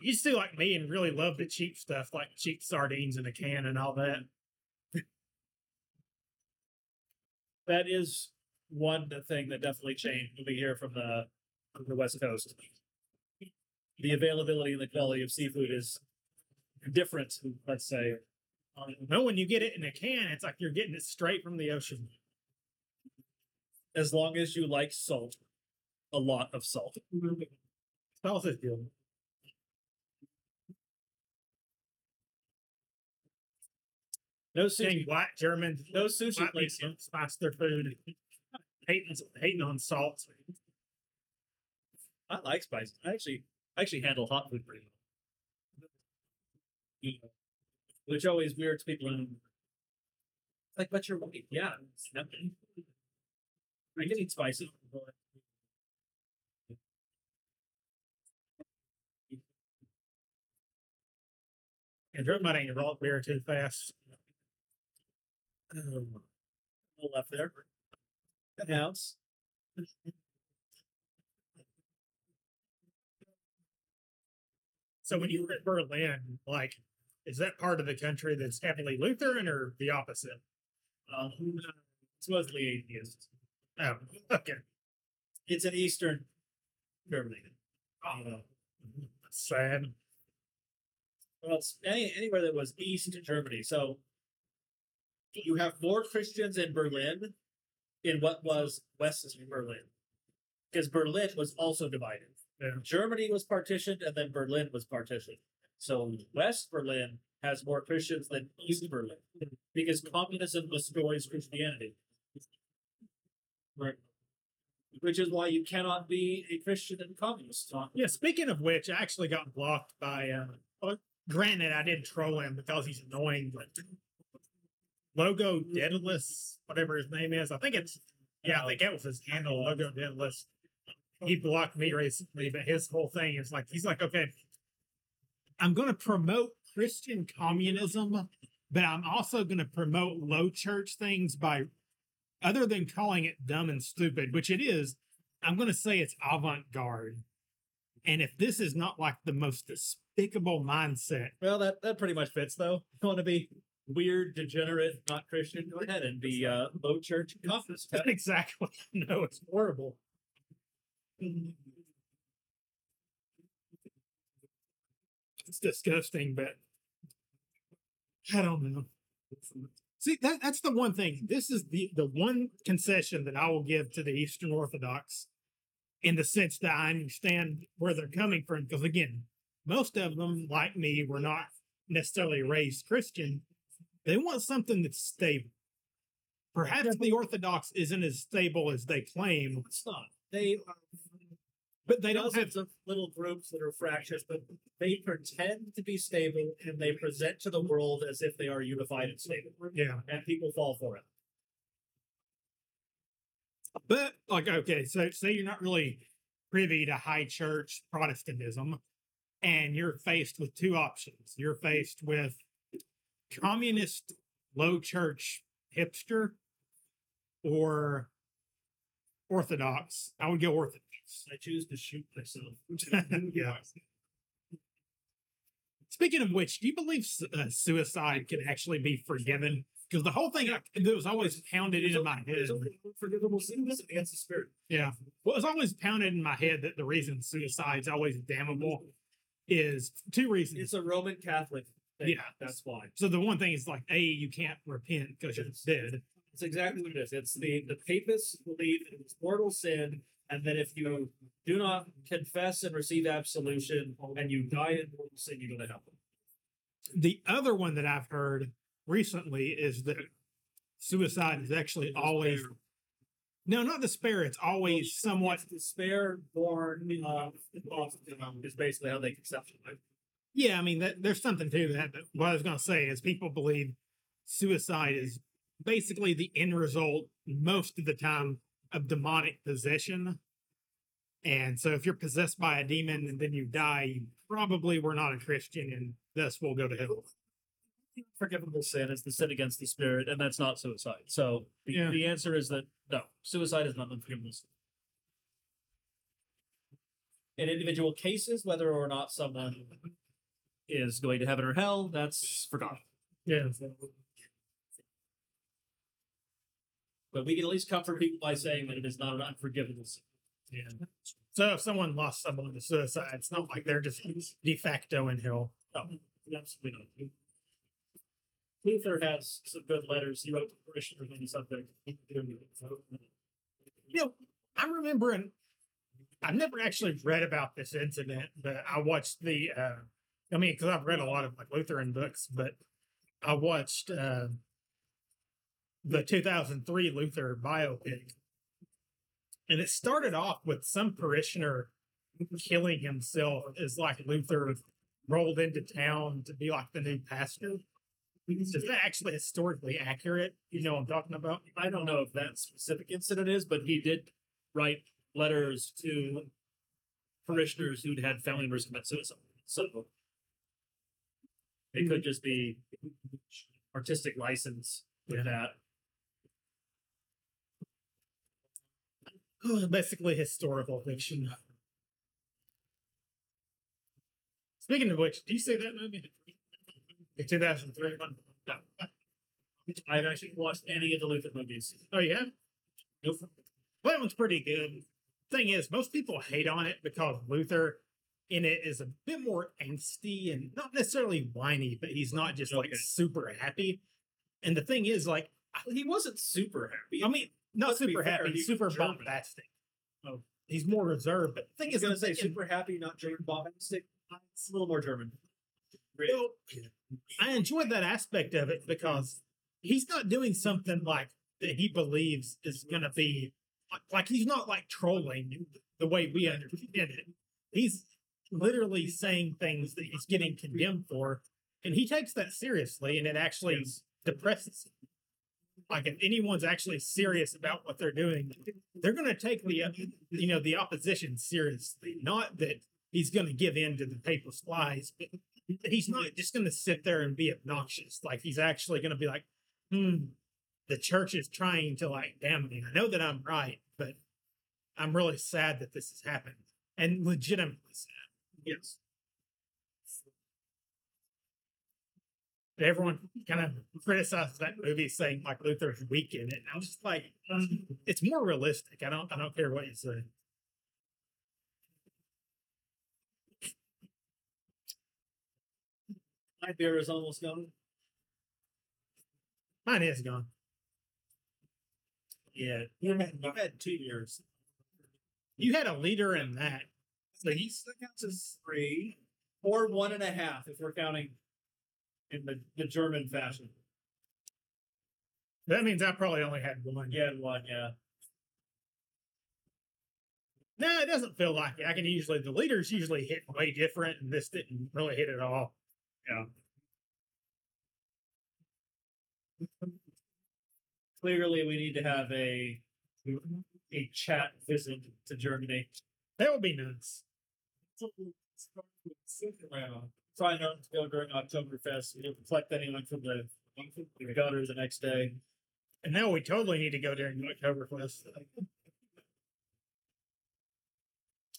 You to like me and really love the cheap stuff, like cheap sardines in a can and all that. That is one thing that definitely changed we hear from the from the West Coast. The availability and the quality of seafood is different. Let's say. No, when you get it in a can, it's like you're getting it straight from the ocean. As long as you like salt, a lot of salt. Salt is good. No Saying sushi. white Germans, No sushi white place. people spice their food, hating hating on salt. I like spice. I actually I actually handle hot food pretty well. Which always weirds people. in- Like, but you're white. Yeah. it's nothing. I can eat spicy. And German ain't roll beer too fast. Um, left there. An ounce. So when you were at Berlin, like, is that part of the country that's heavily Lutheran or the opposite? Um, it's mostly atheist. Oh, okay. It's in Eastern Germany. Uh, Sad. well, it's any, anywhere that was East Germany. So you have more Christians in Berlin in what was West Berlin. Because Berlin was also divided. Yeah. Germany was partitioned and then Berlin was partitioned. So West Berlin has more Christians than East Berlin because communism destroys Christianity. Right. Which is why you cannot be a Christian and communist. Yeah, speaking of which, I actually got blocked by, uh, well, granted, I didn't troll him because he's annoying, but Logo Daedalus, whatever his name is, I think it's, yeah, I think that was his handle, Logo Daedalus. He blocked me recently, but his whole thing is like, he's like, okay, I'm going to promote Christian communism, but I'm also going to promote low church things by, other than calling it dumb and stupid, which it is, I'm going to say it's avant garde. And if this is not like the most despicable mindset, Well, that, that pretty much fits, though. You want to be weird, degenerate, not Christian? Go ahead and be uh, low church communist. exactly. No, it's horrible. It's disgusting, but I don't know. See, that, that's the one thing. This is the, the one concession that I will give to the Eastern Orthodox in the sense that I understand where they're coming from. Because again, most of them, like me, were not necessarily raised Christian. They want something that's stable. Perhaps the Orthodox isn't as stable as they claim, It's not. They are but they don't have little groups that are fractious, but they pretend to be stable and they present to the world as if they are unified and stable. Yeah. And people fall for it. But like, okay, so say you're not really privy to high church Protestantism, and you're faced with two options. You're faced with communist low church hipster or Orthodox. I would go Orthodox. I choose to shoot myself. yeah. Speaking of which, do you believe uh, suicide can actually be forgiven? Because the whole thing I- that was always pounded into my head. Forgivable sins against the spirit. Yeah. What was always pounded in my head that the reason suicide's always damnable is two reasons. It's a Roman Catholic thing. Yeah. That's why. so the one thing is like, A, you can't repent because you're dead. It's exactly what it is. It's the the papists believe in this mortal sin, and that if you do not confess and receive absolution, and you die in mortal sin, you go to hell. The other one that I've heard recently is that suicide is actually always no, not despair. It's always somewhat It's despair born of um, is basically how they conceptualize. it. Yeah, I mean, that, there's something to that. But what I was going to say is people believe suicide is basically the end result most of the time of demonic possession. And so if you're possessed by a demon and then you die, you probably were not a Christian and thus will go to hell. Forgivable sin is the sin against the spirit, and that's not suicide. So the, Yeah. the answer is that no, suicide is not unforgivable sin. In individual cases, whether or not someone is going to heaven or hell, that's forgotten. Yeah. But we can at least comfort people by saying that it is not an unforgivable sin. Yeah. So if someone lost someone to suicide, it's not like they're just de facto in hell. No, absolutely not. Luther has some good letters. He wrote to parishioners on the subject. You know, I remember, and I've never actually read about this incident, but I watched the, uh, I mean, because I've read a lot of like Lutheran books, but I watched uh, the 2003 Luther biopic, and it started off with some parishioner killing himself as like Luther rolled into town to be like the new pastor. Is that actually historically accurate? You know what I'm talking about? I don't know if that specific incident is, but he did write letters to parishioners who'd had family members commit suicide. So it could just be artistic license with that. Basically, historical fiction. Speaking of which, do you see that movie? The 2003 one? No. I haven't actually watched any of the Luther movies. Oh, yeah? Nope. Well, that one's pretty good. Thing is, most people hate on it because Luther in it is a bit more angsty and not necessarily whiny, but he's not just like super happy. And the thing is, like, He wasn't super happy. I mean, not Let's super happy, he's super bombastic. Oh. He's more reserved. But the thing is, I'm say super happy, not German bombastic. It's a little more German. Well, I enjoyed that aspect of it because he's not doing something like that he believes is going to be like he's not like trolling the way we understand it. He's literally saying things that he's getting condemned for, and he takes that seriously, and it actually depresses him. Like if anyone's actually serious about what they're doing, they're going to take the uh, you know the opposition seriously. Not that he's going to give in to the papal lies, but he's not just going to sit there and be obnoxious. Like he's actually going to be like, hmm, the church is trying to like damn me. I know that I'm right, but I'm really sad that this has happened and legitimately sad. Yes. Everyone kind of criticized that movie, saying like Luther's weak in it. And I was just like, um, it's more realistic. I don't, I don't care what you say. My beer is almost gone. Mine is gone. Yeah. You had, you had two years. You had a liter in that. So he still counts as three or one and a half if we're counting in the, the German fashion. That means I probably only had one. Yeah, one, yeah. No, it doesn't feel like it. I can usually the liters usually hit way different, and this didn't really hit at all. Yeah. Clearly, we need to have a a chat visit to Germany. That would be nice. Try not to go during Oktoberfest. We don't reflect anyone from the the gutter the next day. And now we totally need to go during Oktoberfest.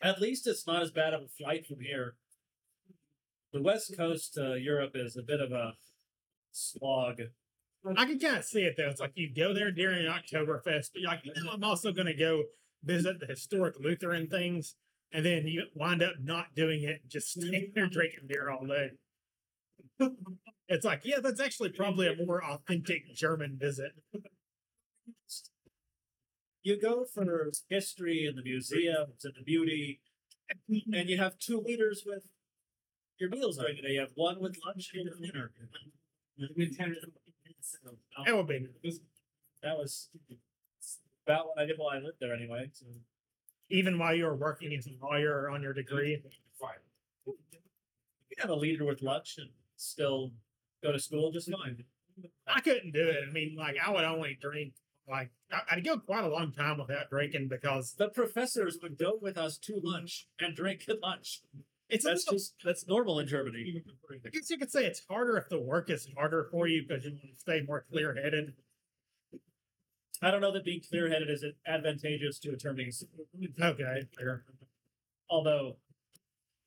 At least it's not as bad of a flight from here. The west coast to Europe is a bit of a slog. I can kind of see it though. It's like you go there during Oktoberfest, but you're like, you I'm also going to go visit the historic Lutheran things, and then you wind up not doing it, and just mm-hmm. staying there drinking beer all day. It's like, yeah, that's actually probably a more authentic German visit. You go for history and the museums and the beauty, and you have two liters with your meals during the day. You have one with lunch and dinner. That would be. That was about what I did while I lived there, anyway. So. Even while you were working as a lawyer on your degree. You have a liter with lunch and still go to school just fine. I couldn't do it. I mean, like I would only drink like I'd go quite a long time without drinking because The professors would go with us to lunch and drink at lunch. it's That's little- just that's normal in Germany. I guess you could say it's harder if the work is harder for you because you want to stay more clear headed. I don't know that being clear headed is advantageous to attorneys. Okay. Although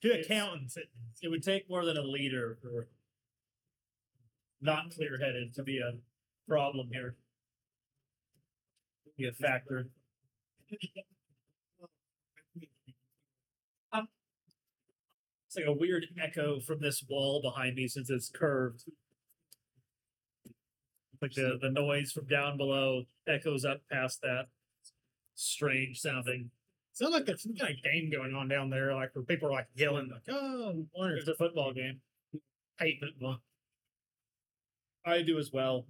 To accountants, it, it would take more than a liter for not clear headed to be a problem here. Be a factor. It's like a weird echo from this wall behind me since it's curved. Like the, the noise from down below echoes up past that strange sounding. sounds like there's some kind of game going on down there, like where people are like yelling, like, "Oh, It's a football game. hate football." I do as well.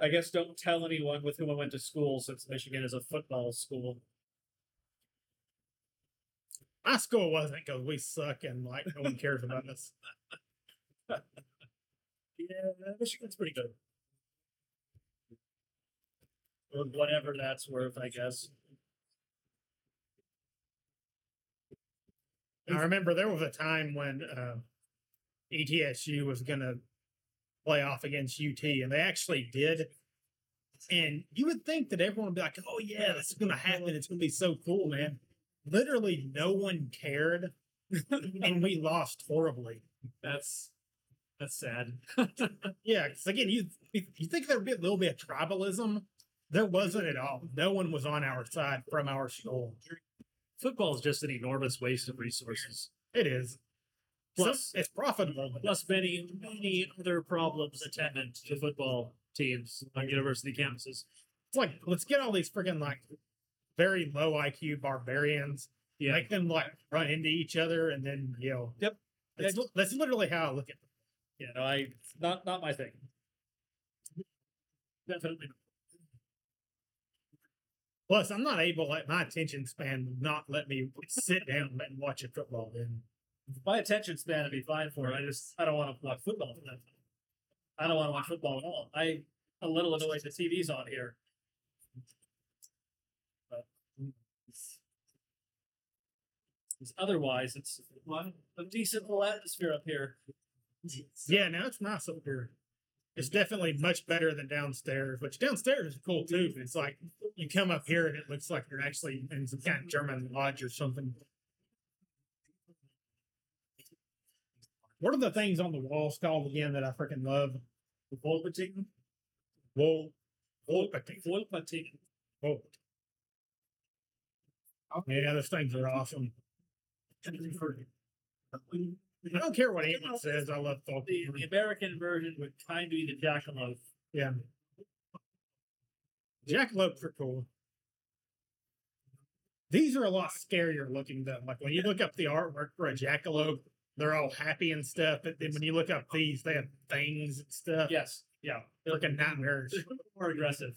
I guess don't tell anyone with whom I went to school since Michigan is a football school. My school wasn't because we suck and like no one cares about us. Yeah, Michigan's pretty good. Or whatever that's worth, I guess. I remember there was a time when uh, ETSU was going to play off against UT, and they actually did. And you would think that everyone would be like, "Oh yeah, this is going to happen. It's going to be so cool, man." Literally, no one cared, and we lost horribly. That's that's sad. Yeah, because again, you you think there'd be a little bit of tribalism. There wasn't at all. No one was on our side from our school. Football is just an enormous waste of resources. It is. Plus- Plus, it's profitable. Plus many, many other problems attendant to football teams on university campuses. It's like let's get all these freaking like very low IQ barbarians, Yeah. make them like run into each other, and then you know. Yep. That's, that's literally how I look at it. Yeah, no, I not not my thing. Definitely. not. Plus, I'm not able. Like my attention span will not let me sit down and watch a football game. My attention span would be fine for it. I just I don't want to watch football. I don't want to watch football at all. I a little annoyed the TV's on here. But it's- otherwise, it's a decent little atmosphere up here. Yeah, now it's nice up here. It's definitely much better than downstairs, which downstairs is cool too. It's like you come up here and it looks like you're actually in some kind of German lodge or something. What are the things on the walls called again that I freaking love? Wall, Wolpertinger. Wolpertinger. Volt. Yeah, those things are awesome. I don't care what anyone says. I love folk. The, the American version would kind of be the jackalope. Yeah. Jackalopes are cool. These are a lot scarier looking though. Like when you look up the artwork for a jackalope, they're all happy and stuff. But then when you look up these, they have fangs and stuff. Yes, yeah, They're looking nightmares. It's a little more aggressive.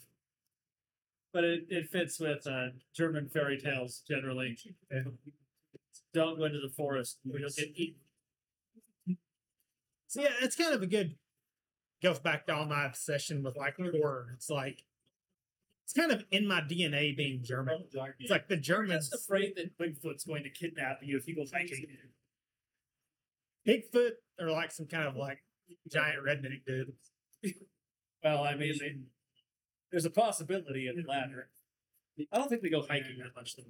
But it, it fits with uh, German fairy tales generally. Don't go into the forest. or You'll get eaten. So yeah, it's kind of a good goes back to all my obsession with like horror. It's like it's kind of in my DNA being German. Oh, it's like the You're Germans afraid that Bigfoot's going to kidnap you if you go hiking. Bigfoot or like some kind of like giant redneck dude. Well, I mean, they, there's a possibility of the mm-hmm. latter. I don't think they go hiking that much. Though.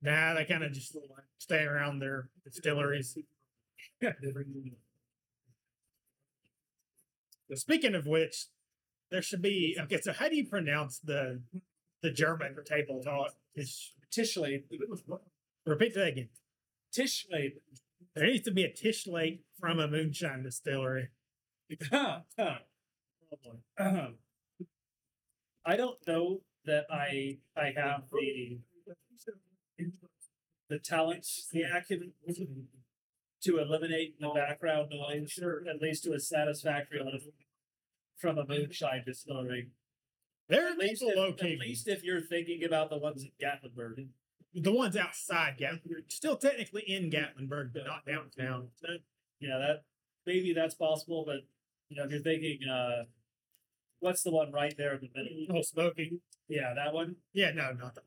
Nah, they kind of just stay around their distilleries. Speaking of which, there should be okay. So, how do you pronounce the the German table talk? Is Tischrede. repeat that again. Tischrede. There needs to be a Tischrede from a moonshine distillery. I don't know that I I have the the talents, the acumen to eliminate the background noise, or at least to a satisfactory level from a moonshine distillery. There are At least, if, located. at least if you're thinking about the ones in Gatlinburg. the ones outside Gatlinburg, still technically in Gatlinburg, but not downtown. Yeah, that maybe that's possible, but you know, if you're thinking, uh, what's the one right there in the middle? Oh, smoking. Yeah, that one. Yeah, no, not that.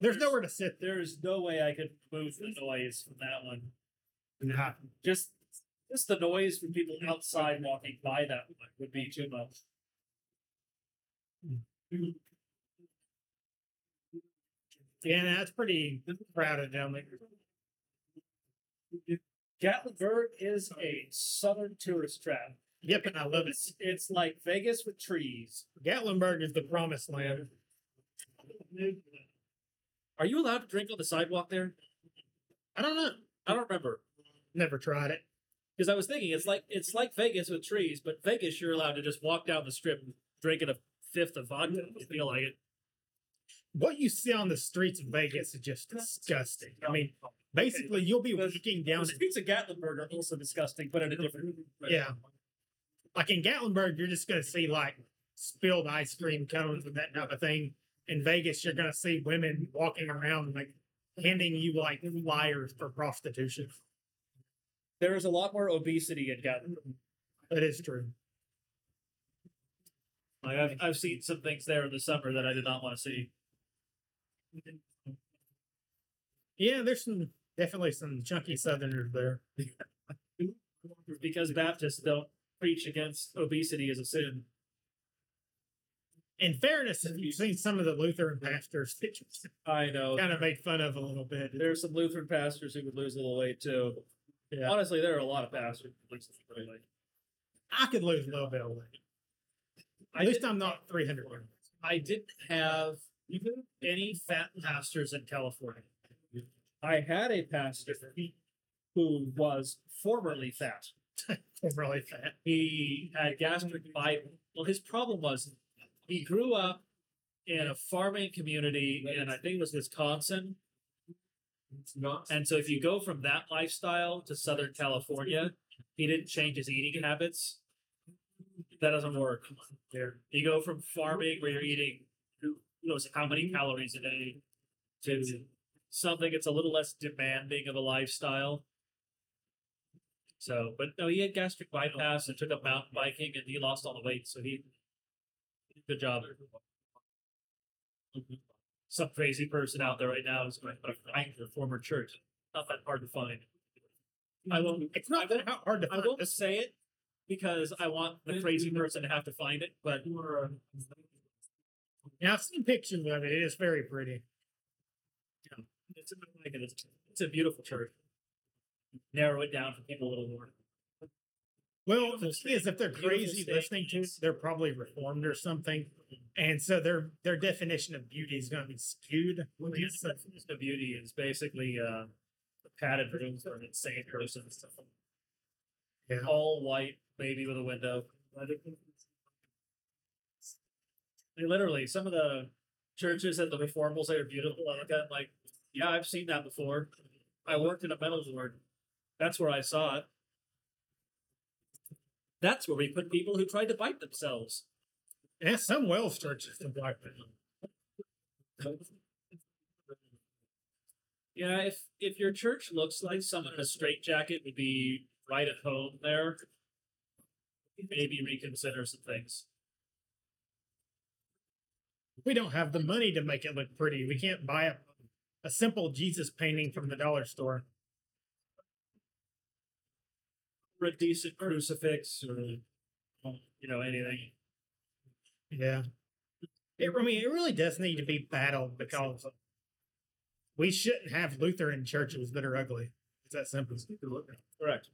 There's nowhere to sit. There is no way I could move the noise from that one. Nah. Just, just the noise from people outside walking by that one would be too much. Yeah, that's pretty crowded down there. Gatlinburg is a southern tourist trap. Yep, and I love it. It's, it's like Vegas with trees. Gatlinburg is the promised land. Are you allowed to drink on the sidewalk there? I don't know. I don't remember. Never tried it. Because I was thinking it's like it's like Vegas with trees, but Vegas you're allowed to just walk down the strip drinking a fifth of vodka if you feel like it. What you see on the streets of Vegas is just disgusting. I mean, basically, you'll be The- walking The down. streets of Gatlinburg are also disgusting, but in a different. Yeah. like in Gatlinburg, you're just gonna see like spilled ice cream cones and that type of thing. In Vegas, you're gonna see women walking around like handing you like flyers for prostitution. There is a lot more obesity in Gatlinburg. That is true. Like I've I've seen some things there in the summer that I did not want to see. Yeah, there's some definitely some chunky Southerners there. Because Baptists don't preach against obesity as a sin. In fairness, if you've seen some of the Lutheran pastors, I know. kind of made fun of a little bit. There's some Lutheran pastors who would lose a little weight too. Yeah. Honestly, there are a lot of pastors who lose a. I could lose a little bit of weight. At least I'm not 300 pounds. I didn't have any fat pastors in California. I had a pastor who was formerly fat. Really fat. He had gastric bypass. Well, his problem was he grew up in a farming community in I think it was Wisconsin. And so if you go from that lifestyle to Southern California, he didn't change his eating habits. That doesn't work. You go from farming where you're eating who knows how many calories a day to something that's a little less demanding of a lifestyle. So, but no, he had gastric bypass and took up mountain biking, and he lost all the weight. So he, did a good job. Some crazy person out there right now is going to find their former church. Not that hard to find. I won't. It's not that hard to find. I won't This- say it because I want the crazy person to have to find it. But Yeah, I've seen pictures of it. It is very pretty. it's a, it's, it's a beautiful church. Narrow it down for people a little more. Well, the thing is, if they're crazy listening to they're probably reformed or something, and so their their definition of beauty is going to be skewed. Well, the definition of beauty is basically uh, a padded room for an insane person. Yeah. All white, maybe with a window. They literally, some of the churches that the reform will say are beautiful. I look at like, yeah, I've seen that before. I worked in a metal ward. That's where I saw it. That's where we put people who try to bite themselves. Yeah, some WELS churches are like that. Yeah, if if your church looks like someone in a straitjacket would be right at home there, maybe reconsider some things. We don't have the money to make it look pretty. We can't buy a, a simple Jesus painting from the dollar store. A decent crucifix, or um, you know anything. Yeah. It, I mean, it really does need to be battled because we shouldn't have Lutheran churches that are ugly. It's that simple. Correct.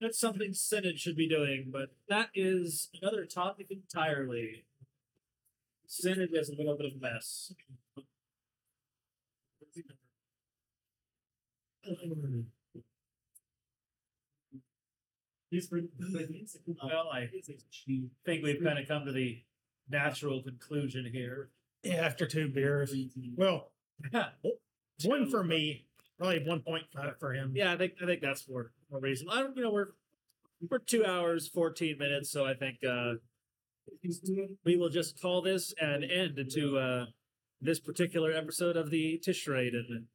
That's something Synod should be doing, but that is another topic entirely. Synod is a little bit of a mess. Mm-hmm. Well, I think we've kind of come to the natural conclusion here. Yeah, after two beers. Well, one for me, probably 1.5 for him. Yeah, I think I think that's for more reason. I don't, you know, we're we're two hours fourteen minutes, so I think uh, we will just call this an end to uh, this particular episode of the Tischrede, and